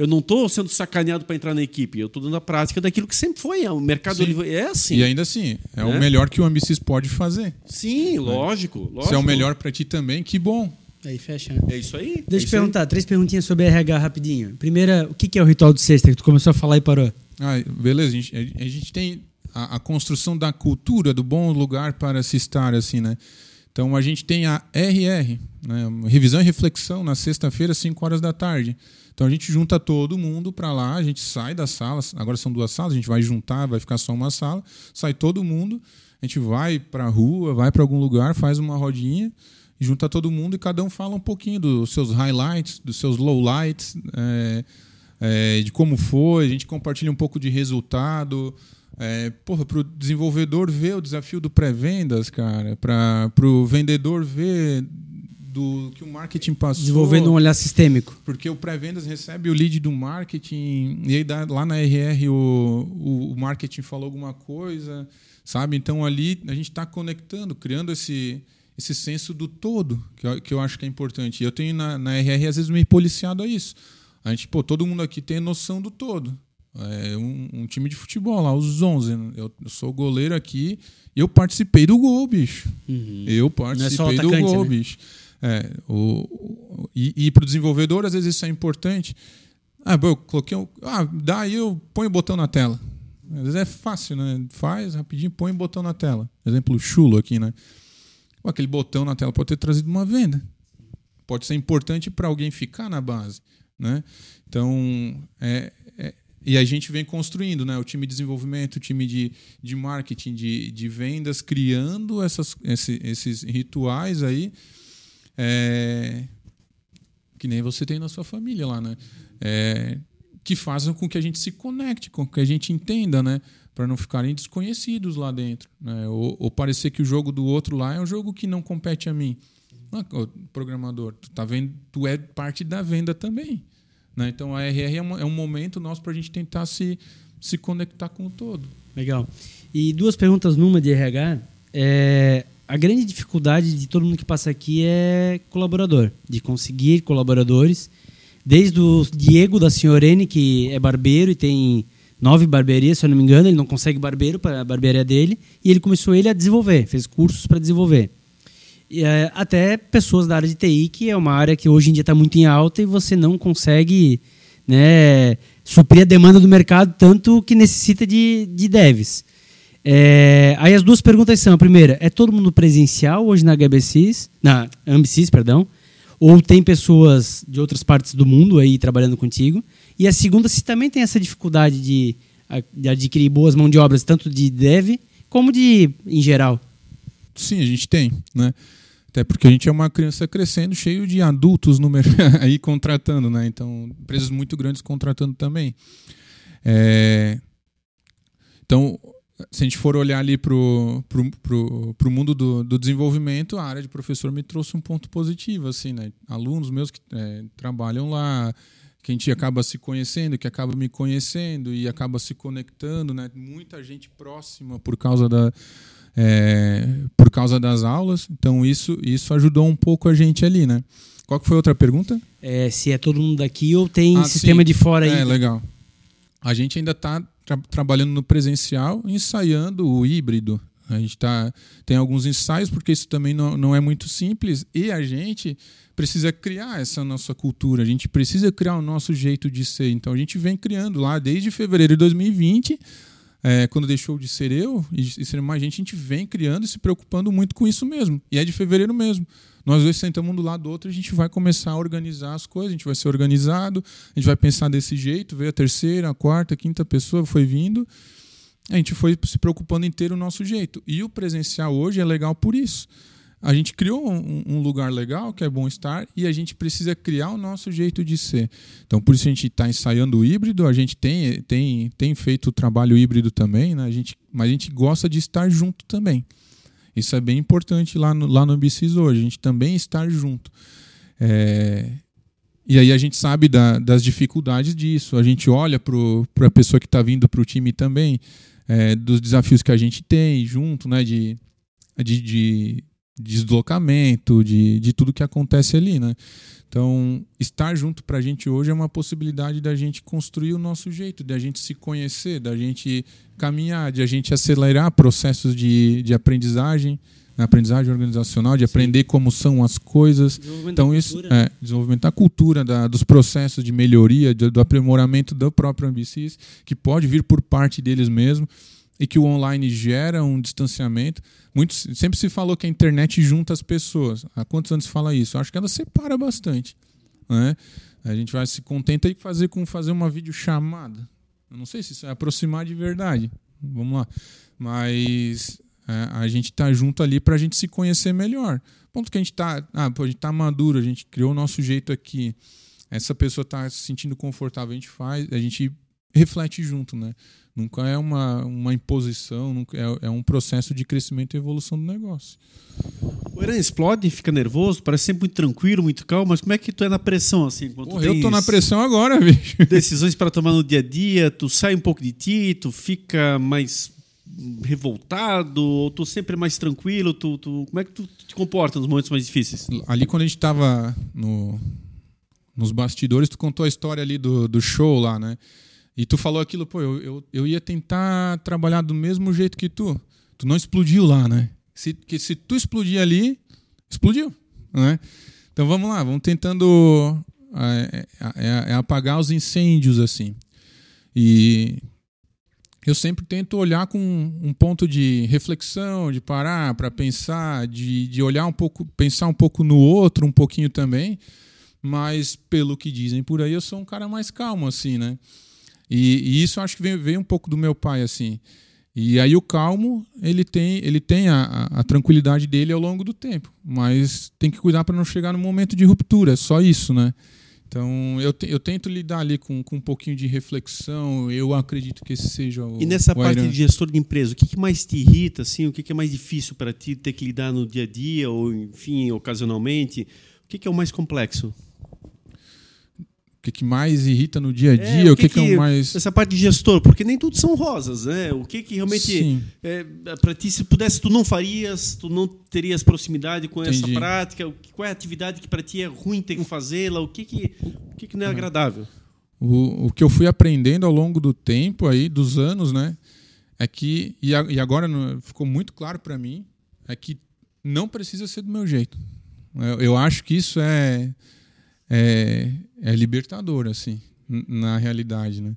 Eu não estou sendo sacaneado para entrar na equipe, eu estou dando a prática daquilo que sempre foi. O mercado é assim. E ainda assim, é, é, o melhor que o Ambicis pode fazer. Sim, lógico, lógico. Se é o melhor para ti também, que bom. Aí fecha. É isso aí. Deixa eu te perguntar, aí. três perguntinhas sobre RH rapidinho. Primeira, o que é o ritual de sexta que tu começou a falar e parou? Ah, beleza, a gente, a gente tem a, a, construção da cultura, do bom lugar para se estar, assim, né? Então a gente tem a RR, né? revisão e reflexão na sexta-feira, 5 horas da tarde. Então a gente junta todo mundo para lá, a gente sai da sala, agora são duas salas, a gente vai juntar, vai ficar só uma sala, sai todo mundo, a gente vai para a rua, vai para algum lugar, faz uma rodinha, junta todo mundo e cada um fala um pouquinho dos seus highlights, dos seus lowlights, é, é, de como foi, a gente compartilha um pouco de resultado. É, porra, para o desenvolvedor ver o desafio do pré-vendas, cara, para o vendedor ver do que o marketing passou. Desenvolvendo um olhar sistêmico. Porque o pré-vendas recebe o lead do marketing, e aí dá, lá na RR o, o, o, marketing falou alguma coisa, sabe? Então ali a gente está conectando, criando esse, esse senso do todo, que eu, que eu acho que é importante. E eu tenho na, na RR, às vezes, me policiado a isso. A gente, pô, todo mundo aqui tem noção do todo. É um, um, time de futebol lá, os 11. Né? Eu, eu sou goleiro aqui eu participei do gol, bicho. Uhum. Eu é participei é do gol, né? bicho. É, o, e, e para o desenvolvedor, às vezes isso é importante. Ah, eu coloquei um, Ah, daí eu ponho o botão na tela. Às vezes é fácil, né? Faz rapidinho, põe o botão na tela. Exemplo chulo aqui, né? Aquele botão na tela pode ter trazido uma venda. Pode ser importante para alguém ficar na base, né? Então, é, é, e a gente vem construindo, né? O time de desenvolvimento, o time de, de marketing, de, de vendas, criando essas, esse, esses rituais aí é, que nem você tem na sua família lá, né? É, que fazem com que a gente se conecte, com que a gente entenda, né? Para não ficarem desconhecidos lá dentro. Né? Ou, ou, parecer que o jogo do outro lá é um jogo que não compete a mim. Ah, programador, tu, tá vendo, tu é parte da venda também. Né? Então a RR é, uma, é um momento nosso para a gente tentar se, se conectar com o todo. Legal. E duas perguntas numa de RH. É, a grande dificuldade de todo mundo que passa aqui é colaborador, de conseguir colaboradores. Desde o Diego da Senhorene, que é barbeiro e tem nove barbearias, se eu não me engano, ele não consegue barbeiro para a barbearia dele, e ele começou ele a desenvolver, fez cursos para desenvolver. E, é, até pessoas da área de TI, que é uma área que hoje em dia está muito em alta e você não consegue né, suprir a demanda do mercado tanto que necessita de, de devs. É, aí as duas perguntas são: a primeira, é todo mundo presencial hoje na HBCs, na AMBCs, perdão? Ou tem pessoas de outras partes do mundo aí trabalhando contigo? E a segunda, se também tem essa dificuldade de, de adquirir boas mãos de obras, tanto de dev como de em geral? Sim, a gente tem, né? Até porque a gente é uma criança crescendo, cheio de adultos no (laughs) aí contratando, né? Então, empresas muito grandes contratando também. É... Então, se a gente for olhar ali para o pro, pro, pro mundo do, do, desenvolvimento, a área de professor me trouxe um ponto positivo, assim, né? Alunos meus que é, trabalham lá, que a gente acaba se conhecendo, que acaba me conhecendo e acaba se conectando, né? Muita gente próxima por causa da é, por causa das aulas. Então isso isso ajudou um pouco a gente ali, né? Qual que foi a outra pergunta? É, se é todo mundo daqui ou tem ah, sistema sim. de fora aí? É, legal. A gente ainda está tra trabalhando no presencial, ensaiando o híbrido. A gente tá, tem alguns ensaios, porque isso também não, não é muito simples, e a gente precisa criar essa nossa cultura, a gente precisa criar o nosso jeito de ser. Então a gente vem criando lá desde fevereiro de 2020, é, quando deixou de ser eu e, e ser mais gente, a gente vem criando e se preocupando muito com isso mesmo. E é de fevereiro mesmo. Nós dois sentamos um do lado do outro, a gente vai começar a organizar as coisas, a gente vai ser organizado, a gente vai pensar desse jeito, veio a terceira, a quarta, a quinta pessoa, foi vindo. A gente foi se preocupando em ter o nosso jeito. E o presencial hoje é legal por isso. A gente criou um, lugar legal, que é bom estar, e a gente precisa criar o nosso jeito de ser. Então, por isso a gente está ensaiando o híbrido, a gente tem, tem, tem feito o trabalho híbrido também, né? a gente, mas a gente gosta de estar junto também. Isso é bem importante lá no, lá no Ambicis hoje, a gente também estar junto. É, e aí a gente sabe da, das dificuldades disso, a gente olha para a pessoa que está vindo para o time também, é, dos desafios que a gente tem junto, né, de, de, de deslocamento, de, de tudo que acontece ali, né? Então, estar junto para a gente hoje é uma possibilidade da gente construir o nosso jeito, da gente se conhecer, da gente caminhar, de a gente acelerar processos de, de aprendizagem, né, aprendizagem organizacional, de Sim. aprender como são as coisas. Então, isso é desenvolvimento da cultura, da, dos processos de melhoria, de, do aprimoramento do próprio Ambicis, que pode vir por parte deles mesmo e que o online gera um distanciamento. Muito, sempre se falou que a internet junta as pessoas. Há quantos anos se fala isso? Eu acho que ela separa bastante. Né? A gente vai se contenta em fazer com fazer uma videochamada. Eu não sei se isso é aproximar de verdade. Vamos lá. Mas é, a gente está junto ali para a gente se conhecer melhor. Ponto que a gente está, ah, pô, a gente está maduro, a gente criou o nosso jeito aqui. Essa pessoa está se sentindo confortável, a gente faz, a gente reflete junto, né? Nunca é uma, uma imposição, nunca é, é um processo de crescimento e evolução do negócio. O Irã explode, fica nervoso, parece sempre muito tranquilo, muito calmo, mas como é que tu é na pressão assim? Porra, eu tô na pressão agora, (laughs) bicho. Decisões para tomar no dia a dia, tu sai um pouco de ti, tu fica mais revoltado, ou tu sempre mais tranquilo, tu, tu como é que tu te comporta nos momentos mais difíceis? Ali quando a gente tava no, nos bastidores, tu contou a história ali do, do show lá, né? E tu falou aquilo, pô, eu, eu, eu ia tentar trabalhar do mesmo jeito que tu. Tu não explodiu lá, né? Se, que se tu explodir ali, explodiu, né? Então vamos lá, vamos tentando é, é, é apagar os incêndios assim. E eu sempre tento olhar com um ponto de reflexão, de parar para pensar, de, de olhar um pouco, pensar um pouco no outro, um pouquinho também. Mas pelo que dizem por aí, eu sou um cara mais calmo assim, né? E, e isso acho que veio, veio, um pouco do meu pai, assim. E aí o calmo, ele tem, ele tem a, a, a tranquilidade dele ao longo do tempo, mas tem que cuidar para não chegar no momento de ruptura, é só isso, né? Então, eu, te, eu tento lidar ali com, com um pouquinho de reflexão, eu acredito que esse seja o E nessa o parte de gestor de empresa, o que, que mais te irrita, assim, o que, que é mais difícil para ti ter que lidar no dia a dia, ou enfim, ocasionalmente? O que, que é o mais complexo? O que, que mais irrita no dia a dia, é, o, que, que, que, que, é o mais. Essa parte de gestor, porque nem tudo são rosas, né? O que, que realmente. É, para ti, se pudesse, tu não farias, tu não terias proximidade com Entendi. essa prática? Qual é a atividade que para ti é ruim ter que fazê-la? O que, que, o que, que não é agradável? O, o que eu fui aprendendo ao longo do tempo, aí, dos anos, né? É que. E, a, e agora ficou muito claro para mim, é que não precisa ser do meu jeito. eu, eu acho que isso é é, é libertador, assim, na realidade, né?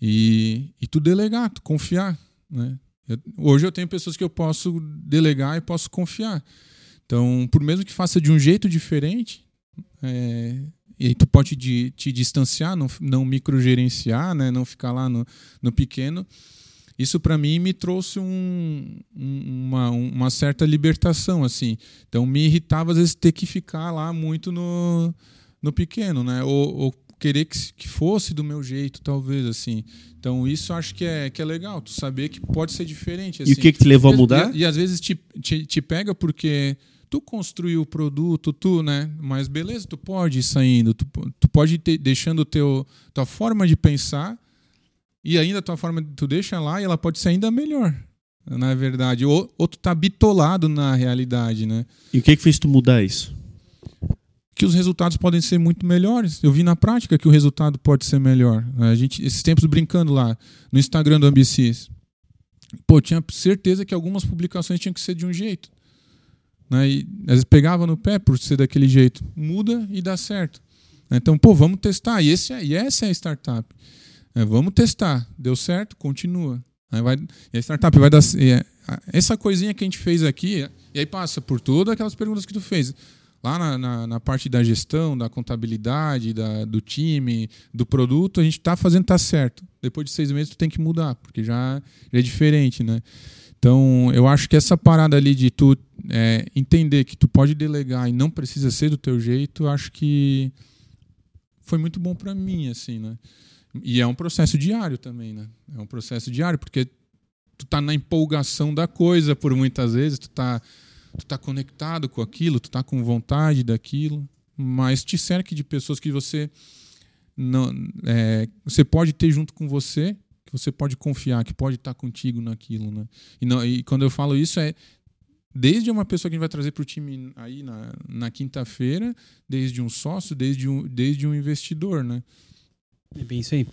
E, e tu delegar, tu confiar, né? Eu, hoje eu tenho pessoas que eu posso delegar e posso confiar. Então, por mesmo que faça de um jeito diferente, é, e tu pode te, te distanciar, não, não microgerenciar, né? não ficar lá no, no pequeno. Isso para mim me trouxe um, uma, uma certa libertação, assim. Então me irritava às vezes ter que ficar lá muito no, no pequeno, né? Ou, ou querer que, que fosse do meu jeito, talvez, assim. Então, isso acho que é, que é legal, tu saber que pode ser diferente. Assim. E o que, que te levou a mudar? E, e, às vezes te, te, te, pega porque tu construiu o produto, tu, né? Mas beleza, tu pode ir saindo, tu, tu pode ir te, deixando teu, tua forma de pensar e ainda tua forma, tu deixa lá e ela pode ser ainda melhor. Na verdade, ou, ou tu tá bitolado na realidade, né? E o que que fez tu mudar isso? Que os resultados podem ser muito melhores. Eu vi na prática que o resultado pode ser melhor. A gente, esses tempos brincando lá no Instagram do Ambicis, pô, tinha certeza que algumas publicações tinham que ser de um jeito. Né? E às vezes pegava no pé por ser daquele jeito. Muda e dá certo. Então, pô, vamos testar. E, esse, é, e essa é a startup. É, vamos testar. Deu certo? Continua. Aí vai, e a startup vai dar. É, essa coisinha que a gente fez aqui, e aí passa por todas aquelas perguntas que tu fez lá na, na, na, parte da gestão, da contabilidade, da, do time, do produto, a gente está fazendo tá certo. Depois de seis meses tu tem que mudar, porque já, já é diferente, né? Então, eu acho que essa parada ali de tu é, entender que tu pode delegar e não precisa ser do teu jeito, acho que foi muito bom para mim, assim, né? E é um processo diário também, né? É um processo diário, porque tu tá na empolgação da coisa por muitas vezes, tu tá tu está conectado com aquilo, tu está com vontade daquilo, mas te cerque de pessoas que você não, é, você pode ter junto com você, que você pode confiar, que pode estar tá contigo naquilo, né? E, não, e quando eu falo isso é desde uma pessoa que a gente vai trazer para o time aí na, na quinta-feira, desde um sócio, desde um, desde um investidor, né? É bem isso aí.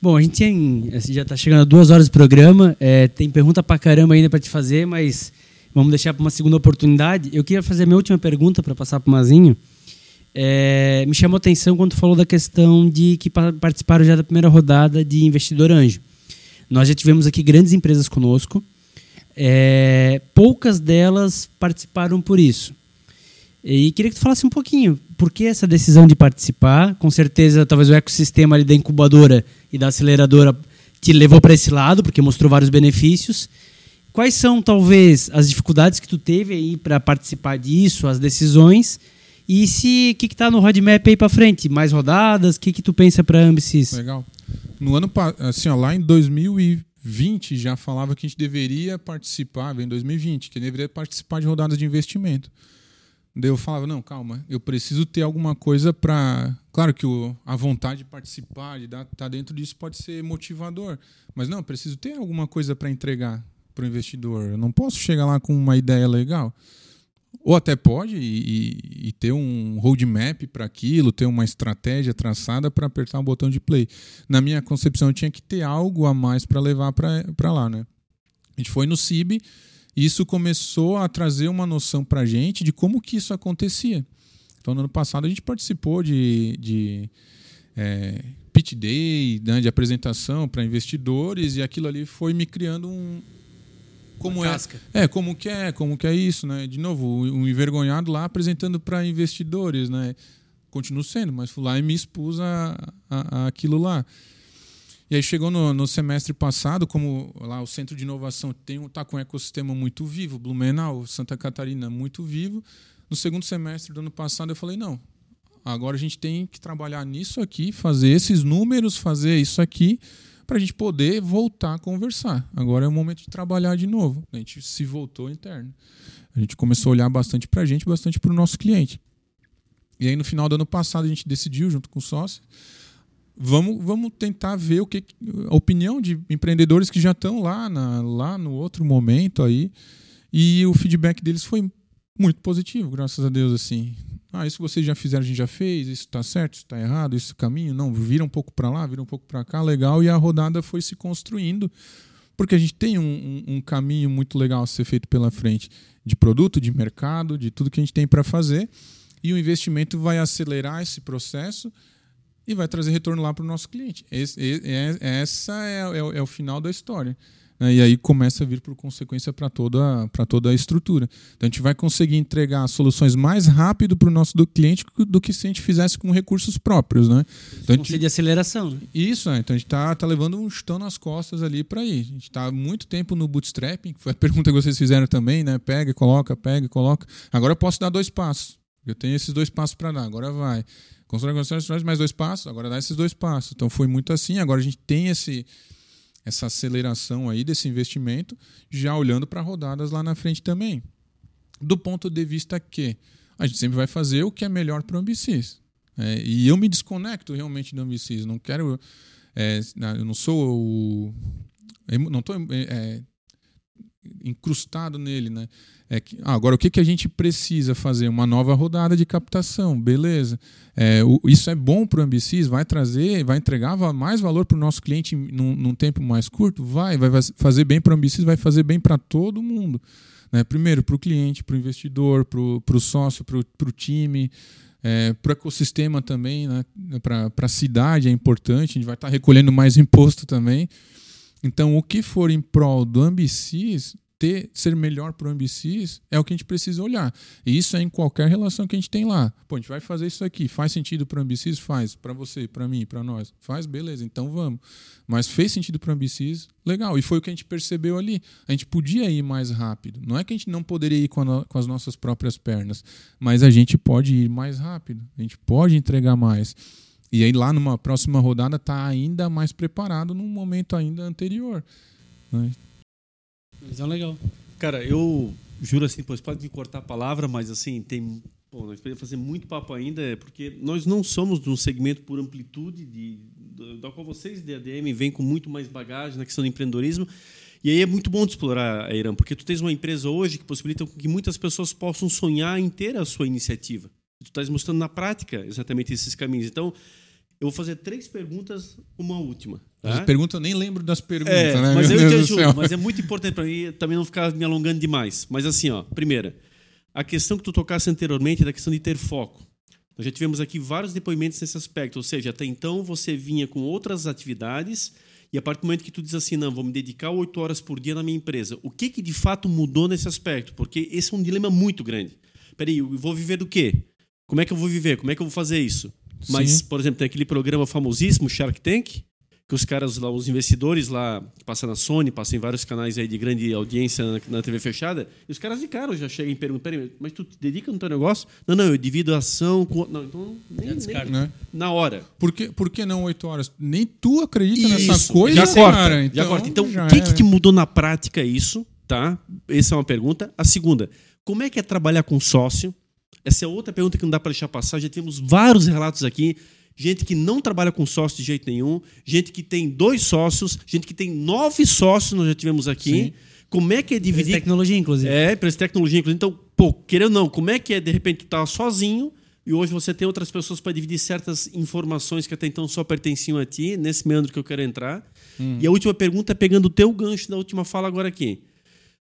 Bom, a gente tem, assim, já está chegando a duas horas do programa, é, tem pergunta para caramba ainda para te fazer, mas Vamos deixar para uma segunda oportunidade. Eu queria fazer minha última pergunta para passar para o Mazinho. É, me chamou a atenção quando falou da questão de que participaram já da primeira rodada de investidor anjo. Nós já tivemos aqui grandes empresas conosco, é, poucas delas participaram por isso. E queria que tu falasse um pouquinho, por que essa decisão de participar? Com certeza, talvez o ecossistema ali da incubadora e da aceleradora te levou para esse lado, porque mostrou vários benefícios. Quais são, talvez, as dificuldades que tu teve aí para participar disso, as decisões? E se o que está no roadmap aí para frente? Mais rodadas? O que, que tu pensa para a Ambicis? Legal. No ano assim, ó, lá em 2020 já falava que a gente deveria participar, em 2020, que deveria participar de rodadas de investimento. Daí eu falava, não, calma, eu preciso ter alguma coisa para. Claro que o, a vontade de participar, de estar tá dentro disso pode ser motivador, mas não, preciso ter alguma coisa para entregar para o investidor. Eu não posso chegar lá com uma ideia legal. Ou até pode e, e ter um roadmap para aquilo, ter uma estratégia traçada para apertar o botão de play. Na minha concepção, eu tinha que ter algo a mais para levar para lá. Né? A gente foi no CIB isso começou a trazer uma noção para a gente de como que isso acontecia. Então, no ano passado, a gente participou de, de é, pitch day, né, de apresentação para investidores, e aquilo ali foi me criando um. Como é, é, como que é, como que é isso, né? De novo, um envergonhado lá apresentando para investidores, né? Continuo sendo, mas fui lá e me expus a, a, a aquilo lá. E aí chegou no, no, semestre passado, como lá o Centro de Inovação tem tá com um ecossistema muito vivo, Blumenau, Santa Catarina muito vivo. No segundo semestre do ano passado eu falei, não, agora a gente tem que trabalhar nisso aqui, fazer esses números, fazer isso aqui, para a gente poder voltar a conversar. Agora é o momento de trabalhar de novo. A gente se voltou interno. A gente começou a olhar bastante para a gente, bastante para o nosso cliente. E aí no final do ano passado a gente decidiu, junto com o sócio, vamos, vamos tentar ver o que a opinião de empreendedores que já estão lá, na, lá no outro momento aí. E o feedback deles foi muito positivo, graças a Deus, assim. Ah, isso vocês já fizeram, a gente já fez, isso está certo, isso está errado, é caminho, não, vira um pouco para lá, vira um pouco para cá, legal, e a rodada foi se construindo, porque a gente tem um, um, um, caminho muito legal a ser feito pela frente, de produto, de mercado, de tudo que a gente tem para fazer, e o investimento vai acelerar esse processo e vai trazer retorno lá para o nosso cliente. Esse, é, essa é, é, é, o final da história. Né? E aí começa a vir por consequência para toda, toda a estrutura. Então a gente vai conseguir entregar soluções mais rápido para o nosso do cliente do que se a gente fizesse com recursos próprios. Né? Então, gente, de aceleração. Né? Isso, é. então a gente está tá levando um chutão nas costas ali para ir. A gente está há muito tempo no bootstrapping, foi a (laughs) pergunta que vocês fizeram também, né? Pega, coloca, pega, coloca. Agora eu posso dar dois passos. Eu tenho esses dois passos para dar, agora vai. Constrói, constrói, constrói, mais dois passos, agora dá esses dois passos. Então foi muito assim. Agora a gente tem esse, essa aceleração aí desse investimento, já olhando para rodadas lá na frente também. Do ponto de vista que a gente sempre vai fazer o que é melhor para o Ambicis. É, e eu me desconecto realmente do Ambicis. Não quero. É, eu não sou o. Não estou é, incrustado nele, né? É que, ah, agora, o que, que a gente precisa fazer? Uma nova rodada de captação, beleza. É, o, isso é bom para o Ambicis, vai trazer, vai entregar mais valor para o nosso cliente num, num, tempo mais curto? Vai, vai fazer bem para o Ambicis, vai fazer bem para todo mundo. Né? Primeiro, para o cliente, para o investidor, para o sócio, para o time, é, para o ecossistema também, né? para a cidade é importante, a gente vai estar tá recolhendo mais imposto também. Então, o que for em prol do Ambicis ter, ser melhor para o Ambicis é o que a gente precisa olhar. E isso é em qualquer relação que a gente tem lá. Pô, a gente vai fazer isso aqui. Faz sentido para o Ambicis? Faz. Para você, para mim, para nós. Faz, beleza. Então vamos. Mas fez sentido para o Ambicis? Legal. E foi o que a gente percebeu ali. A gente podia ir mais rápido. Não é que a gente não poderia ir com, a, com as nossas próprias pernas, mas a gente pode ir mais rápido. A gente pode entregar mais. E aí lá numa próxima rodada tá ainda mais preparado num momento ainda anterior. Né? Visão legal. Cara, eu juro assim, pois pode me cortar a palavra, mas assim, tem. Pô, nós podemos fazer muito papo ainda, porque nós não somos de um segmento por amplitude, de, da qual vocês, de ADM, vêm com muito mais bagagem na questão do empreendedorismo. E aí é muito bom de explorar a Irã, porque tu tens uma empresa hoje que possibilita que muitas pessoas possam sonhar em ter a sua iniciativa. Tu estás mostrando na prática exatamente esses caminhos. Então, eu vou fazer três perguntas, uma última. Tá? As perguntas eu nem lembro das perguntas, é, né? Mas Meu eu Deus te ajudo, mas é muito importante para mim também não ficar me alongando demais. Mas assim, ó, primeira, a questão que tu tocasse anteriormente da questão de ter foco. Nós já tivemos aqui vários depoimentos nesse aspecto, ou seja, até então você vinha com outras atividades e a partir do momento que tu diz assim, não, vou me dedicar oito horas por dia na minha empresa, o que que de fato mudou nesse aspecto? Porque esse é um dilema muito grande. Peraí, eu vou viver do quê? Como é que eu vou viver? Como é que eu vou fazer isso? Mas, Sim. por exemplo, tem aquele programa famosíssimo, Shark Tank, que os caras lá, os investidores lá, que passam na Sony, passam em vários canais aí de grande audiência na, na TV fechada, e os caras de cara já chegam e perguntam, peraí, mas tu te dedica no teu negócio? Não, não, eu divido a ação com... Não, então nem, nem Né? na hora. Por que, por que não oito horas? Nem tu acredita Isso, nessa coisa, já corta, cara. já corta. Então, já o que, era. que te mudou na prática isso, tá? Essa é uma pergunta. A segunda, como é que é trabalhar com sócio? Essa é outra pergunta que não dá para deixar passar. Já tivemos vários relatos aqui. Gente que não trabalha com sócio de jeito nenhum, gente que tem dois sócios, gente que tem nove sócios, nós já tivemos aqui. Sim. Como é que é Empresa dividir tecnologia, inclusive. é, empresa de tecnologia, inclusive. Então, pô, querendo ou não, como é que é, de repente, tu tá sozinho e hoje você tem outras pessoas para dividir certas informações que até então só pertenciam a ti, nesse meandro que eu quero entrar. E a última pergunta, pegando o teu gancho da última fala agora aqui.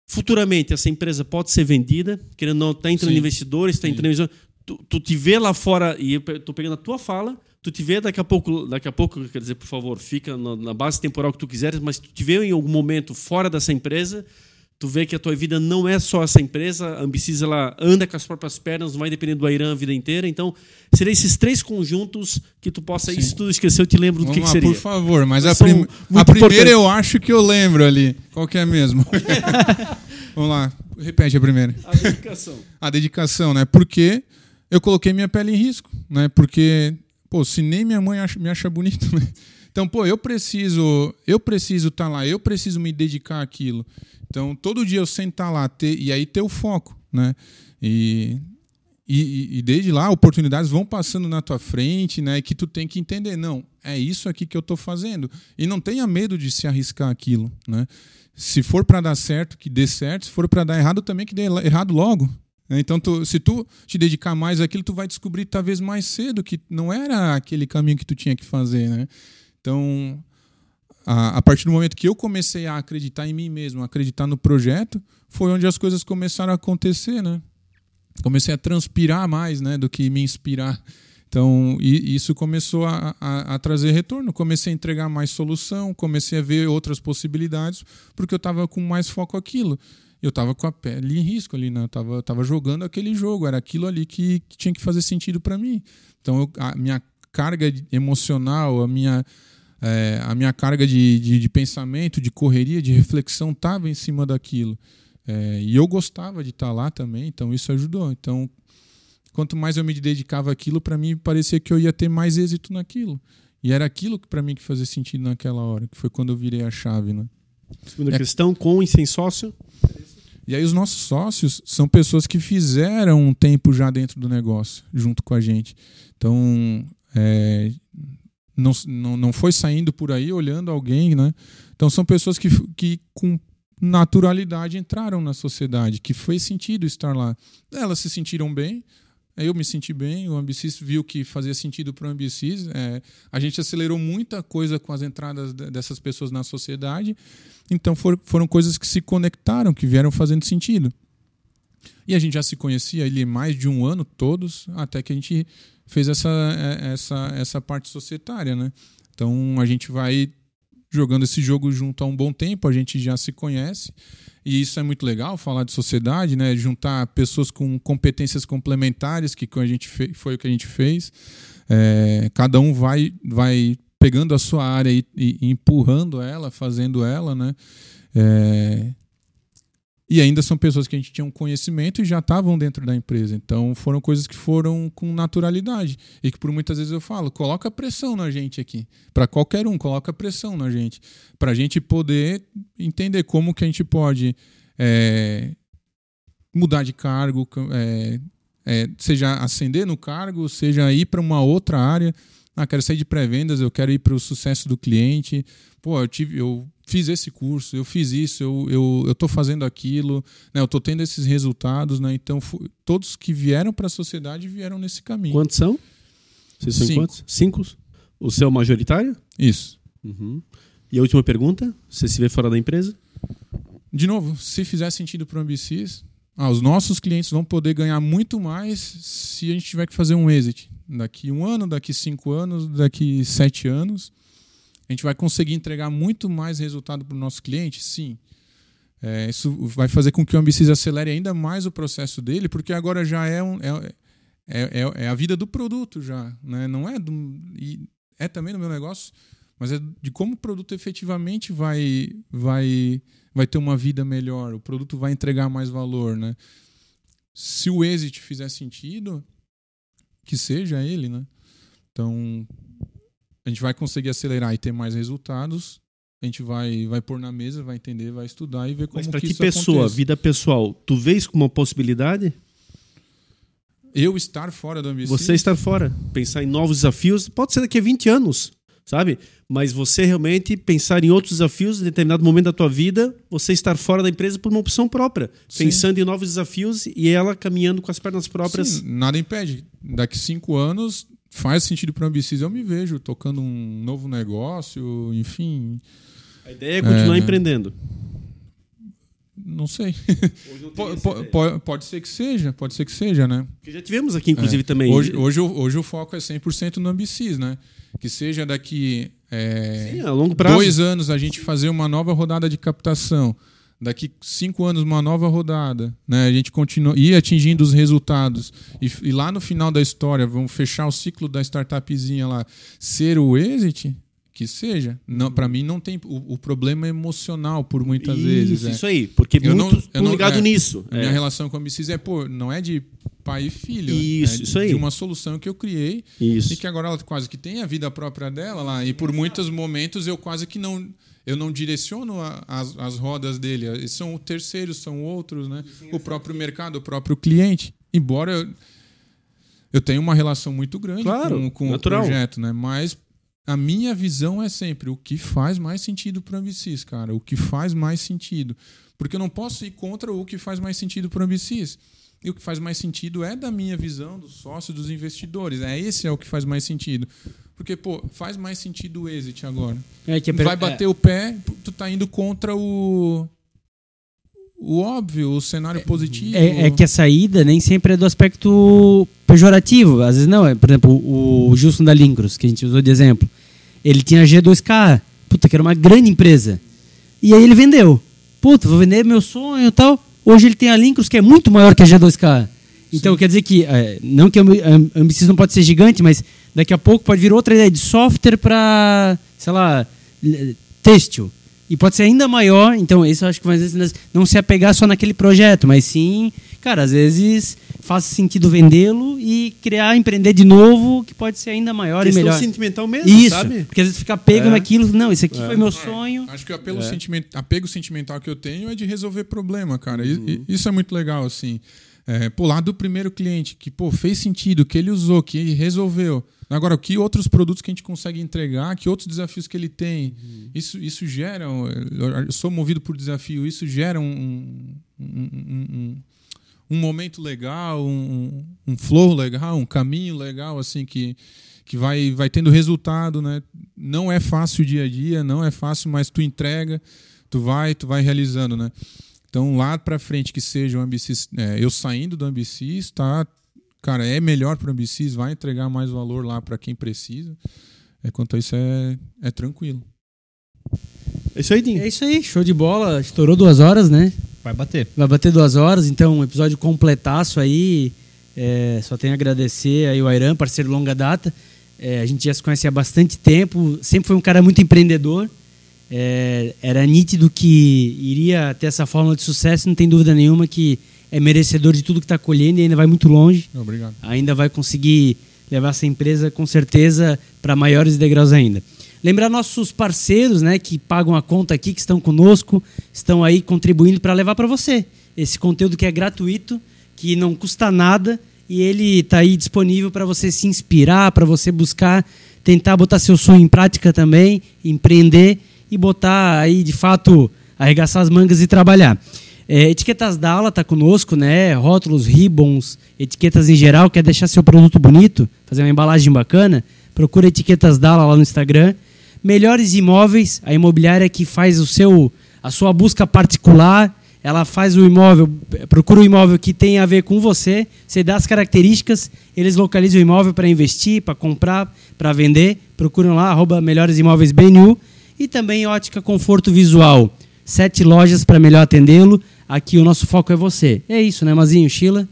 Futuramente, essa empresa pode ser vendida, querendo ou não, está entrando Sim. investidores, está entrando investidores. Tu, tu te vê lá fora, e eu estou pegando a tua fala, tu te vê daqui a pouco, daqui a pouco, quer dizer, por favor, fica na, na base temporal que tu quiseres, mas tu te vê em algum momento fora dessa empresa, tu vê que a tua vida não é só essa empresa, a Ambicis ela anda com as próprias pernas, não vai depender do Airan a vida inteira, então seriam esses três conjuntos que tu possa, Sim. isso tu esqueceu, eu te lembro do Vamos que, que lá, seria. por favor. Mas a, prim- a primeira eu acho que eu lembro ali. Qual que é mesmo? (laughs) Vamos lá. Repete a primeira. A dedicação. A dedicação, né? Porque eu coloquei minha pele em risco, né? Porque, pô, se nem minha mãe acha- me acha bonito, né? Então, pô, eu preciso, eu preciso estar lá, eu preciso me dedicar àquilo. Então, todo dia eu sentar lá ter, e aí ter o foco, né? E, e, e desde lá, oportunidades vão passando na tua frente, né? Que tu tem que entender, não, é isso aqui que eu estou fazendo. E não tenha medo de se arriscar aquilo, né? Se for para dar certo, que dê certo. Se for para dar errado, também que dê errado logo. né? Então, tu- se tu te dedicar mais àquilo, tu vai descobrir talvez mais cedo que não era aquele caminho que tu tinha que fazer, né? Então, a, a partir do momento que eu comecei a acreditar em mim mesmo, acreditar no projeto, foi onde as coisas começaram a acontecer, né? Comecei a transpirar mais, né, do que me inspirar. Então, isso começou a, a- a trazer retorno. Comecei a entregar mais solução, comecei a ver outras possibilidades, porque eu estava com mais foco aquilo. Eu estava com a pele em risco ali, né? Eu estava tava jogando aquele jogo, era aquilo ali que, que tinha que fazer sentido para mim. Então, eu- a minha carga emocional, a minha, é, a minha carga de, de, de pensamento, de correria, de reflexão estava em cima daquilo. É, e eu gostava de estar lá também, então isso ajudou. Então, quanto mais eu me dedicava àquilo, para mim parecia que eu ia ter mais êxito naquilo. E era aquilo que para mim que fazia sentido naquela hora, que foi quando eu virei a chave, né? Segunda É. questão, com e sem sócio. E aí os nossos sócios são pessoas que fizeram um tempo já dentro do negócio, junto com a gente. Então, é, não, não, não foi saindo por aí olhando alguém, né? Então são pessoas que, que com naturalidade entraram na sociedade, que fez sentido estar lá. Elas se sentiram bem, eu me senti bem, o Ambicis viu que fazia sentido para o Ambicis. É, a gente acelerou muita coisa com as entradas de- dessas pessoas na sociedade, então for- foram coisas que se conectaram, que vieram fazendo sentido. E a gente já se conhecia ali mais de um ano todos, até que a gente fez essa, é, essa, essa parte societária, né? Então a gente vai jogando esse jogo junto há um bom tempo, a gente já se conhece. E isso é muito legal, falar de sociedade, né? Juntar pessoas com competências complementares, que a gente foi o que a gente fez. É, cada um vai, vai pegando a sua área e, e- e empurrando ela, fazendo ela, né? É, e ainda são pessoas que a gente tinha um conhecimento e já estavam dentro da empresa. Então foram coisas que foram com naturalidade. E que por muitas vezes eu falo, coloca pressão na gente aqui. Para qualquer um, coloca pressão na gente. Para a gente poder entender como que a gente pode é, mudar de cargo, é, é, seja ascender no cargo, seja ir para uma outra área. Ah, quero sair de pré-vendas, eu quero ir para o sucesso do cliente. Pô, eu, tive, eu fiz esse curso, eu fiz isso, eu eu eu estou fazendo aquilo, né? Eu estou tendo esses resultados, né? Então todos que vieram para a sociedade vieram nesse caminho. Quantos são? Vocês são Cinco. quantos? Cinco? O seu majoritário? Isso. Uhum. E a última pergunta? Você se vê fora da empresa? De novo, se fizer sentido para o Ambicis, ah, os nossos clientes vão poder ganhar muito mais se a gente tiver que fazer um exit. Daqui um ano, daqui cinco anos, daqui sete anos. A gente vai conseguir entregar muito mais resultado para o nosso cliente? Sim. É, isso vai fazer com que o Ambicis acelere ainda mais o processo dele, porque agora já é, um, é, é, é- é a vida do produto já. Né? Não é, do, é também no meu negócio, mas é de como o produto efetivamente vai, vai, vai ter uma vida melhor, o produto vai entregar mais valor, né? Se o exit fizer sentido, que seja ele, né? Então, a gente vai conseguir acelerar e ter mais resultados. A gente vai, vai pôr na mesa, vai entender, vai estudar e ver como Mas para que, que pessoa, acontece. vida pessoal, tu vês como uma possibilidade? Eu estar fora do ambiente. Você estar fora, pensar em novos desafios, pode ser daqui a 20 anos, sabe? Mas você realmente pensar em outros desafios em determinado momento da tua vida, você estar fora da empresa por uma opção própria, Sim. pensando em novos desafios e ela caminhando com as pernas próprias. Sim, nada impede. Daqui cinco anos faz sentido para o Ambicis, eu me vejo tocando um novo negócio, enfim. A ideia é continuar é, empreendendo. Não sei. (laughs) pode, pode, ser que seja, pode ser que seja, né? Que já tivemos aqui, inclusive, é. também. Hoje, hoje, hoje o foco é 100% no Ambicis, né? Que seja daqui é, Sim, a longo prazo. dois anos a gente fazer uma nova rodada de captação daqui cinco anos uma nova rodada, né? A gente continua ir atingindo os resultados e, e, lá no final da história vamos fechar o ciclo da startupzinha lá, ser o exit, que seja. Não, para mim não tem o, o, problema emocional por muitas isso, vezes. É. Isso aí, porque eu muitos não, eu ligado é, nisso. Minha é. relação com a MCIS é pô, não é de pai e filho, isso, é isso aí. de uma solução que eu criei isso. e que agora ela quase que tem a vida própria dela lá e por muitos momentos eu quase que não eu não direciono a, as, as rodas dele. São terceiros, são outros, né? O próprio mercado, o próprio cliente. Embora eu, eu tenha uma relação muito grande claro, com, com o projeto, né? Mas a minha visão é sempre o que faz mais sentido para a Ambicis, cara. O que faz mais sentido. Porque eu não posso ir contra o que faz mais sentido para a Ambicis. E o que faz mais sentido é da minha visão, dos sócios, dos investidores. É esse é o que faz mais sentido. Porque, pô, faz mais sentido o exit agora. É que Vai bater é. o pé, tu tá indo contra o. O óbvio, o cenário positivo. É, é, que a saída nem sempre é do aspecto pejorativo. Às vezes não. É, por exemplo, o, o Gilson da Lincros, que a gente usou de exemplo. Ele tinha G2K. Puta, que era uma grande empresa. E aí ele vendeu. Puta, vou vender meu sonho e tal. Hoje ele tem a Lincros, que é muito maior que a G2K. Então Sim. quer dizer que, é, não que a Ambicis não pode ser gigante, mas daqui a pouco pode vir outra ideia de software para, sei lá, têxtil. E pode ser ainda maior, então isso eu acho que às vezes não se apegar só naquele projeto, mas sim, cara, às vezes faz sentido vendê-lo e criar, empreender de novo, que pode ser ainda maior Questão e melhor. sentimental mesmo, isso, sabe? Porque às vezes fica apego é. naquilo, não, isso aqui é. foi meu sonho. Acho que o apelo é. sentiment, apego sentimental que eu tenho é de resolver problema, cara. Uhum. Isso é muito legal, assim. É, lá do primeiro cliente, que pô, fez sentido, que ele usou, que ele resolveu. Agora, que outros produtos que a gente consegue entregar, que outros desafios que ele tem, uhum. isso, isso gera. Eu sou movido por desafio, isso gera um, um, um, um momento legal, um, um flow legal, um caminho legal, assim, que, que vai, vai tendo resultado, né? Não é fácil o dia a dia, não é fácil, mas tu entrega, tu vai, tu vai realizando, né? Então, lá para frente, que seja o Ambicis, é, eu saindo do Ambicis, tá? Cara, é melhor para o Ambicis, vai entregar mais valor lá para quem precisa. É, quanto a isso, é, é tranquilo. É isso aí, Dinho. É isso aí, show de bola. Estourou duas horas, né? Vai bater. Vai bater duas horas, então um episódio completaço aí. É, só tenho a agradecer aí o Airan, parceiro longa data. É, a gente já se conhece há bastante tempo, sempre foi um cara muito empreendedor. É, era nítido que iria ter essa fórmula de sucesso, não tem dúvida nenhuma que é merecedor de tudo que está colhendo e ainda vai muito longe. Obrigado. Ainda vai conseguir levar essa empresa com certeza para maiores degraus ainda. Lembrar nossos parceiros, né, que pagam a conta aqui, que estão conosco, estão aí contribuindo para levar para você esse conteúdo que é gratuito, que não custa nada e ele está aí disponível para você se inspirar, para você buscar tentar botar seu sonho em prática também, empreender e botar aí, de fato, arregaçar as mangas e trabalhar. É, etiquetas da aula está conosco, né? Rótulos, ribbons, etiquetas em geral. Quer deixar seu produto bonito? Fazer uma embalagem bacana? Procura etiquetas da aula lá no Instagram. Melhores imóveis, a imobiliária que faz o seu, a sua busca particular. Ela faz o imóvel, procura o imóvel que tem a ver com você. Você dá as características, eles localizam o imóvel para investir, para comprar, para vender. Procuram lá, arroba Melhores Imóveis BNU e também ótica conforto visual. Sete lojas para melhor atendê-lo. Aqui o nosso foco é você. É isso, né, Mazinho, Sheila?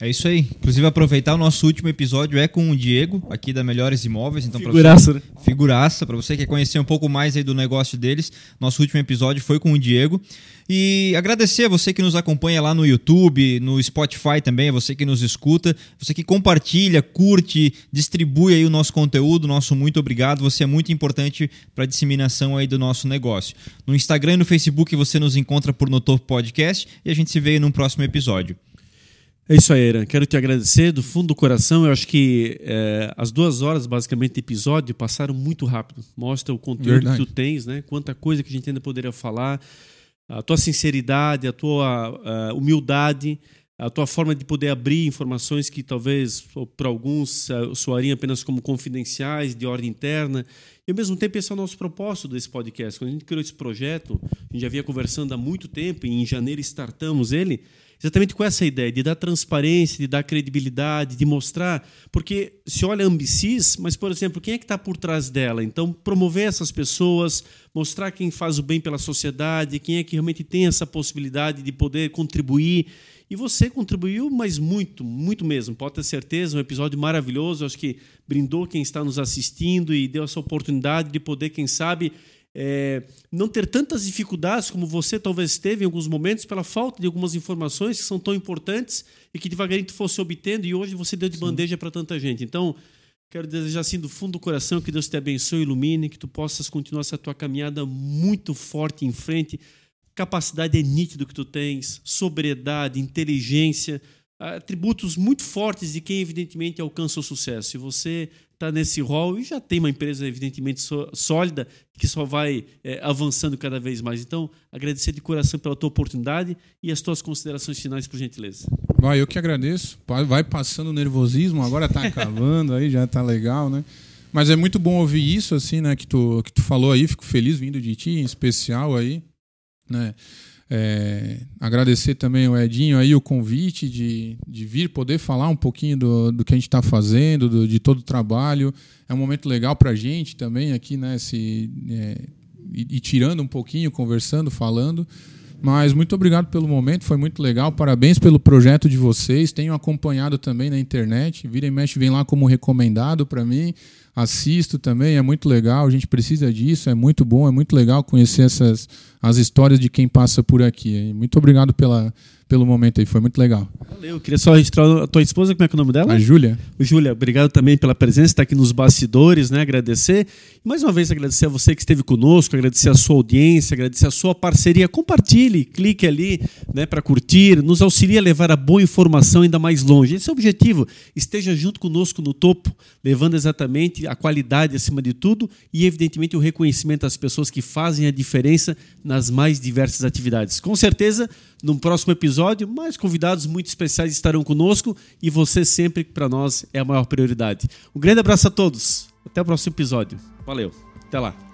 É isso aí. Inclusive, aproveitar o nosso último episódio é com o Diego, aqui da Melhores Imóveis. Então, figuraça, você, né? Figuraça, para você que quer conhecer um pouco mais aí do negócio deles. Nosso último episódio foi com o Diego. E agradecer a você que nos acompanha lá no YouTube, no Spotify também, a você que nos escuta, você que compartilha, curte, distribui aí o nosso conteúdo. Nosso muito obrigado. Você é muito importante para a disseminação aí do nosso negócio. No Instagram e no Facebook você nos encontra por No Topo Podcast e a gente se vê num próximo episódio. É isso aí, Eran. Quero te agradecer do fundo do coração. Eu acho que é, as duas horas, basicamente, de episódio passaram muito rápido. Mostra o conteúdo Verdade. que tu tens, né? Quanta coisa que a gente ainda poderia falar. A tua sinceridade, a tua a humildade, a tua forma de poder abrir informações que talvez para alguns soariam apenas como confidenciais, de ordem interna. E ao mesmo tempo, esse é o nosso propósito desse podcast. Quando a gente criou esse projeto, a gente já vinha conversando há muito tempo, e em janeiro startamos ele exatamente com essa ideia de dar transparência, de dar credibilidade, de mostrar. Porque se olha a Ambicis, mas, por exemplo, quem é que está por trás dela? Então, promover essas pessoas, mostrar quem faz o bem pela sociedade, quem é que realmente tem essa possibilidade de poder contribuir. E você contribuiu, mas muito, muito mesmo. Pode ter certeza, um episódio maravilhoso. Acho que brindou quem está nos assistindo e deu essa oportunidade de poder, quem sabe, é, não ter tantas dificuldades como você talvez teve em alguns momentos pela falta de algumas informações que são tão importantes e que devagarinho tu fosse obtendo e hoje você deu de Sim. bandeja para tanta gente. Então, quero desejar assim do fundo do coração que Deus te abençoe, ilumine, que tu possas continuar essa tua caminhada muito forte em frente. Capacidade é nítido que tu tens, sobriedade, inteligência, atributos muito fortes de quem evidentemente alcança o sucesso. Se você está nesse rol e já tem uma empresa evidentemente sólida que só vai é, avançando cada vez mais. Então, agradecer de coração pela tua oportunidade e as tuas considerações finais, por gentileza. Vai, eu que agradeço. Vai passando o nervosismo, agora está (laughs) acabando aí, já está legal, né? Mas é muito bom ouvir isso, assim, né? Que tu, que tu falou aí, fico feliz vindo de ti, em especial aí, né? É, agradecer também o Edinho aí o convite de, de vir poder falar um pouquinho do, do que a gente está fazendo, do, de todo o trabalho. É um momento legal para a gente também aqui, né? Se, é, e, e, tirando um pouquinho, conversando, falando. Mas muito obrigado pelo momento, foi muito legal. Parabéns pelo projeto de vocês. Tenho acompanhado também na internet. Vira e mexe, vem lá como recomendado para mim assisto também, é muito legal, a gente precisa disso, é muito bom, é muito legal conhecer essas as histórias de quem passa por aqui. Muito obrigado pela, pelo momento aí, foi muito legal. Valeu, queria só registrar a tua esposa, como é que é o nome dela? A Júlia. Júlia, obrigado também pela presença, estar aqui nos bastidores, né? Agradecer. E mais uma vez agradecer a você que esteve conosco, agradecer a sua audiência, agradecer a sua parceria. Compartilhe, clique ali, né, para curtir, nos auxilia a levar a boa informação ainda mais longe. Esse é o objetivo. Esteja junto conosco no topo, levando exatamente a qualidade acima de tudo e evidentemente o reconhecimento das pessoas que fazem a diferença nas mais diversas atividades. Com certeza, no próximo episódio, mais convidados muito especiais estarão conosco e você sempre, para nós, é a maior prioridade. Um grande abraço a todos. Até o próximo episódio. Valeu. Até lá.